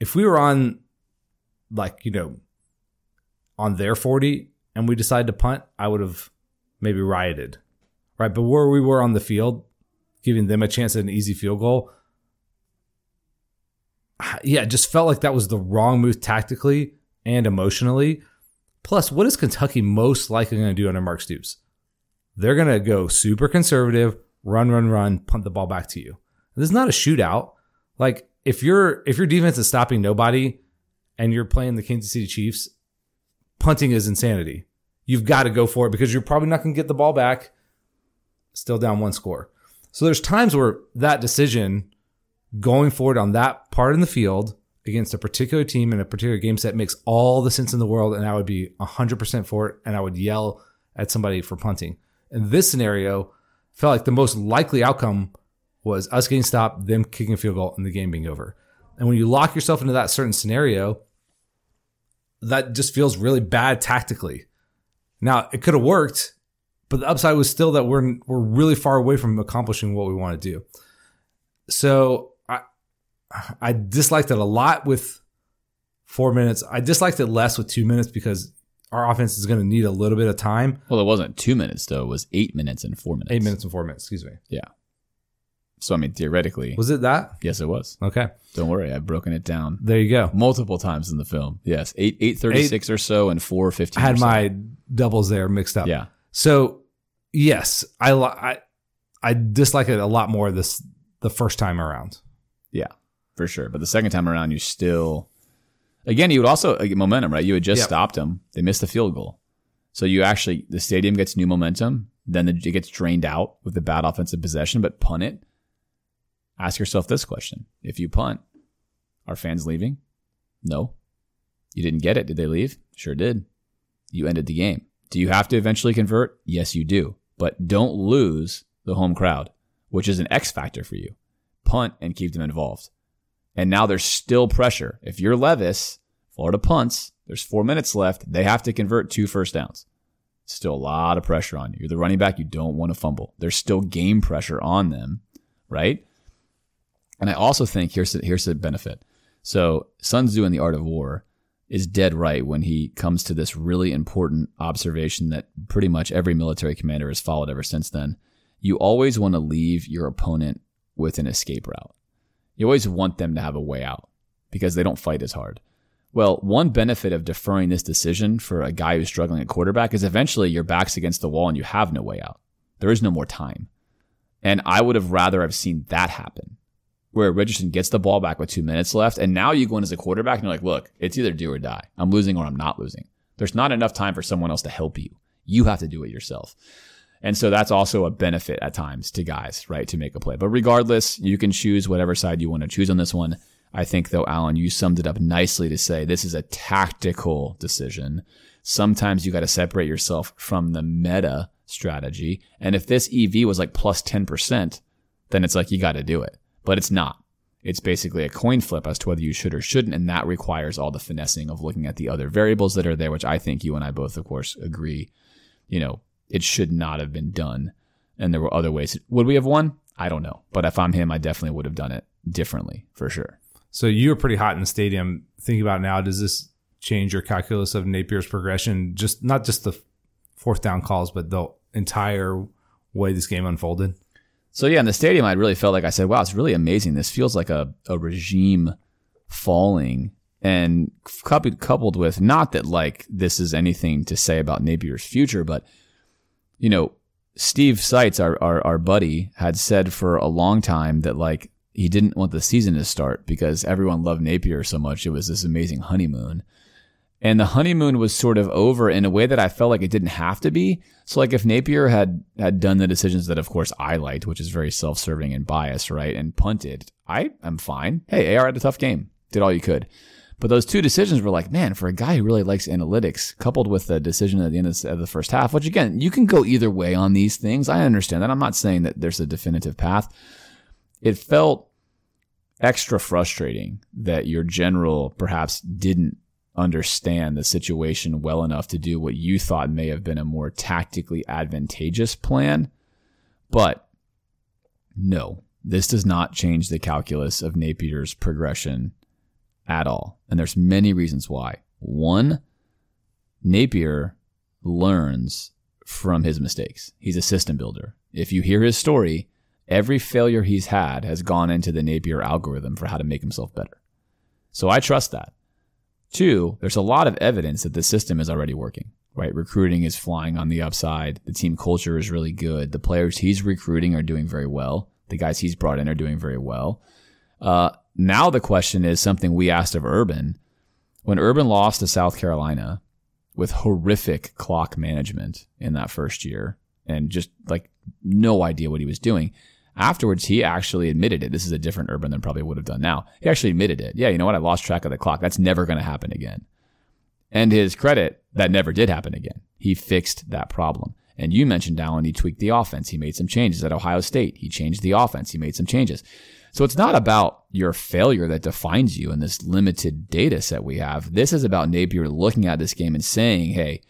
If we were on like, you know, on their 40 and we decided to punt, I would have maybe rioted. Right. But where we were on the field, giving them a chance at an easy field goal, yeah, it just felt like that was the wrong move tactically and emotionally. Plus, what is Kentucky most likely going to do under Mark Stoops? they're going to go super conservative, run, run, run, punt the ball back to you. This is not a shootout. Like if your if your defense is stopping nobody and you're playing the Kansas City Chiefs, punting is insanity. You've got to go for it because you're probably not going to get the ball back. Still down one score. So there's times where that decision going forward on that part in the field against a particular team in a particular game set makes all the sense in the world and I would be 100% for it and I would yell at somebody for punting in this scenario, felt like the most likely outcome was us getting stopped, them kicking a field goal, and the game being over. And when you lock yourself into that certain scenario, that just feels really bad tactically. Now it could have worked, but the upside was still that we're we're really far away from accomplishing what we want to do. So I I disliked it a lot with four minutes. I disliked it less with two minutes because our offense is going to need a little bit of time. Well, it wasn't two minutes though; it was eight minutes and four minutes. Eight minutes and four minutes. Excuse me. Yeah. So I mean, theoretically, Was it that? yes, it was. Okay. Don't worry, I've broken it down There you go. multiple times in the film. Yes, eight eight thirty six or so, and four fifteen. I had my doubles there mixed up. yeah. So yes, I I I dislike it a lot more this the first time around. Yeah, for sure. But the second time around, you still, again, you would also get momentum, right? You had just Yep. stopped them. They missed the field goal. So you actually, the stadium gets new momentum. Then it gets drained out with the bad offensive possession, but punt it. Ask yourself this question. If you punt, are fans leaving? No. You didn't get it. Did they leave? Sure did. You ended the game. Do you have to eventually convert? Yes, you do. But don't lose the home crowd, which is an X factor for you. Punt and keep them involved. And now there's still pressure. If you're Levis, Florida punts, there's four minutes left. They have to convert two first downs. Still a lot of pressure on you. You're the running back. You don't want to fumble. There's still game pressure on them, right? And I also think here's the, here's the benefit. So Sun Tzu in the Art of War is dead right when he comes to this really important observation that pretty much every military commander has followed ever since then. You always want to leave your opponent with an escape route. You always want them to have a way out because they don't fight as hard. Well, one benefit of deferring this decision for a guy who's struggling at quarterback is eventually your back's against the wall and you have no way out. There is no more time. And I would have rather have seen that happen where Richardson gets the ball back with two minutes left. And now you go in as a quarterback and you're like, look, it's either do or die. I'm losing or I'm not losing. There's not enough time for someone else to help you. You have to do it yourself. And so that's also a benefit at times to guys, right, to make a play. But regardless, you can choose whatever side you want to choose on this one. I think, though, Alan, you summed it up nicely to say this is a tactical decision. Sometimes you got to separate yourself from the meta strategy. And if this EV was like plus 10%, then it's like you got to do it. But it's not. It's basically a coin flip as to whether you should or shouldn't. And that requires all the finessing of looking at the other variables that are there, which I think you and I both, of course, agree. You know, it should not have been done. And there were other ways. Would we have won? I don't know. But if I'm him, I definitely would have done it differently for sure. So you were pretty hot in the stadium. Thinking about now, does this change your calculus of Napier's progression? Just not just the fourth down calls, but the entire way this game unfolded. So yeah, in the stadium, I really felt like I said, "Wow, it's really amazing. This feels like a, a regime falling." And coupled coupled with not that like this is anything to say about Napier's future, but you know, Steve Seitz, our, our our buddy, had said for a long time that like he didn't want the season to start because everyone loved Napier so much. It was this amazing honeymoon. And the honeymoon was sort of over in a way that I felt like it didn't have to be. So like if Napier had had done the decisions that of course I liked, which is very self-serving and biased, right? And punted, I am fine. Hey, AR had a tough game. Did all you could. But those two decisions were like, man, for a guy who really likes analytics, coupled with the decision at the end of the first half, which again, you can go either way on these things. I understand that. I'm not saying that there's a definitive path. It felt extra frustrating that your general perhaps didn't understand the situation well enough to do what you thought may have been a more tactically advantageous plan. But no, this does not change the calculus of Napier's progression at all. And there's many reasons why. One, Napier learns from his mistakes. He's a system builder. If you hear his story, every failure he's had has gone into the Napier algorithm for how to make himself better. So I trust that. Two, there's a lot of evidence that the system is already working, right? Recruiting is flying on the upside. The team culture is really good. The players he's recruiting are doing very well. The guys he's brought in are doing very well. Uh, now the question is something we asked of Urban. When Urban lost to South Carolina with horrific clock management in that first year and just like no idea what he was doing, afterwards he actually admitted it. This is a different Urban than probably would have done now. He actually admitted it. Yeah, you know what? I lost track of the clock. That's never going to happen again. And his credit, that never did happen again. He fixed that problem. And you mentioned Alan, he tweaked the offense. He made some changes at Ohio State. He changed the offense. He made some changes. So it's not about your failure that defines you in this limited data set we have. This is about Napier looking at this game and saying, hey,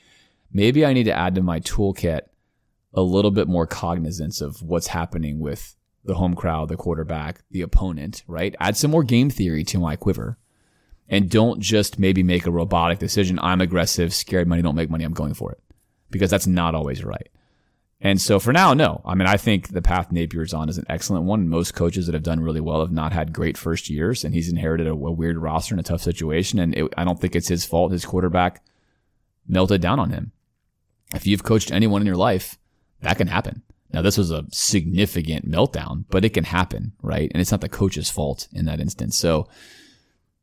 maybe I need to add to my toolkit a little bit more cognizance of what's happening with the home crowd, the quarterback, the opponent, right? Add some more game theory to my quiver. And don't just maybe make a robotic decision. I'm aggressive, scared money, don't make money, I'm going for it. Because that's not always right. And so for now, no. I mean, I think the path Napier's on is an excellent one. Most coaches that have done really well have not had great first years, and he's inherited a, a weird roster in a tough situation. And it, I don't think it's his fault. His quarterback melted down on him. If you've coached anyone in your life, that can happen. Now, this was a significant meltdown, but it can happen, right? And it's not the coach's fault in that instance. So,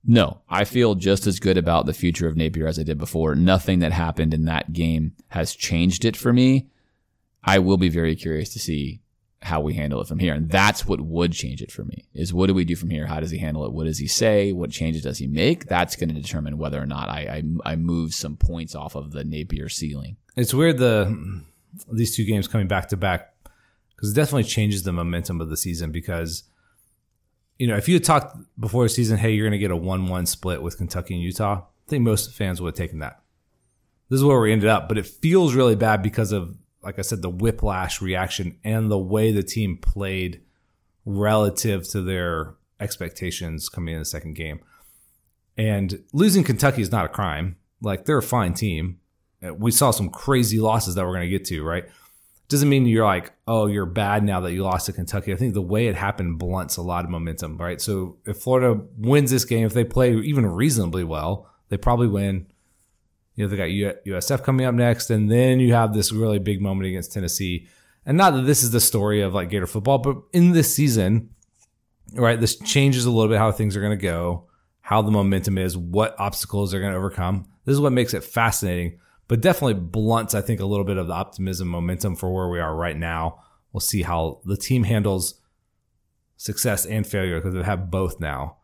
no, I feel just as good about the future of Napier as I did before. Nothing that happened in that game has changed it for me. I will be very curious to see how we handle it from here. And that's what would change it for me is what do we do from here? How does he handle it? What does he say? What changes does he make? That's going to determine whether or not I, I, I move some points off of the Napier ceiling. It's weird the these two games coming back to back because it definitely changes the momentum of the season because you know if you had talked before the season hey you're going to get a 1-1 split with Kentucky and Utah I think most fans would have taken that this is where we ended up but it feels really bad because of like I said, the whiplash reaction and the way the team played relative to their expectations coming in the second game. And losing Kentucky is not a crime. Like they're a fine team. Uh, we saw some crazy losses that we're going to get to, right? Doesn't mean you're like, oh, you're bad now that you lost to Kentucky. I think the way it happened blunts a lot of momentum, right? So if Florida wins this game, if they play even reasonably well, they probably win. You know, they got USF coming up next, and then you have this really big moment against Tennessee. And not that this is the story of like Gator football, but in this season, right, this changes a little bit how things are going to go, how the momentum is, what obstacles they're going to overcome. This is what makes it fascinating, but definitely blunts, I think, a little bit of the optimism, momentum for where we are right now. We'll see how the team handles success and failure because they have both now.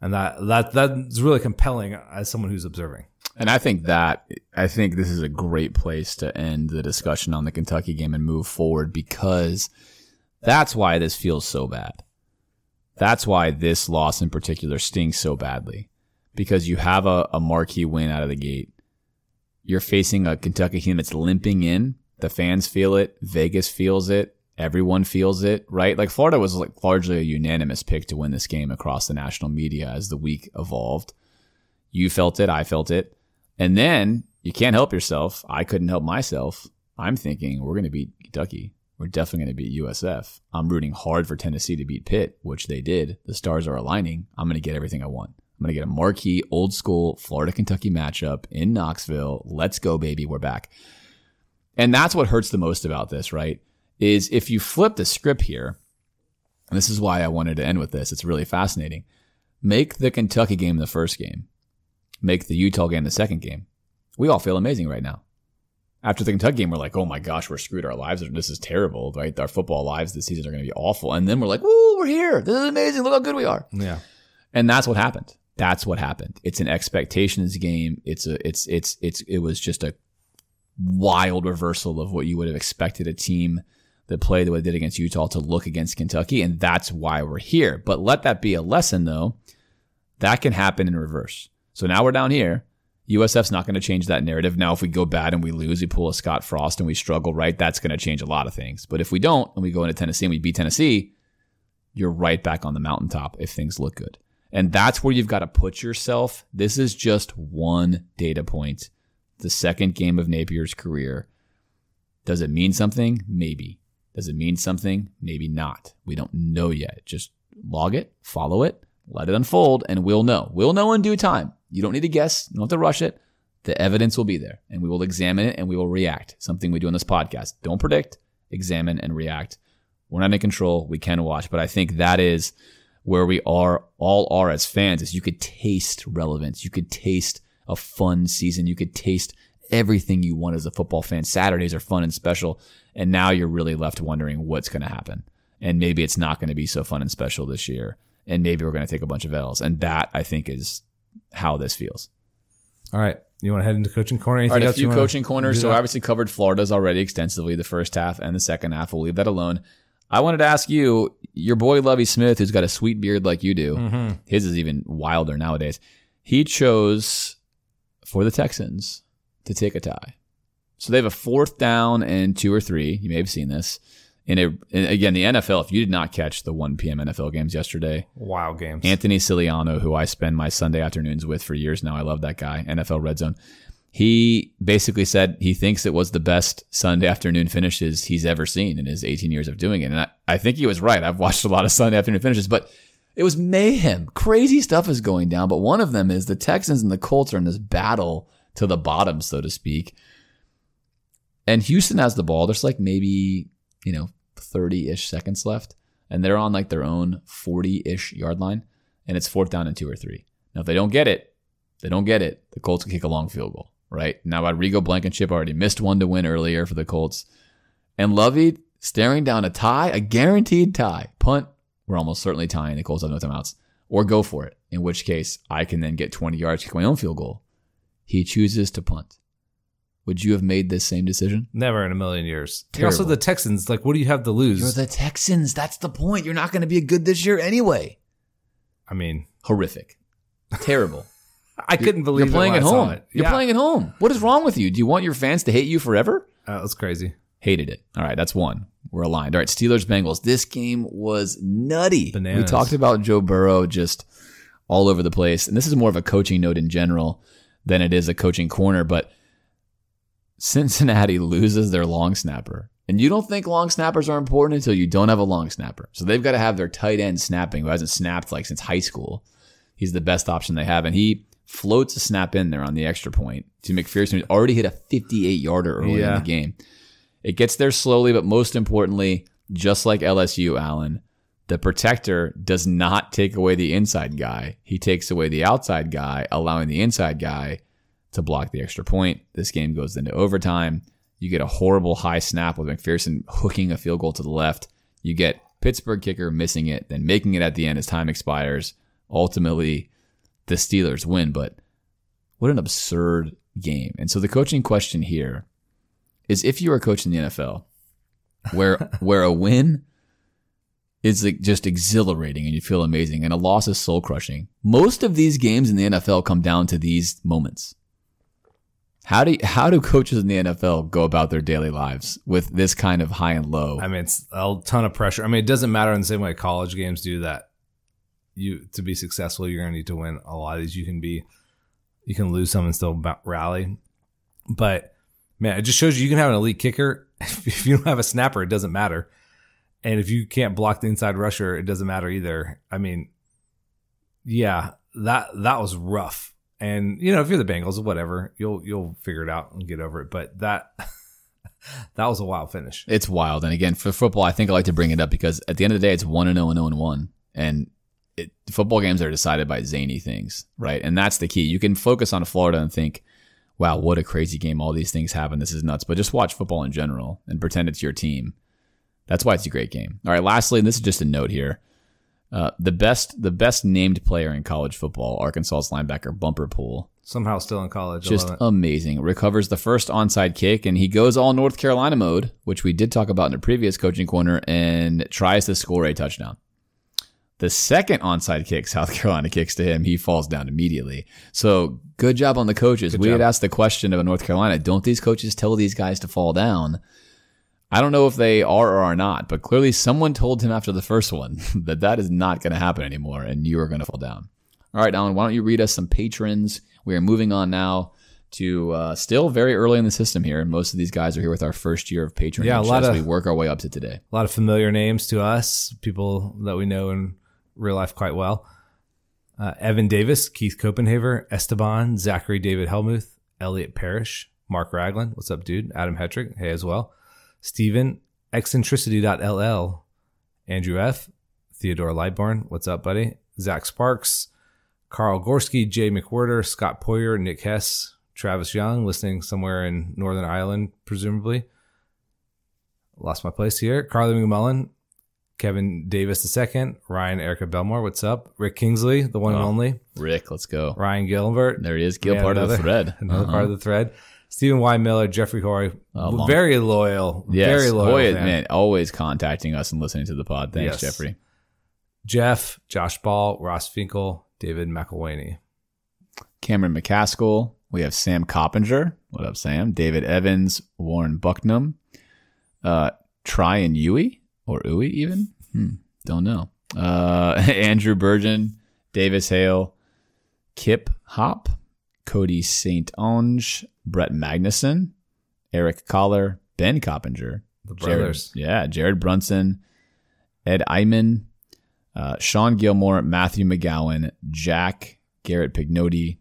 And that, that, that's really compelling as someone who's observing. And I think that I think this is a great place to end the discussion on the Kentucky game and move forward because that's why this feels so bad. That's why this loss in particular stings so badly because you have a, a marquee win out of the gate. You're facing a Kentucky team that's limping in. The fans feel it. Vegas feels it. Everyone feels it, right? Like Florida was like largely a unanimous pick to win this game across the national media as the week evolved. You felt it. I felt it. And then you can't help yourself. I couldn't help myself. I'm thinking we're going to beat Kentucky. We're definitely going to beat USF. I'm rooting hard for Tennessee to beat Pitt, which they did. The stars are aligning. I'm going to get everything I want. I'm going to get a marquee, old school Florida Kentucky matchup in Knoxville. Let's go, baby. We're back. And that's what hurts the most about this, right? Is if you flip the script here, and this is why I wanted to end with this, it's really fascinating. Make the Kentucky game the first game make the Utah game the second game. We all feel amazing right now. After the Kentucky game, we're like, oh my gosh, we're screwed. Our lives are, this is terrible, right? Our football lives this season are going to be awful. And then we're like, woo, we're here. This is amazing. Look how good we are. Yeah. And that's what happened. That's what happened. It's an expectations game. It's a, it's, it's, it's, it was just a wild reversal of what you would have expected a team that played the way they did against Utah to look against Kentucky. And that's why we're here. But let that be a lesson though. That can happen in reverse. So now we're down here. USF's not going to change that narrative. Now, if we go bad and we lose, we pull a Scott Frost and we struggle, right? That's going to change a lot of things. But if we don't and we go into Tennessee and we beat Tennessee, you're right back on the mountaintop if things look good. And that's where you've got to put yourself. This is just one data point. The second game of Napier's career. Does it mean something? Maybe. Does it mean something? Maybe not. We don't know yet. Just log it, follow it, let it unfold, and we'll know. We'll know in due time. You don't need to guess. You don't have to rush it. The evidence will be there and we will examine it and we will react. Something we do on this podcast. Don't predict, examine and react. We're not in control. We can watch, but I think that is where we are, all are as fans is you could taste relevance. You could taste a fun season. You could taste everything you want as a football fan. Saturdays are fun and special. And now you're really left wondering what's going to happen. And maybe it's not going to be so fun and special this year. And maybe we're going to take a bunch of L's. And that I think is how this feels. All right. You want to head into coaching corner? Anything All right, a few coaching corners. So obviously covered Florida's already extensively the first half and the second half. We'll leave that alone. I wanted to ask you, your boy Lovie Smith, who's got a sweet beard like you do, mm-hmm. his is even wilder nowadays. He chose for the Texans to take a tie. So they have a fourth down and two or three. You may have seen this in a and again the NFL. If you did not catch the 1 p.m. NFL games yesterday, Wow games. Anthony Siliano, who I spend my Sunday afternoons with for years now, I love that guy. NFL Red Zone. He basically said he thinks it was the best Sunday afternoon finishes he's ever seen in his 18 years of doing it, and I, I think he was right. I've watched a lot of Sunday afternoon finishes, but it was mayhem. Crazy stuff is going down, but one of them is the Texans and the Colts are in this battle to the bottom, so to speak. And Houston has the ball. There's like maybe, you know, 30 ish seconds left. And they're on like their own 40 ish yard line. And it's fourth down and two or three. Now, if they don't get it, they don't get it. The Colts can kick a long field goal, right? Now, Rodrigo Blankenship already missed one to win earlier for the Colts. And Lovie staring down a tie, a guaranteed tie. Punt, we're almost certainly tying. The Colts have no timeouts. Or go for it, in which case I can then get 20 yards, kick my own field goal. He chooses to punt. Would you have made this same decision? Never in a million years. You're Also, the Texans. Like, what do you have to lose? You're the Texans. That's the point. You're not going to be good this year anyway. I mean, Horrific. Terrible. I couldn't believe You're playing at when I saw home. You're Yeah. playing at home. What is wrong with you? Do you want your fans to hate you forever? Uh, That was crazy. Hated it. All right, that's one. We're aligned. All right, Steelers Bengals. This game was nutty. We talked about Joe Burrow just all over the place. And this is more of a coaching note in general than it is a coaching corner, but Cincinnati loses their long snapper. And you don't think long snappers are important until you don't have a long snapper. So they've got to have their tight end snapping who hasn't snapped like since high school. He's the best option they have. And he floats a snap in there on the extra point to McPherson, who's already hit a 58 yarder early in the game. It gets there slowly, but most importantly, just like LSU, Alan, the protector does not take away the inside guy. He takes away the outside guy, allowing the inside guy to block the extra point. This game goes into overtime. You get a horrible high snap with McPherson hooking a field goal to the left. You get Pittsburgh kicker missing it, then making it at the end as time expires. Ultimately, the Steelers win, but what an absurd game. And so the coaching question here is if you are coaching the NFL, where where a win is like just exhilarating and you feel amazing, and a loss is soul crushing. Most of these games in the NFL come down to these moments. How do how do coaches in the NFL go about their daily lives with this kind of high and low? I mean, it's a ton of pressure. I mean, it doesn't matter in the same way college games do that. You to be successful, you're going to need to win a lot of these. You can be, you can lose some and still rally. But man, it just shows you you can have an elite kicker. If you don't have a snapper, it doesn't matter. And if you can't block the inside rusher, it doesn't matter either. I mean, yeah, that that was rough. And you know, if you're the Bengals, or whatever, you'll you'll figure it out and get over it. But that that was a wild finish. It's wild. And again, for football, I think I like to bring it up because at the end of the day, it's 1 and 0 and 0 and 1. And it, football games are decided by zany things, right? And that's the key. You can focus on Florida and think, wow, what a crazy game. All these things happen. This is nuts. But just watch football in general and pretend it's your team. That's why it's a great game. All right. Lastly, and this is just a note here. Uh, the best, the best named player in college football, Arkansas's linebacker Bumper Pool, Somehow still in college. Just amazing. Recovers the first onside kick and he goes all North Carolina mode, which we did talk about in a previous coaching corner, and tries to score a touchdown. The second onside kick South Carolina kicks to him, he falls down immediately. So good job on the coaches. we job. had asked the question of North Carolina, don't these coaches tell these guys to fall down? I don't know if they are or are not, but clearly someone told him after the first one that that is not going to happen anymore and you are going to fall down. All right, Alan, why don't you read us some patrons? We are moving on now to uh, still very early in the system here. And most of these guys are here with our first year of patronage Yeah, a lot as of- we work our way up to today. a lot of familiar names to us, people that we know in real life quite well. Uh, Evan Davis, Keith Copenhaver, Esteban, Zachary David Helmuth, Elliot Parrish, Mark Ragland. What's up, dude? Adam Hetrick. Hey, as well. Steven, eccentricity.ll, Andrew F., Theodore Lightborn. What's up, buddy? Zach Sparks, Carl Gorski, Jay McWhirter, Scott Poyer, Nick Hess, Travis Young, listening somewhere in Northern Ireland, presumably. Lost my place here. Carly McMullen, Kevin Davis II, Ryan Erica Belmore. What's up? Rick Kingsley, the one and Oh. only. Rick, let's go. Ryan Gilbert. There he is. Gil, part of the thread. Another Uh-huh. part of the thread. Stephen Y. Miller, Jeffrey. Oh, very loyal. Yes, Very loyal. Man, always contacting us and listening to the pod. Thanks, Yes. Jeffrey. Jeff, Josh Ball, Ross Finkel, David McElwaney. Cameron McCaskill. We have Sam Coppinger. What up, Sam? David Evans, Warren Bucknam, uh, Tryon Yui, or Uwe even. Hmm, don't know. Uh, Andrew Burgeon, Davis Hale, Kip Hop, Cody St. Onge, Brett Magnuson, Eric Collar, Ben Coppinger, The Jared- brothers. yeah, Jared Brunson, Ed Eyman, uh, Sean Gilmore, Matthew McGowan, Jack, Garrett Pignotti,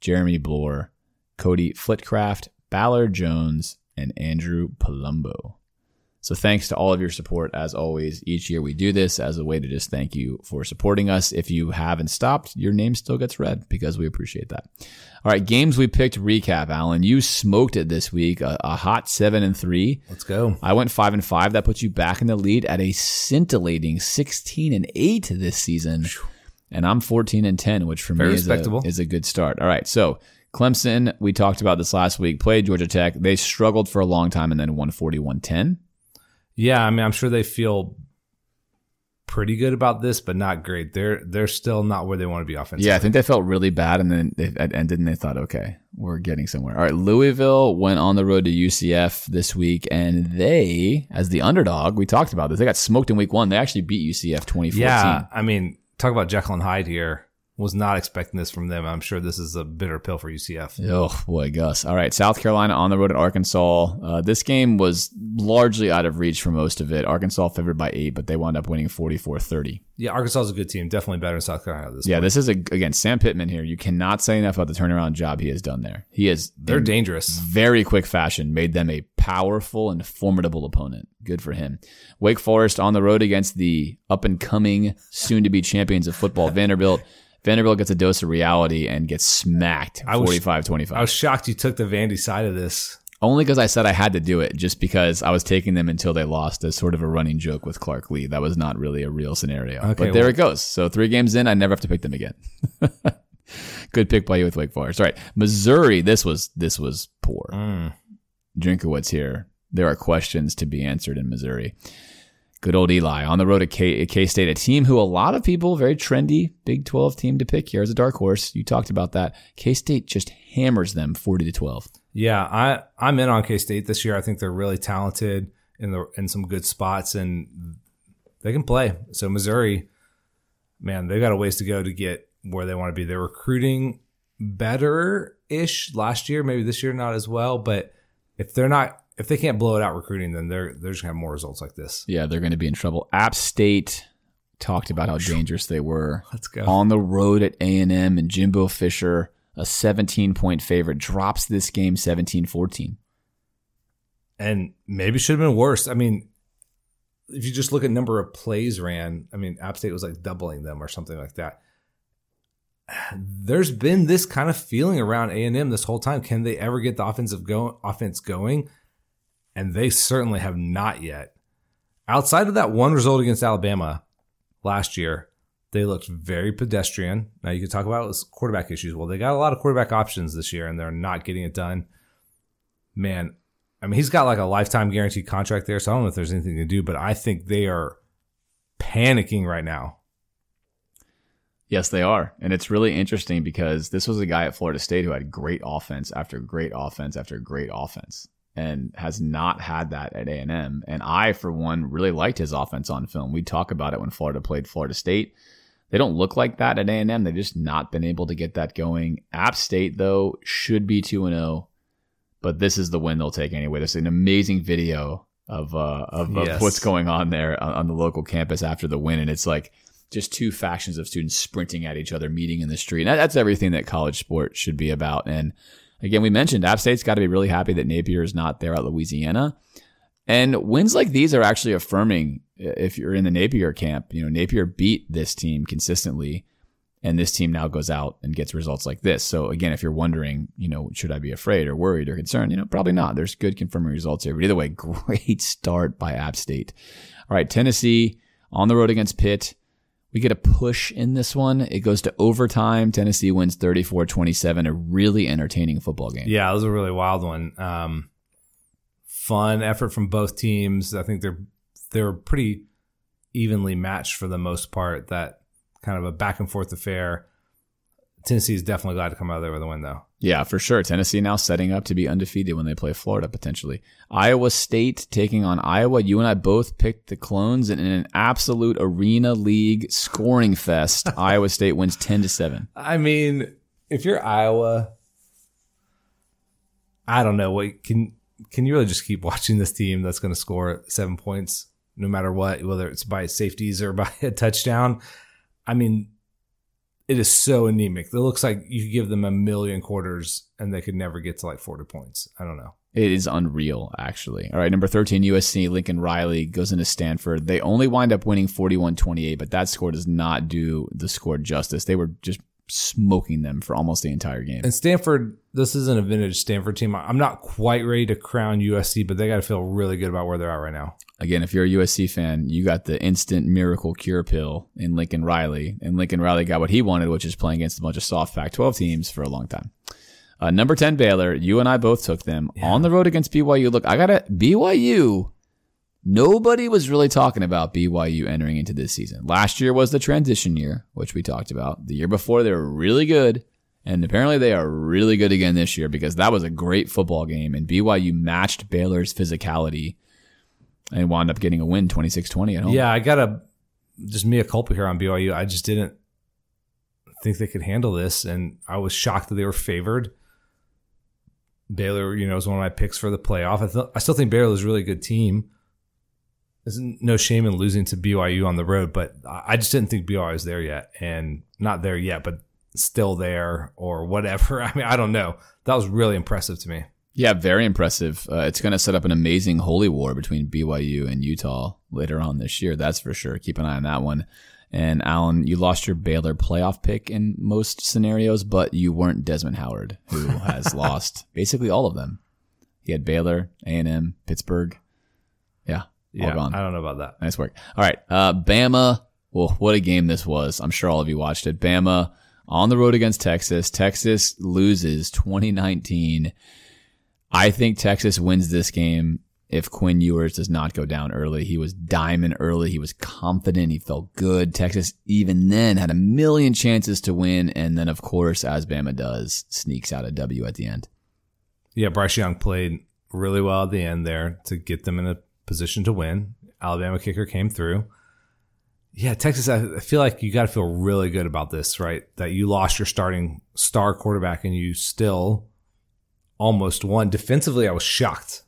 Jeremy Bloor, Cody Flitcraft, Ballard Jones, and Andrew Palumbo. So thanks to all of your support as always. Each year we do this as a way to just thank you for supporting us. If you haven't stopped, your name still gets read because we appreciate that. All right, games we picked recap, Alan. You smoked it this week, a, a hot seven and three. Let's go. I went five and five. That puts you back in the lead at a scintillating sixteen and eight this season. And I'm fourteen and ten, which for Very me is a, is a good start. All right, so Clemson, we talked about this last week, played Georgia Tech. They struggled for a long time and then won 41-10. Yeah, I mean, I'm sure they feel pretty good about this, but not great. They're they're still not where they want to be offensively. Yeah, I think they felt really bad, and then they it ended, and they thought, okay, we're getting somewhere. All right, Louisville went on the road to UCF this week, and they, as the underdog, we talked about this. They got smoked in week one. They actually beat UCF 2014. Yeah, I mean, talk about Jekyll and Hyde here. Was not expecting this from them. I'm sure this is a bitter pill for UCF. Oh boy, Gus. All right, South Carolina on the road at Arkansas. Uh, this game was largely out of reach for most of it. Arkansas favored by eight, but they wound up winning 44-30. Yeah, Arkansas is a good team. Definitely better than South Carolina. This Yeah, point. this is a again Sam Pittman here. You cannot say enough about the turnaround job he has done there. He has they're dangerous. very quick fashion made them a powerful and formidable opponent. Good for him. Wake Forest on the road against the up and coming, soon to be champions of football, Vanderbilt. Vanderbilt gets a dose of reality and gets smacked I was- 45 25. I was shocked you took the Vandy side of this. Only because I said I had to do it, just because I was taking them until they lost as sort of a running joke with Clark Lea. That was not really a real scenario. Okay, but there well- it goes. So three games in, I never have to pick them again. Good pick by you with Wake Forest. All right, Missouri. This was this was poor. Mm. Drinkwitz here. There are questions to be answered in Missouri. Good old Eli on the road at K State, a team who a lot of people very trendy Big Twelve team to pick here as a dark horse. You talked about that. K State just hammers them forty to twelve. Yeah, I I'm in on K State this year. I think they're really talented in the in some good spots and they can play. So Missouri, man, they got a ways to go to get where they want to be. They're recruiting better ish last year, maybe this year not as well. But if they're not, if they can't blow it out recruiting, then they're they're just gonna have more results like this. Yeah, they're going to be in trouble. App State talked about how dangerous they were. Let's go. On the road at A&M and Jimbo Fisher, a 17 point favorite, drops this game 17-14. and maybe should have been worse. I mean, if you just look at number of plays ran, I mean, App State was like doubling them or something like that. There's been this kind of feeling around A and M this whole time. Can they ever get the offensive go offense going? And they certainly have not yet. Outside of that one result against Alabama last year, they looked very pedestrian. Now you could talk about quarterback issues. Well, they got a lot of quarterback options this year, and they're not getting it done. Man, I mean, he's got like a lifetime guaranteed contract there, so I don't know if there's anything to do, but I think they are panicking right now. Yes, they are. And it's really interesting because this was a guy at Florida State who had great offense after great offense after great offense and has not had that at A&M. And I, for one, really liked his offense on film. We talk about it when Florida played Florida State. They don't look like that at A&M. They've just not been able to get that going. App State, though, should be 2-0, but this is the win they'll take anyway. There's an amazing video of, uh, of, of what's going on there on, on the local campus after the win. And it's like, just two factions of students sprinting at each other, meeting in the street. And that's everything that college sport should be about. And again, we mentioned App State's got to be really happy that Napier is not there at Louisiana. And wins like these are actually affirming if you're in the Napier camp. You know, Napier beat this team consistently, and this team now goes out and gets results like this. So again, if you're wondering, you know, should I be afraid or worried or concerned? You know, probably not. There's good confirming results here. But either way, great start by App State. All right, Tennessee on the road against Pitt. We get a push in this one. It goes to overtime. Tennessee wins 34 27, a really entertaining football game. Yeah, it was a really wild one. Um, fun effort from both teams. I think they're they're pretty evenly matched for the most part. That kind of a back and forth affair. Tennessee is definitely glad to come out of there with a win, though. Yeah, for sure. Tennessee now setting up to be undefeated when they play Florida potentially. Iowa State taking on Iowa. You and I both picked the Clones and in an absolute arena league scoring fest. Iowa State wins 10 to 7. I mean, if you're Iowa, I don't know. What can can you really just keep watching this team that's going to score seven points no matter what, whether it's by safeties or by a touchdown? I mean, it is so anemic. It looks like you could give them a million quarters and they could never get to like 40 points. I don't know. It is unreal, actually. All right, number 13, USC, Lincoln Riley goes into Stanford. They only wind up winning 41 28, but that score does not do the score justice. They were just smoking them for almost the entire game. And Stanford, this isn't a vintage Stanford team. I'm not quite ready to crown USC, but they got to feel really good about where they're at right now. Again, if you're a USC fan, you got the instant miracle cure pill in Lincoln Riley, and Lincoln Riley got what he wanted, which is playing against a bunch of soft Pac-12 teams for a long time. Uh, number 10, Baylor. You and I both took them on the road against BYU. Look, I got to BYU. Nobody was really talking about BYU entering into this season. Last year was the transition year, which we talked about. The year before, they were really good. And apparently they are really good again this year because that was a great football game and BYU matched Baylor's physicality and wound up getting a win 26-20 at home. Yeah, I got to just mea culpa here on BYU. I just didn't think they could handle this, and I was shocked that they were favored. Baylor, you know, is one of my picks for the playoff. I, th- I still think Baylor is a really good team. There's no shame in losing to BYU on the road, but I just didn't think BYU was there yet, and not there yet, but still there or whatever. I mean, I don't know. That was really impressive to me. Yeah, very impressive. Uh, it's going to set up an amazing holy war between BYU and Utah later on this year. That's for sure. Keep an eye on that one. And Alan, you lost your Baylor playoff pick in most scenarios, but you weren't Desmond Howard, who has lost basically all of them. He had Baylor, A and M, Pittsburgh. Yeah, Yeah, gone. I don't know about that. Nice work. All right. Uh, Bama. Well, what a game this was. I'm sure all of you watched it. Bama on the road against Texas. Texas loses 2019. I think Texas wins this game if Quinn Ewers does not go down early. He was diamond early. He was confident. He felt good. Texas even then had a million chances to win. And then, of course, as Bama does, sneaks out a W at the end. Yeah, Bryce Young played really well at the end there to get them in a position to win. Alabama kicker came through. Yeah, Texas, I feel like you got to feel really good about this, right? That you lost your starting star quarterback and you still almost won. Defensively, I was shocked.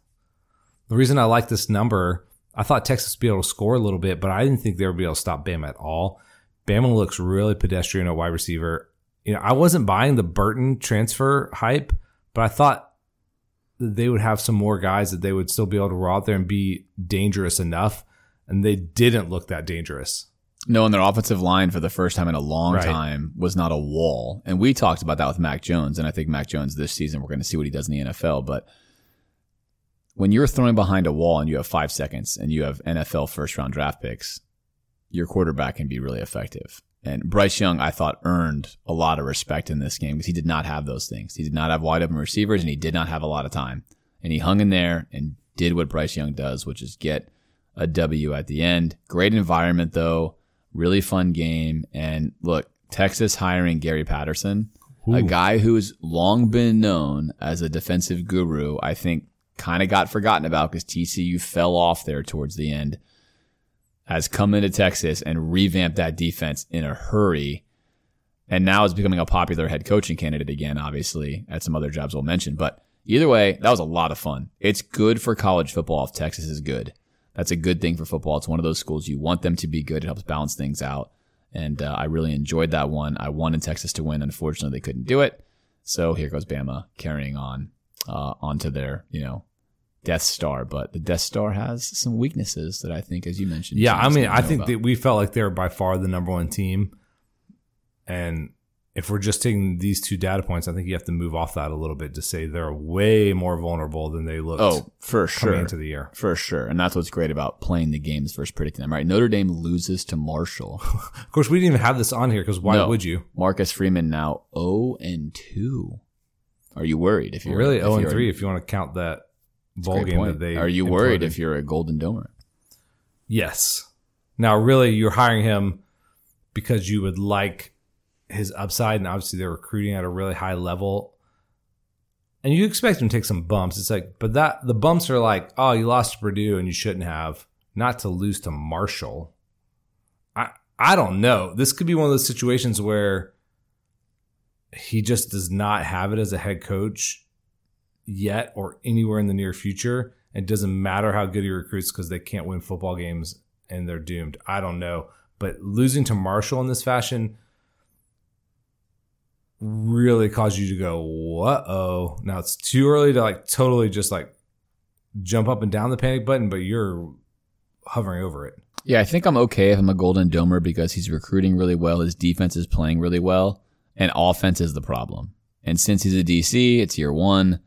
The reason I like this number, I thought Texas would be able to score a little bit, but I didn't think they would be able to stop Bama at all. Bama looks really pedestrian at wide receiver. You know, I wasn't buying the Burton transfer hype, but I thought they would have some more guys that they would still be able to roll out there and be dangerous enough. And they didn't look that dangerous. No, and their offensive line for the first time in a long Right. time was not a wall. And we talked about that with Mac Jones. And I think Mac Jones this season, we're going to see what he does in the NFL. But when you're throwing behind a wall and you have five seconds and you have NFL first round draft picks, your quarterback can be really effective. And Bryce Young, I thought, earned a lot of respect in this game because he did not have those things. He did not have wide open receivers and he did not have a lot of time. And he hung in there and did what Bryce Young does, which is get a W at the end. Great environment though. Really fun game. And look, Texas hiring Gary Patterson, a guy who's long been known as a defensive guru, I think kind of got forgotten about because TCU fell off there towards the end, has come into Texas and revamped that defense in a hurry. And now is becoming a popular head coaching candidate again, obviously, at some other jobs we'll mention. But either way, that was a lot of fun. It's good for college football if Texas is good. That's a good thing for football. It's one of those schools you want them to be good. It helps balance things out. And uh, I really enjoyed that one. I wanted Texas to win. Unfortunately, they couldn't do it. So here goes Bama carrying on uh, onto their, you know, Death Star. But the Death Star has some weaknesses that I think, as you mentioned. Yeah, I mean, I think about. that we felt like they were by far the number one team. And if we're just taking these two data points, I think you have to move off that a little bit to say they're way more vulnerable than they looked Oh, for coming sure. into the year. For sure. And that's what's great about playing the games versus predicting them, right? Notre Dame loses to Marshall. Of course, we didn't even have this on here because why No. would you? Marcus Freeman now 0 and 2. Are you worried if you're Really, if 0 and 3 if you want to count that bowl game point. that they Are you worried if you're a Golden Domer? Yes. Now, really, you're hiring him because you would like his upside, and obviously they're recruiting at a really high level. And you expect him to take some bumps. It's like, but that the bumps are like, oh, you lost to Purdue and you shouldn't have, not to lose to Marshall. I I don't know. This could be one of those situations where he just does not have it as a head coach yet or anywhere in the near future. It doesn't matter how good he recruits because they can't win football games and they're doomed. I don't know. But losing to Marshall in this fashion really cause you to go, "What? Oh, now it's too early to like totally just like jump up and down the panic button, but you're hovering over it." Yeah, I think I'm okay if I'm a Golden Domer because he's recruiting really well. His defense is playing really well, and offense is the problem. And since he's a DC, it's year one.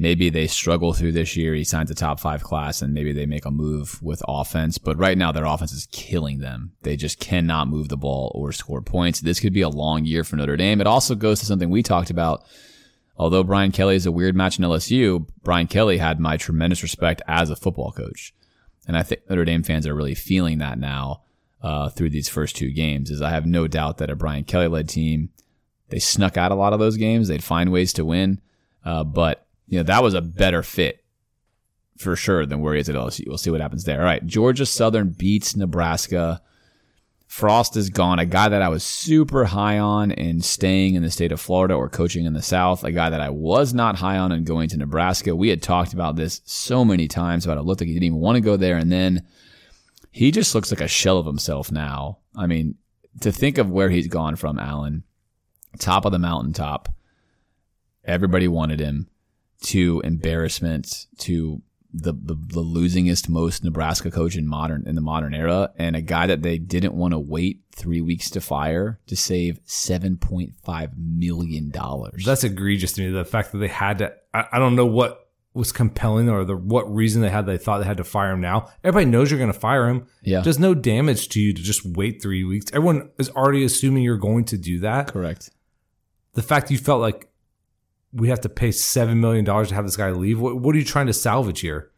Maybe they struggle through this year. He signs a top five class and maybe they make a move with offense. But right now, their offense is killing them. They just cannot move the ball or score points. This could be a long year for Notre Dame. It also goes to something we talked about. Although Brian Kelly is a weird match in LSU, Brian Kelly had my tremendous respect as a football coach. And I think Notre Dame fans are really feeling that now uh, through these first two games. Is I have no doubt that a Brian Kelly led team, they snuck out a lot of those games. They'd find ways to win, uh, but you know, that was a better fit for sure than where he is at LSU. We'll see what happens there. All right. Georgia Southern beats Nebraska. Frost is gone. A guy that I was super high on in staying in the state of Florida or coaching in the South. A guy that I was not high on in going to Nebraska. We had talked about this so many times about it looked like he didn't even want to go there. And then he just looks like a shell of himself now. I mean, to think of where he's gone from, Alan, top of the mountaintop. Everybody wanted him to embarrassment to the, the, the losingest most Nebraska coach in modern in the modern era and a guy that they didn't want to wait three weeks to fire to save seven point five million dollars. That's egregious to me. The fact that they had to I, I don't know what was compelling or the what reason they had they thought they had to fire him now. Everybody knows you're gonna fire him. Yeah. There's no damage to you to just wait three weeks. Everyone is already assuming you're going to do that. Correct. The fact you felt like we have to pay seven million dollars to have this guy leave. What, what are you trying to salvage here?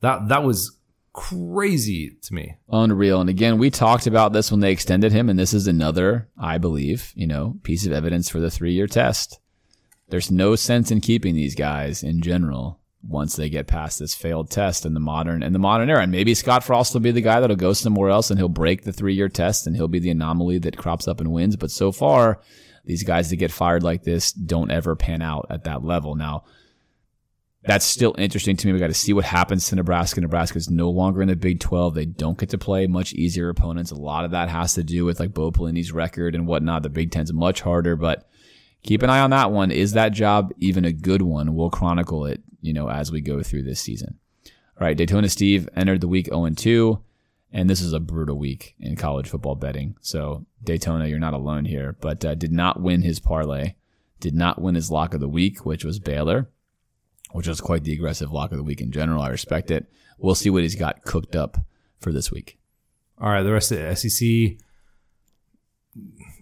That that was crazy to me. Unreal. And again, we talked about this when they extended him, and this is another, I believe, you know, piece of evidence for the three year test. There's no sense in keeping these guys in general once they get past this failed test in the modern in the modern era. And maybe Scott Frost will be the guy that'll go somewhere else and he'll break the three year test and he'll be the anomaly that crops up and wins. But so far, these guys that get fired like this don't ever pan out at that level. Now, that's still interesting to me. We got to see what happens to Nebraska. Nebraska is no longer in the Big 12. They don't get to play much easier opponents. A lot of that has to do with like Bo Pelini's record and whatnot. The Big Ten's much harder, but keep an eye on that one. Is that job even a good one? We'll chronicle it, you know, as we go through this season. All right. Daytona Steve entered the week 0 2. And this is a brutal week in college football betting. So Daytona, you're not alone here, but uh, did not win his parlay, did not win his lock of the week, which was Baylor, which was quite the aggressive lock of the week in general. I respect it. We'll see what he's got cooked up for this week. All right, the rest of the SEC.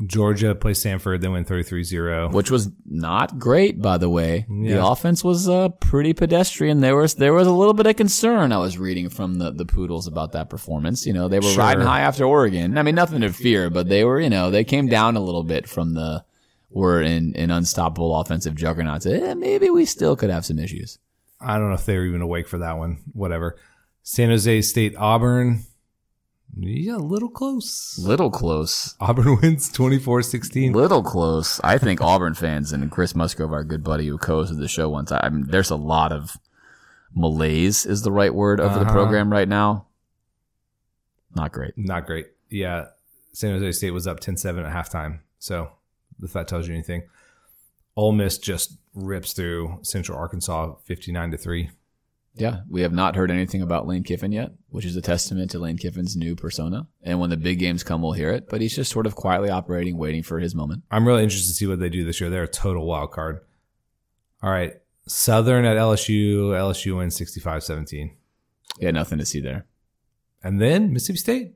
Georgia plays Stanford, they win 33-0. Which was not great, by the way. Yeah. The offense was uh, pretty pedestrian. There was there was a little bit of concern I was reading from the, the Poodles about that performance. You know, they were Sure. riding high after Oregon. I mean, nothing to fear, but they were, you know, they came down a little bit from the were in an unstoppable offensive juggernauts. Eh, maybe we still could have some issues. I don't know if they were even awake for that one. Whatever. San Jose State Auburn. Yeah, a little close. Little close. Auburn wins 24-16. Little close. I think Auburn fans and Chris Musgrove, our good buddy who co-hosted the show once. I mean, there's a lot of malaise is the right word over the Uh-huh. program right now. Not great. Not great. Yeah. San Jose State was up 10-7 at halftime. So if that tells you anything. Ole Miss just rips through Central Arkansas 59 to 3. Yeah, we have not heard anything about Lane Kiffin yet, which is a testament to Lane Kiffin's new persona. And when the big games come, we'll hear it. But he's just sort of quietly operating, waiting for his moment. I'm really interested to see what they do this year. They're a total wild card. All right. Southern at LSU. LSU wins 65 17. Yeah, nothing to see there. And then Mississippi State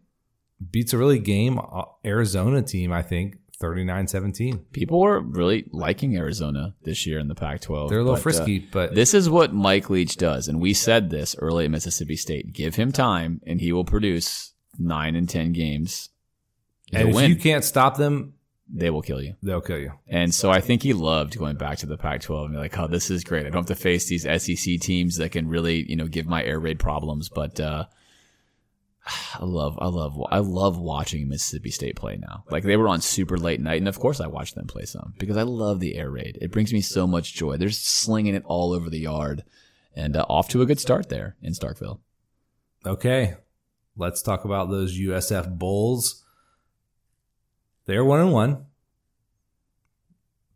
beats a really game uh, Arizona team, I think, 39 17. People were really liking Arizona this year in the Pac-12. They're a little but, uh, frisky, but This is what Mike Leach does, and we said this early at Mississippi State. Give him time, and he will produce nine and ten games. He'll and if win. you can't stop them, they will kill you. They'll kill you. And so I think he loved going back to the Pac-12 and be like, "Oh, this is great. I don't have to face these SEC teams that can really, you know, give my air raid problems." But uh, I love, I love, I love watching Mississippi State play now. Like they were on super late night, and of course I watched them play some because I love the air raid. It brings me so much joy. They're slinging it all over the yard, and uh, off to a good start there in Starkville. Okay, let's talk about those USF Bulls. They're one and one,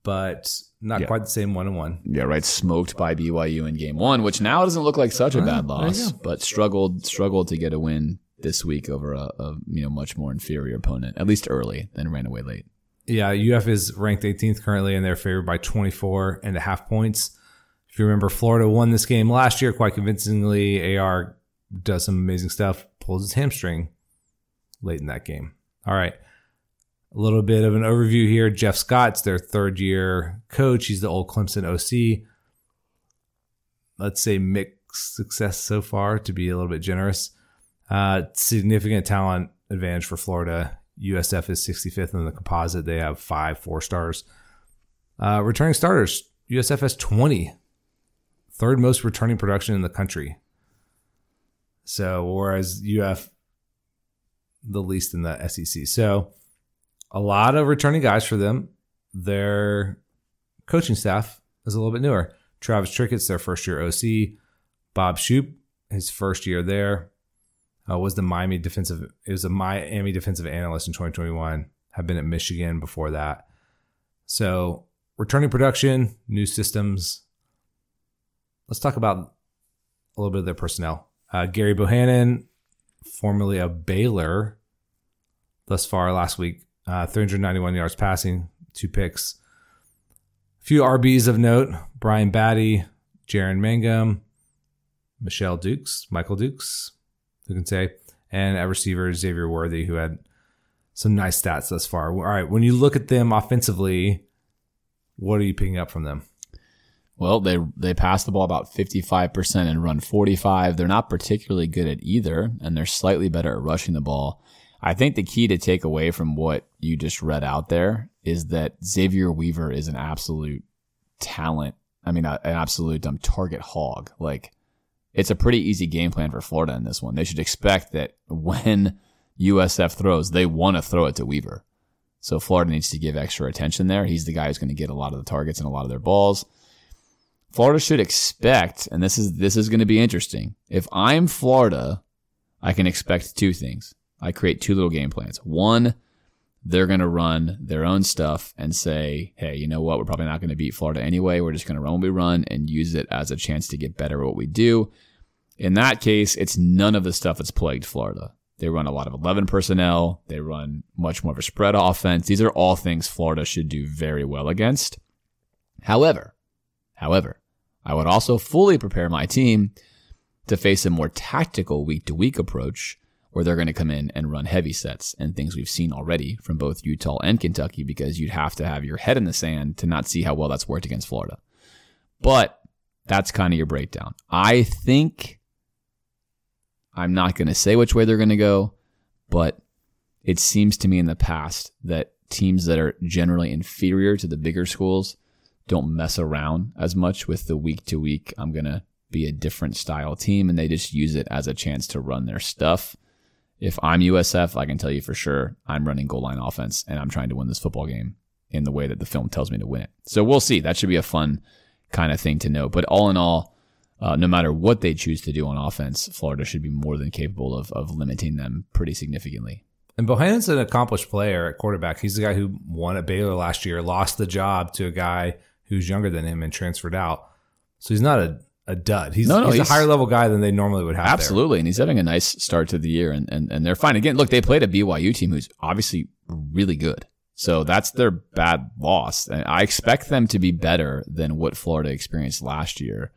but not Yeah. quite the same one and one. Yeah, right. Smoked by BYU in game one, which now doesn't look like such a bad loss, but struggled struggled to get a win this week over a, a you know much more inferior opponent, at least early, then ran away late. Yeah, UF is ranked 18th currently, and they're favored by 24 and a half points. If you remember, Florida won this game last year quite convincingly. AR does some amazing stuff, pulls his hamstring late in that game. All right. A little bit of an overview here. Jeff Scott's their third year coach. He's the old Clemson OC. Let's say mixed success so far to be a little bit generous. Uh, significant talent advantage for Florida. USF is 65th in the composite. They have five four stars. Uh, returning starters, USF has 20, third most returning production in the country. So, whereas UF, the least in the SEC. So, a lot of returning guys for them. Their coaching staff is a little bit newer. Travis Trickett's their first year OC. Bob Shoop, his first year there, uh, was the Miami defensive. It was a Miami defensive analyst in 2021. Have been at Michigan before that. So returning production, new systems. Let's talk about a little bit of their personnel. Uh, Gerry Bohanon, formerly of Baylor, thus far last week, uh, 391 yards passing, two picks. A few RBs of note: Brian Battie, Jaren Mangham, Michel Dukes, Michael Dukes, who can say, and at receiver Xavier Worthy, who had some nice stats thus far. All right, when you look at them offensively, what are you picking up from them? Well, they they pass the ball about 55% and run 45. They're not particularly good at either, and they're slightly better at rushing the ball. I think the key to take away from what you just read out there is that Xavier Weaver is an absolute talent. I mean, an absolute um, target hog. Like, it's a pretty easy game plan for Florida in this one. They should expect that when USF throws, they want to throw it to Weaver. So Florida needs to give extra attention there. He's the guy who's going to get a lot of the targets and a lot of their balls. Florida should expect, and this is this is going to be interesting. If I'm Florida, I can expect two things. I create two little game plans. One, they're going to run their own stuff and say, "Hey, you know what? We're probably not going to beat Florida anyway. We're just going to run what we run and use it as a chance to get better at what we do." In that case, it's none of the stuff that's plagued Florida. They run a lot of 11 personnel. They run much more of a spread offense. These are all things Florida should do very well against. However, however, I would also fully prepare my team to face a more tactical week to week approach where they're going to come in and run heavy sets and things we've seen already from both Utah and Kentucky because you'd have to have your head in the sand to not see how well that's worked against Florida. But that's kind of your breakdown. I think I'm not going to say which way they're going to go, but it seems to me in the past that teams that are generally inferior to the bigger schools don't mess around as much with the week to week. I'm going to be a different style team and they just use it as a chance to run their stuff. If I'm USF, I can tell you for sure I'm running goal line offense and I'm trying to win this football game in the way that the film tells me to win it. So we'll see. That should be a fun kind of thing to know. But all in all, uh, no matter what they choose to do on offense, Florida should be more than capable of, of limiting them pretty significantly. And Bohanon's an accomplished player at quarterback. He's the guy who won at Baylor last year, lost the job to a guy who's younger than him and transferred out. So he's not a, a dud. He's, No, no, he's, he's- a higher level guy than they normally would have. there. Absolutely. And he's having a nice start to the year and, and, and they're fine. Again, look, they played a BYU team who's obviously really good. So that's their bad loss. And I expect them to be better than what Florida experienced last year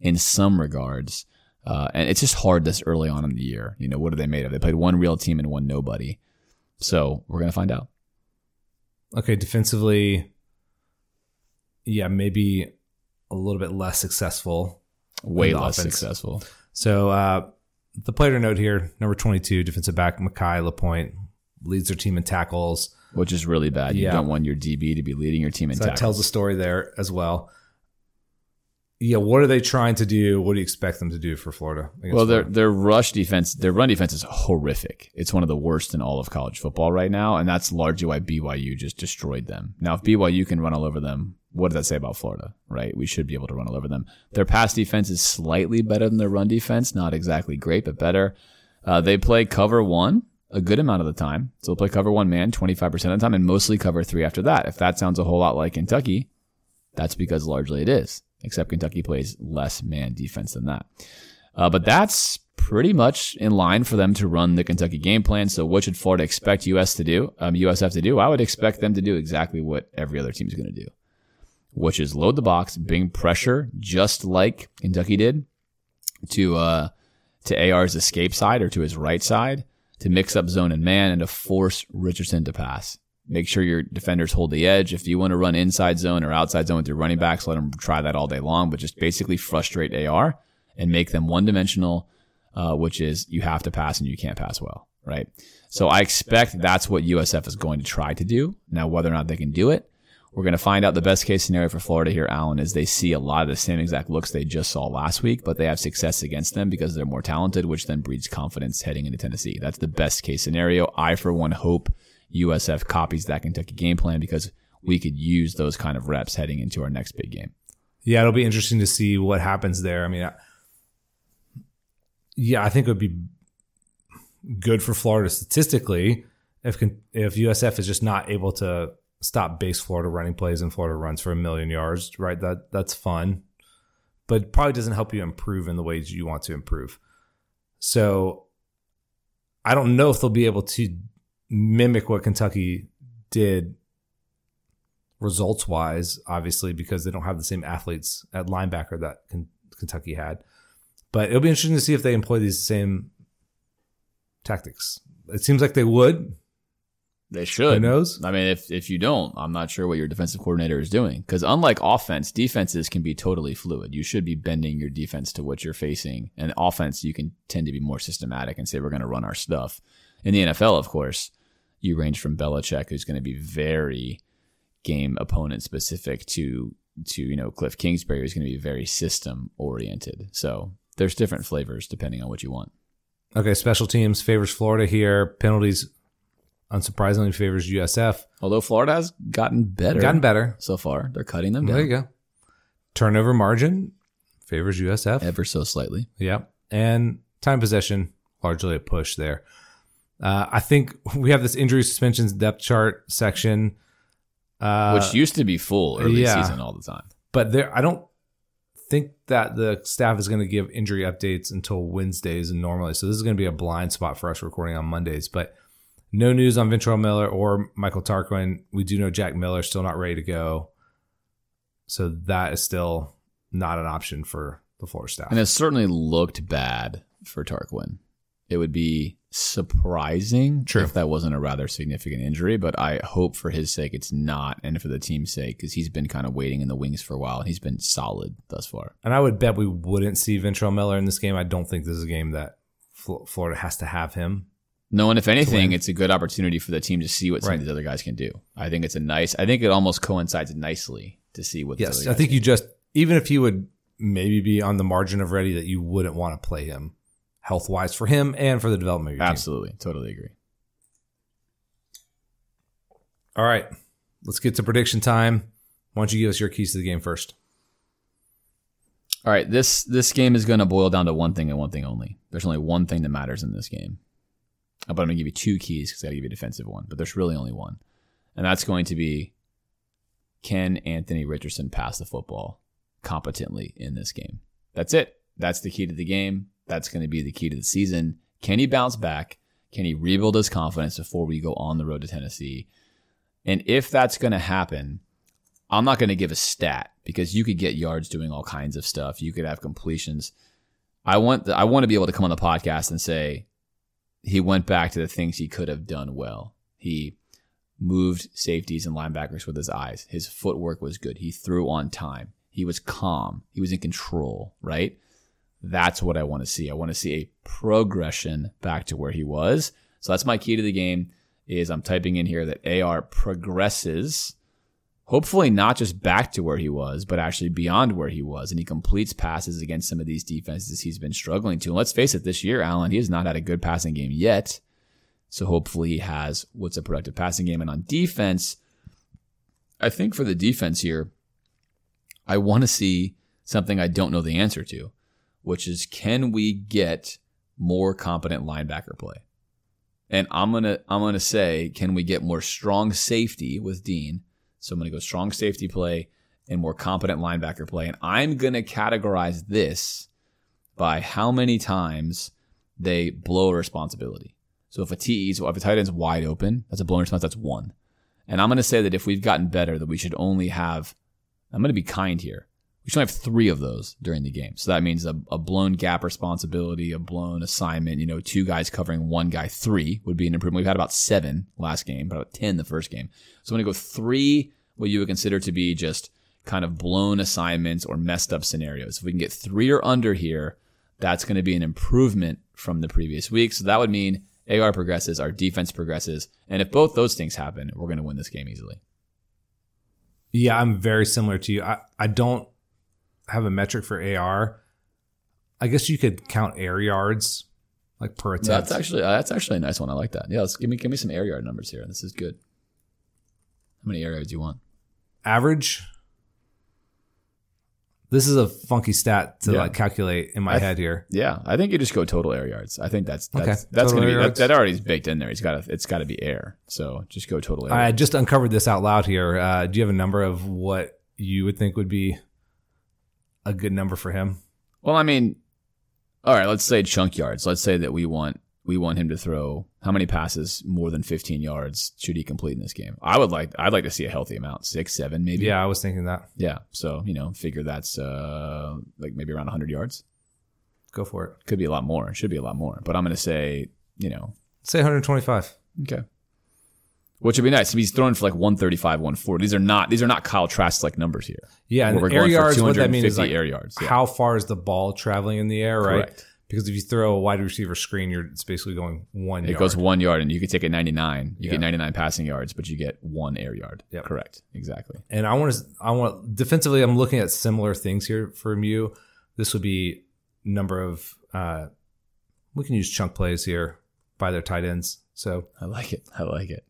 in some regards. Uh, and it's just hard this early on in the year. You know, what are they made of? They played one real team and one nobody. So we're going to find out. Okay, defensively, yeah, maybe a little bit less successful. Way less offense. successful. So uh, the player note here, number 22, defensive back Makai Lapointe, leads their team in tackles. which is really bad. You Yeah. don't want your DB to be leading your team in So that tackles. tells a story there as well. Yeah, what are they trying to do? What do you expect them to do for Florida? Well, their Florida? their rush defense, their run defense is horrific. It's one of the worst in all of college football right now, and that's largely why BYU just destroyed them. Now, if BYU can run all over them, what does that say about Florida? Right? We should be able to run all over them. Their pass defense is slightly better than their run defense, not exactly great, but better. Uh, they play cover one a good amount of the time, so they'll play cover one man twenty five percent of the time, and mostly cover three after that. If that sounds a whole lot like Kentucky, that's because largely it is, except Kentucky plays less man defense than that. Uh, but that's pretty much in line for them to run the Kentucky game plan. So what should Florida expect US to do? Um, USF to do? I would expect them to do exactly what every other team is going to do, which is load the box, bring pressure, just like Kentucky did to uh, to AR's escape side or to his right side to mix up zone and man and to force Richardson to pass. Make sure your defenders hold the edge. If you want to run inside zone or outside zone with your running backs, let them try that all day long, but just basically frustrate AR and make them one dimensional, uh, which is you have to pass and you can't pass well, right? So I expect that's what USF is going to try to do. Now, whether or not they can do it, we're going to find out the best case scenario for Florida here, Alan, is they see a lot of the same exact looks they just saw last week, but they have success against them because they're more talented, which then breeds confidence heading into Tennessee. That's the best case scenario. I, for one, hope USF copies that Kentucky game plan because we could use those kind of reps heading into our next big game. yeah, it'll be interesting to see what happens there. I mean, I, yeah, I think it would be good for Florida statistically if if USF is just not able to stop base Florida running plays and Florida runs for a million yards, right? That that's fun, but probably doesn't help you improve in the ways you want to improve. So I don't know if they'll be able to mimic what Kentucky did results wise, obviously, because they don't have the same athletes at linebacker that Ken- Kentucky had. But it'll be interesting to see if they employ these same tactics. It seems like they would. They should. Who knows? I mean, if if you don't, I'm not sure what your defensive coordinator is doing. Because unlike offense, defenses can be totally fluid. You should be bending your defense to what you're facing. And offense, you can tend to be more systematic and say we're going to run our stuff. In the NFL, of course, you range from Belichick, who's going to be very game opponent specific, to to you know Cliff Kingsbury, who's going to be very system oriented. So there's different flavors depending on what you want. Okay, special teams favors Florida here. Penalties, unsurprisingly, favors USF. Although Florida has gotten better, Gotten better. so far. They're cutting them down There you go. Turnover margin favors USF. ever so slightly. Yep. And time possession, largely a push there. Uh, I think we have this injury suspensions depth chart section. Uh, which used to be full early yeah. season all the time. but there, I don't think that the staff is going to give injury updates until Wednesdays and normally. So this is going to be a blind spot for us recording on Mondays. But no news on Ventrell Miller or Michael Tarquin. We do know Jack Miller still not ready to go. So that is still not an option for the Florida staff. And it certainly looked bad for Tarquin. It would be surprising True. if that wasn't a rather significant injury, but I hope for his sake it's not, and for the team's sake, because he's been kind of waiting in the wings for a while, and he's been solid thus far. And I would bet we wouldn't see Ventrell Miller in this game. I don't think this is a game that Fl- Florida has to have him. No, and if anything, it's a good opportunity for the team to see what some Right. of these other guys can do. I think it's a nice. I think it almost coincides nicely to see what. Yes, I think you just even if he would maybe be on the margin of ready, that you wouldn't want to play him health wise for him and for the development of your team. absolutely, totally agree. All right, let's get to prediction time. Why don't you give us your keys to the game first? All right, this this game is going to boil down to one thing and one thing only. There's only one thing that matters in this game. Uh, But I'm going to give you two keys because I got to give you a defensive one. But there's really only one, and that's going to be: Can Anthony Richardson pass the football competently in this game? That's it. That's the key to the game. That's going to be the key to the season. Can he bounce back? Can he rebuild his confidence before we go on the road to Tennessee? And if that's going to happen, I'm not going to give a stat because you could get yards doing all kinds of stuff. You could have completions. I want the, I want to be able to come on the podcast and say he went back to the things he could have done well. He moved safeties and linebackers with his eyes. His footwork was good. He threw on time. He was calm. He was in control, right? That's what I want to see. I want to see a progression back to where he was. So that's my key to the game is I'm typing in here that AR progresses, hopefully not just back to where he was, but actually beyond where he was. And he completes passes against some of these defenses he's been struggling to. And let's face it, this year, Alan, he has not had a good passing game yet. So hopefully he has what's a productive passing game. And on defense, I think for the defense here, I want to see something I don't know the answer to, which is can we get more competent linebacker play? And I'm gonna I'm gonna say, can we get more strong safety with Dean? So I'm gonna go strong safety play and more competent linebacker play. And I'm gonna categorize this by how many times they blow a responsibility. So if a TE, so if a tight end's wide open, that's a blown response, that's one. And I'm gonna say that if we've gotten better, that we should only have I'm gonna be kind here we should have three of those during the game. So that means a, a, blown gap responsibility, a blown assignment, you know, two guys covering one guy, three would be an improvement. We've had about seven last game, about 10 the first game. So I'm going to go three, what you would consider to be just kind of blown assignments or messed up scenarios. If we can get three or under here, that's going to be an improvement from the previous week. So that would mean AR progresses, our defense progresses. And if both those things happen, we're going to win this game easily. Yeah, I'm very similar to you. I, I don't have a metric for AR, I guess you could count air yards like per attempt. That's actually uh, that's actually a nice one. I like that. Yeah, let's give me give me some air yard numbers here. This is good. How many air yards do you want? Average. This is a funky stat to yeah. like calculate in my th- head here. Yeah, I think you just go total air yards. I think that's that's okay. that's total gonna be that, that, already is baked in there. It's got to it's got to be air. So just go total air. I just uncovered this out loud here. Uh, do you have a number of what you would think would be a good number for him? Well, I mean, all right, let's say chunk yards. Let's say that we want we want him to throw how many passes more than 15 yards should he complete in this game? I would like I'd like to see a healthy amount, 6, 7 maybe. Yeah, I was thinking that. Yeah, so, you know, figure that's uh like maybe around 100 yards. Go for it. Could be a lot more. Should be a lot more, but I'm going to say, you know, say 125. Okay which would be nice. He's throwing for like 135, 140. These are not these are not Kyle Trask like numbers here. Yeah, and air yards. What that means is like air yards. Yeah. How far is the ball traveling in the air? Right. Correct. Because if you throw a wide receiver screen, you're it's basically going one. It yard. goes one yard, and you could take it 99. You yeah. get 99 passing yards, but you get one air yard. Yeah, correct, exactly. And I want to, I want defensively. I'm looking at similar things here from you. This would be number of. uh We can use chunk plays here by their tight ends. So I like it. I like it.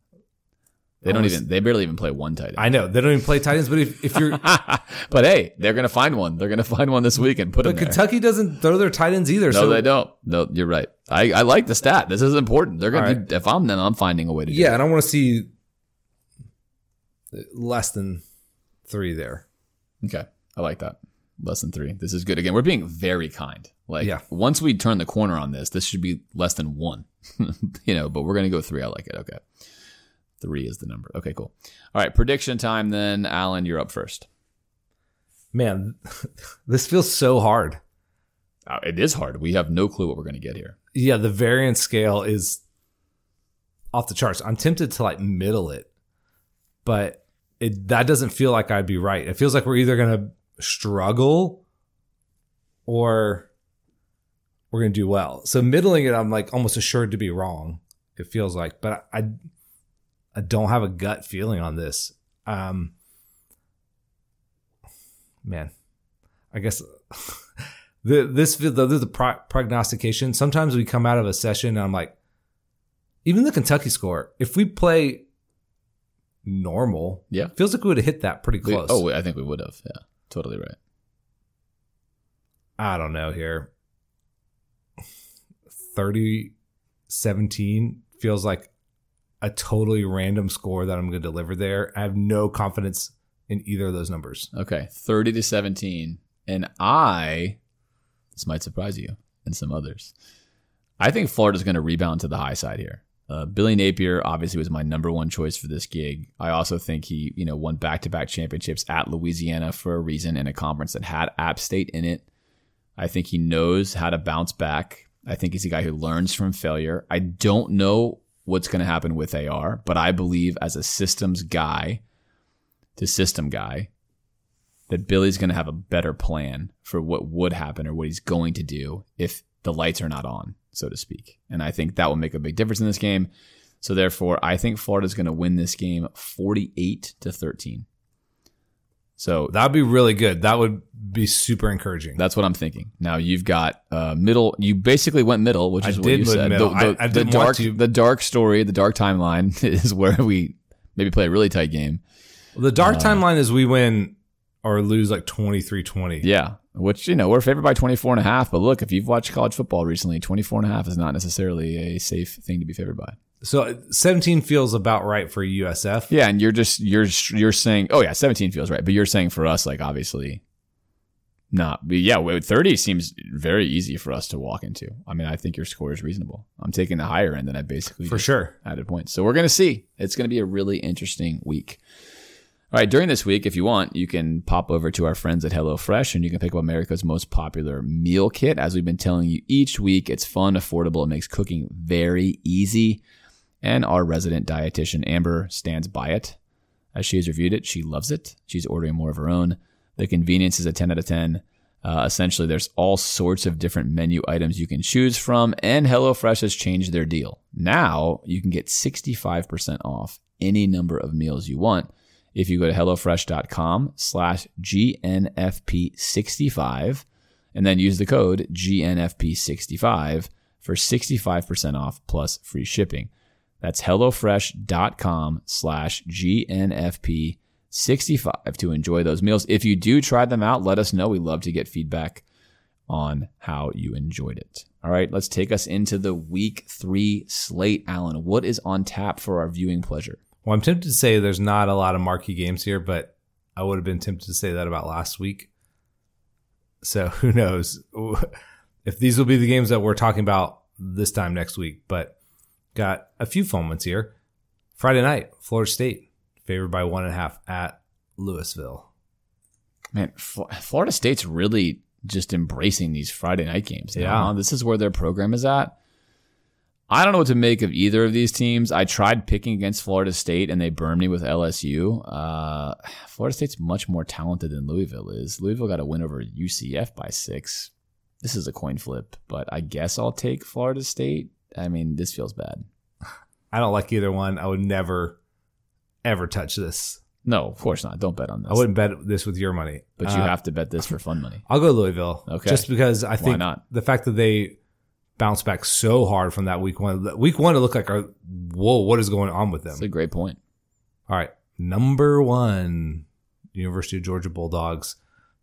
They don't even. They barely even play one tight end. I know they don't even play tight ends. But if, if you're, but hey, they're gonna find one. They're gonna find one this week and put but them. Kentucky doesn't throw their tight ends either. No, so they don't. No, you're right. I, I like the stat. This is important. They're gonna. Right. If I'm them, I'm finding a way to. Yeah, it. and I want to see less than three there. Okay, I like that. Less than three. This is good. Again, we're being very kind. Like, yeah. once we turn the corner on this, this should be less than one. you know, but we're gonna go three. I like it. Okay. Three is the number. Okay, cool. All right, prediction time then. Alan, you're up first. Man, this feels so hard. Uh, it is hard. We have no clue what we're going to get here. Yeah, the variance scale is off the charts. I'm tempted to like middle it, but it that doesn't feel like I'd be right. It feels like we're either going to struggle or we're going to do well. So middling it, I'm like almost assured to be wrong. It feels like, but I, I I don't have a gut feeling on this. Um, man, I guess the this the, the, the prognostication. Sometimes we come out of a session and I'm like, even the Kentucky score. If we play normal, yeah, feels like we would have hit that pretty close. We, oh, I think we would have. Yeah, totally right. I don't know here. 30 17 feels like a totally random score that I'm going to deliver there. I have no confidence in either of those numbers. Okay, 30 to 17. And I, this might surprise you and some others. I think Florida's going to rebound to the high side here. Uh, Billy Napier obviously was my number one choice for this gig. I also think he, you know, won back-to-back championships at Louisiana for a reason in a conference that had App State in it. I think he knows how to bounce back. I think he's a guy who learns from failure. I don't know what's going to happen with AR, but I believe as a systems guy, the system guy, that Billy's going to have a better plan for what would happen or what he's going to do if the lights are not on, so to speak. And I think that will make a big difference in this game. So therefore, I think Florida's going to win this game 48 to 13. So That'd be really good. That would be super encouraging. that's what I'm thinking. Now you've got uh, middle. You basically went middle, which I is what did you said. middle. The, I- the- I the dark, the dark story, the dark timeline is where we maybe play a really tight game. the dark timeline is we win or lose like 23-20. Yeah, which you know we're favored by 24 and a half. But look, if you've watched college football recently, 24 and a half is not necessarily a safe thing to be favored by. So 17 feels about right for USF. Yeah, and you're just you're you're saying, oh yeah, 17 feels right, but you're saying for us, like obviously, not. But yeah, 30 seems very easy for us to walk into. I mean, I think your score is reasonable. I'm taking the higher end, and I basically For sure. added points. So we're gonna see. It's gonna be a really interesting week. All right, during this week, if you want, you can pop over to our friends at HelloFresh and you can pick up America's most popular meal kit. As we've been telling you each week, it's fun, affordable, it makes cooking very easy. And our resident dietitian, Amber, stands by it. As she has reviewed it, she loves it. She's ordering more of her own. The convenience is a 10 out of 10. Uh, essentially, there's all sorts of different menu items you can choose from, and HelloFresh has changed their deal. Now you can get 65% off any number of meals you want if you go to HelloFresh.com slash GNFP65 and then use the code GNFP65 for 65% off plus free shipping. That's HelloFresh.com slash GNFP65 to enjoy those meals. If you do try them out, let us know. We love to get feedback on how you enjoyed it. All right, let's take us into the week three slate. Alan, what is on tap for our viewing pleasure? Well, I'm tempted to say there's not a lot of marquee games here, but I would have been tempted to say that about last week. So who knows if these will be the games that we're talking about this time next week. But got a few fun ones here. Friday night, Florida State favored by one and a half at Louisville. Man, Florida State's really just embracing these Friday night games. Yeah. huh? This is where their program is at. I don't know what to make of either of these teams. I tried picking against Florida State and they burned me with LSU. Uh, Florida State's much more talented than Louisville is. Louisville got a win over UCF by six. This is a coin flip, but I guess I'll take Florida State. I mean, this feels bad. I don't like either one. I would never, ever touch this. No, of course not. Don't bet on this. I wouldn't bet this with your money. but you Uh, have to bet this for fun money. I'll go Louisville. Okay. Just because I think not? the fact that they bounced back so hard from that week one, week one, it looked like, a, whoa, what is going on with them? That's a great point. All right. Number one, University of Georgia Bulldogs,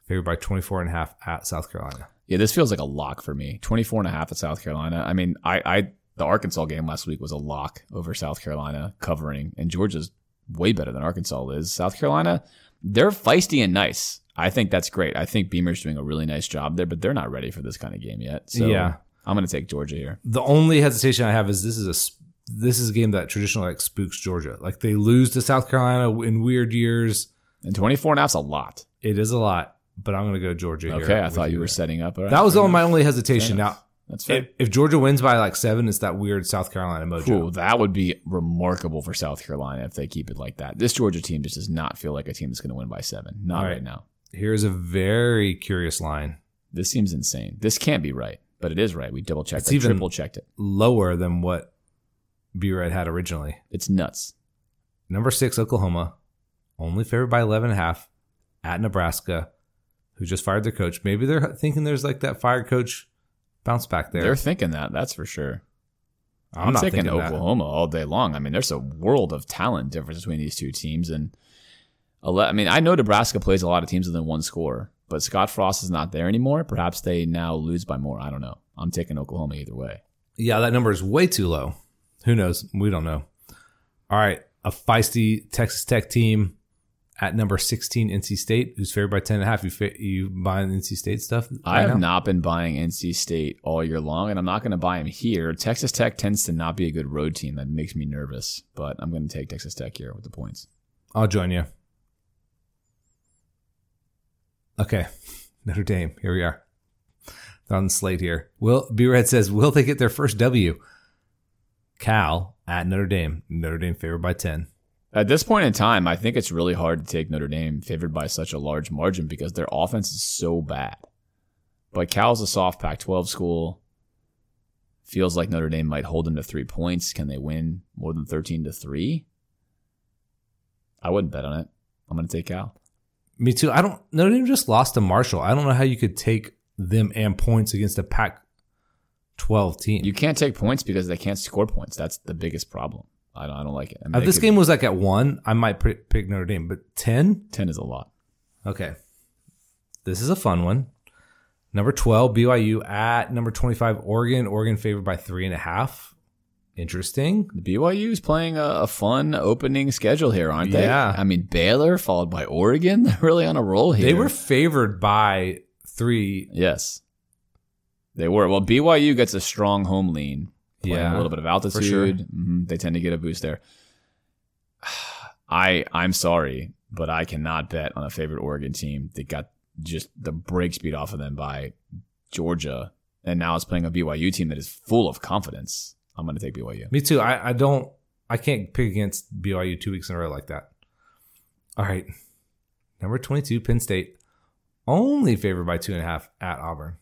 favored by 24 and a half at South Carolina. Yeah, this feels like a lock for me. 24 and a half at South Carolina. I mean, I, I the Arkansas game last week was a lock over South Carolina covering, and Georgia's way better than Arkansas is. South Carolina, they're feisty and nice. I think that's great. I think Beamer's doing a really nice job there, but they're not ready for this kind of game yet. So Yeah. I'm going to take Georgia here. The only hesitation I have is this is a this is a game that traditionally like spooks Georgia. Like they lose to South Carolina in weird years. And 24 and a half's a lot. It is a lot, but I'm going to go Georgia. here Okay, I thought you were setting up. Right, That was my only hesitation. Now. That's fair. if, if Georgia wins by like seven, it's that weird South Carolina mojo. Ooh, that would be remarkable for South Carolina if they keep it like that. This Georgia team just does not feel like a team that's going to win by seven. Not right. right. now. Here's a very curious line, This seems insane. This can't be right, but it is right. We double checked It's it, even- triple checked it. lower than what B Red had originally. It's nuts. Number six, Oklahoma, only favored by 11 and a half at Nebraska, who just fired their coach. Maybe they're thinking there's like that fired coach bounce back there. They're thinking that. That's for sure. I'm, I'm, not taking thinking that. Oklahoma all day long. I mean, there's a world of talent difference between these two teams, and I mean, I know Nebraska plays a lot of teams within one score, but Scott Frost is not there anymore. Perhaps they now lose by more. I don't know. I'm taking Oklahoma either way. Yeah, that number is way too low. Who knows? We don't know. All right, a feisty Texas Tech team at number 16, NC State, who's favored by 10 and a half. You, fa- you buying NC State stuff? I right have now? not been buying NC State all year long, and I'm not going to buy them here. Texas Tech tends to not be a good road team. That makes me nervous, but I'm going to take Texas Tech here with the points. I'll join you. Okay, Notre Dame. Here we are. They're on the slate here. Will B Red says, will they get their first W? Cal at Notre Dame. Notre Dame favored by 10. At this point in time, I think it's really hard to take Notre Dame favored by such a large margin because their offense is so bad. But Cal's a soft Pac 12 school. Feels like Notre Dame might hold them to three points. Can they win more than 13 to three? I wouldn't bet on it. I'm going to take Cal. Me too. I don't. Notre Dame just lost to Marshall. I don't know how you could take them and points against a Pac 12 team. You can't take points because they can't score points. That's the biggest problem. I don't, I don't like it. If this could- game was like at one, I might pick Notre Dame, but 10? 10 is a lot. Okay. This is a fun one. Number 12, BYU at number 25, Oregon. Oregon favored by three and a half. Interesting. The BYU is playing a, a fun opening schedule here, aren't they? Yeah. I mean, Baylor followed by Oregon. They're really on a roll here. They were favored by three. Yes. They were. Well, BYU gets a strong home lean. Playing Yeah, a little bit of altitude. sure. Mhm, They tend to get a boost there. I I'm sorry, but I cannot bet on a favorite Oregon team that got just the break speed off of them by Georgia, and now it's playing a BYU team that is full of confidence. I'm going to take BYU. Me too. I, I don't, I can't pick against BYU two weeks in a row like that. All right. Number 22, Penn State. Only favored by two and a half at Auburn.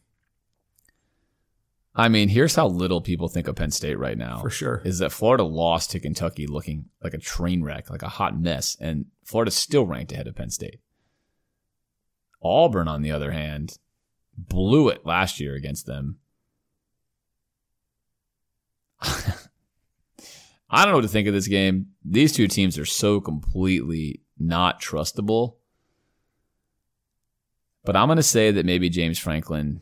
I mean, here's how little people think of Penn State right now. For sure. Is that Florida lost to Kentucky looking like a train wreck, like a hot mess, and Florida's still ranked ahead of Penn State. Auburn, on the other hand, blew it last year against them. I don't know what to think of this game. These two teams are so completely not trustable. But I'm going to say that maybe James Franklin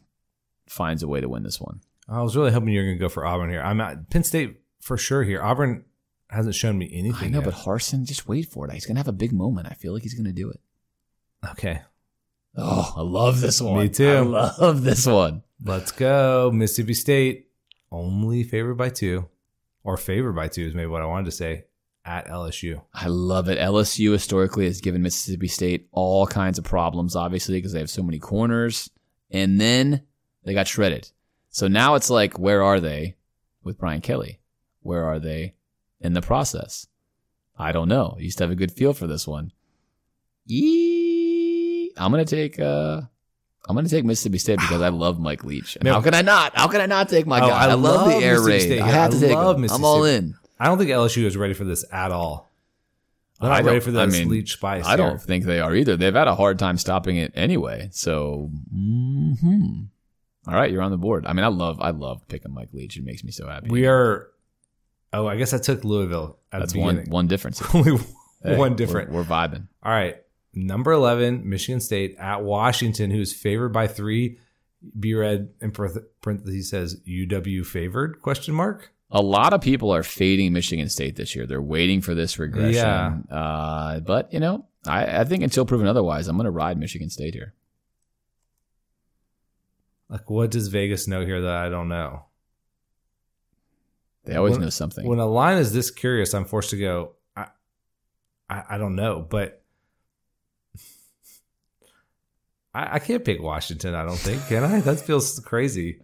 finds a way to win this one. I was really hoping you were going to go for Auburn here. I'm at Penn State for sure here. Auburn hasn't shown me anything. I know, yet. but Harsin, just wait for it. He's gonna have a big moment. I feel like he's gonna do it. okay. Oh, I love this one. Me too. I love this one. Let's go. Mississippi State only favored by two, or favored by two is maybe what I wanted to say at LSU. I love it. LSU historically has given Mississippi State all kinds of problems, obviously, because they have so many corners. And then they got shredded. So now it's like, where are they with Brian Kelly? Where are they in the process? I don't know. I used to have a good feel for this one. Eee, I'm gonna take uh I'm gonna take Mississippi State because I love Mike Leach. And Man. how can I not? How can I not take my Oh, guy? I I, love, love the air raid. State. I have to I take love him. I'm all in. I don't think LSU is ready for this at all. They're I not ready for I this mean, Leach spice. I don't think they are either. They've had a hard time stopping it anyway. So, mhm. All right, you're on the board. I mean, I love, I love picking Mike Leach. It makes me so happy. We are. Oh, I guess I took Louisville at That's one one difference. Only Hey, one we're- different. We're, vibing. All right. Number 11, Michigan State at Washington, who's favored by three. B red in parenth- parentheses says UW favored question mark. A lot of people are fading Michigan State this year. They're waiting for this regression. Yeah. Uh, but you know, I, I think until proven otherwise, I'm going to ride Michigan State here. Like, what does Vegas know here that I don't know? They always When- know something. When a line is this curious, I'm forced to go. I, I, I don't know, but I, I can't pick Washington. I don't think can I? That feels crazy.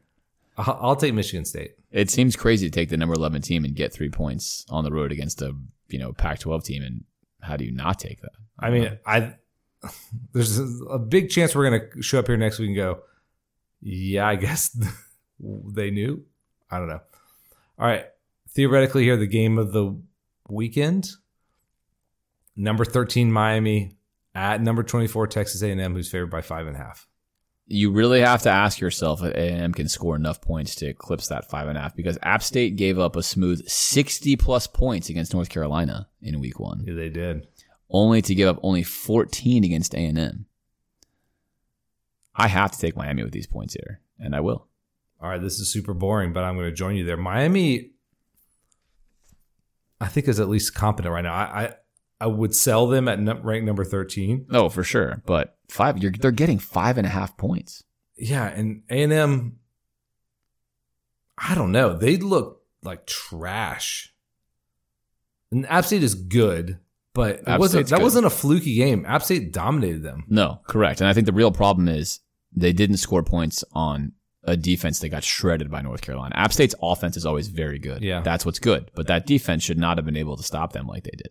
I'll, I'll take Michigan State. it seems crazy to take the number 11 team and get three points on the road against a you know Pac-12 team, and how do you not take that? I mean, uh, I there's a big chance we're gonna show up here next week and go, yeah, I guess they knew. I don't know. All right, theoretically, here the game of the weekend. Number thirteen Miami at number twenty four Texas A and M, who's favored by five and a half. you really have to ask yourself if A&M can score enough points to eclipse that five and a half because App State gave up a smooth 60 plus points against North Carolina in week one, Yeah, they did. only to give up only 14 against A&M. I have to take Miami with these points here, and I will. All right, this is super boring, but I'm going to join you there. Miami, I think is at least competent right now. I I, I would sell them at rank number thirteen. Oh, for sure. But five, you're, they're getting five and a half points. Yeah, and A and M, I don't know. They look like trash. And App State is good, but it wasn't that good. wasn't a fluky game. App State dominated them. No, correct. And I think the real problem is they didn't score points on a defense that got shredded by North Carolina. App State's offense is always very good. Yeah. That's what's good. But that defense should not have been able to stop them like they did.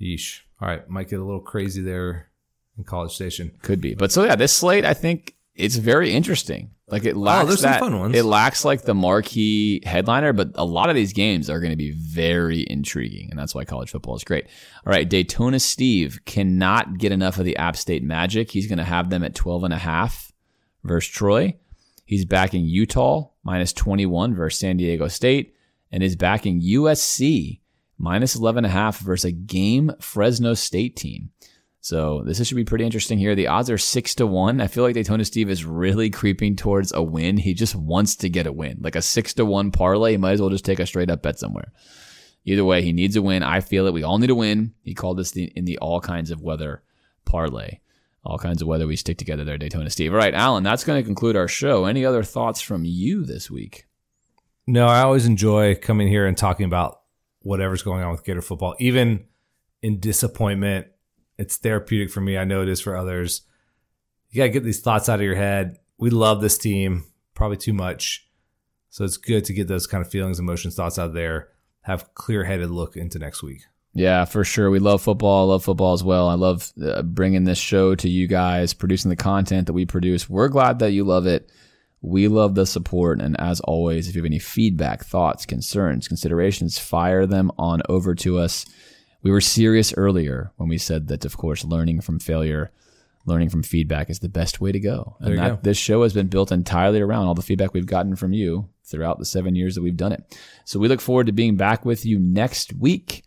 Yeesh. All right, might get a little crazy there in College Station. Could be. But so yeah, this slate I think it's very interesting. Like it oh, lacks Oh, there's some that, fun ones. It lacks like the marquee headliner, but a lot of these games are going to be very intriguing, and that's why college football is great. All right, Daytona Steve cannot get enough of the App State Magic. He's going to have them at 12 and a half versus Troy. He's backing Utah minus 21 versus San Diego State, and is backing USC minus 11 and a half versus a game Fresno State team. So this should be pretty interesting here. The odds are six to one. I feel like Daytona Steve is really creeping towards a win. He just wants to get a win, like a six to one parlay. He might as well just take a straight up bet somewhere. Either way, he needs a win. I feel it. We all need a win. He called this the, in the all kinds of weather parlay. All kinds of weather. We stick together there, Daytona Steve. All right, Alan, that's going to conclude our show. Any other thoughts from you this week? No, I always enjoy coming here and talking about whatever's going on with Gator football, even in disappointment. It's therapeutic for me. I know it is for others. You got to get these thoughts out of your head. We love this team, probably too much. So it's good to get those kind of feelings, emotions, thoughts out there. Have clear headed look into next week. Yeah, for sure. We love football. I love football as well. I love uh, bringing this show to you guys, producing the content that we produce. We're glad that you love it. We love the support. And as always, if you have any feedback, thoughts, concerns, considerations, fire them on over to us. We were serious earlier when we said that, of course, learning from failure, learning from feedback is the best way to go. And that, go. this show has been built entirely around all the feedback we've gotten from you throughout the seven years that we've done it. So we look forward to being back with you next week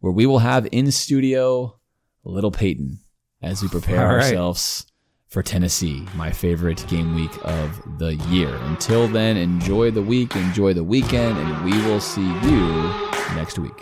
where we will have in studio little Peyton as we prepare right. ourselves for Tennessee, my favorite game week of the year. Until then, enjoy the week, enjoy the weekend, and we will see you next week.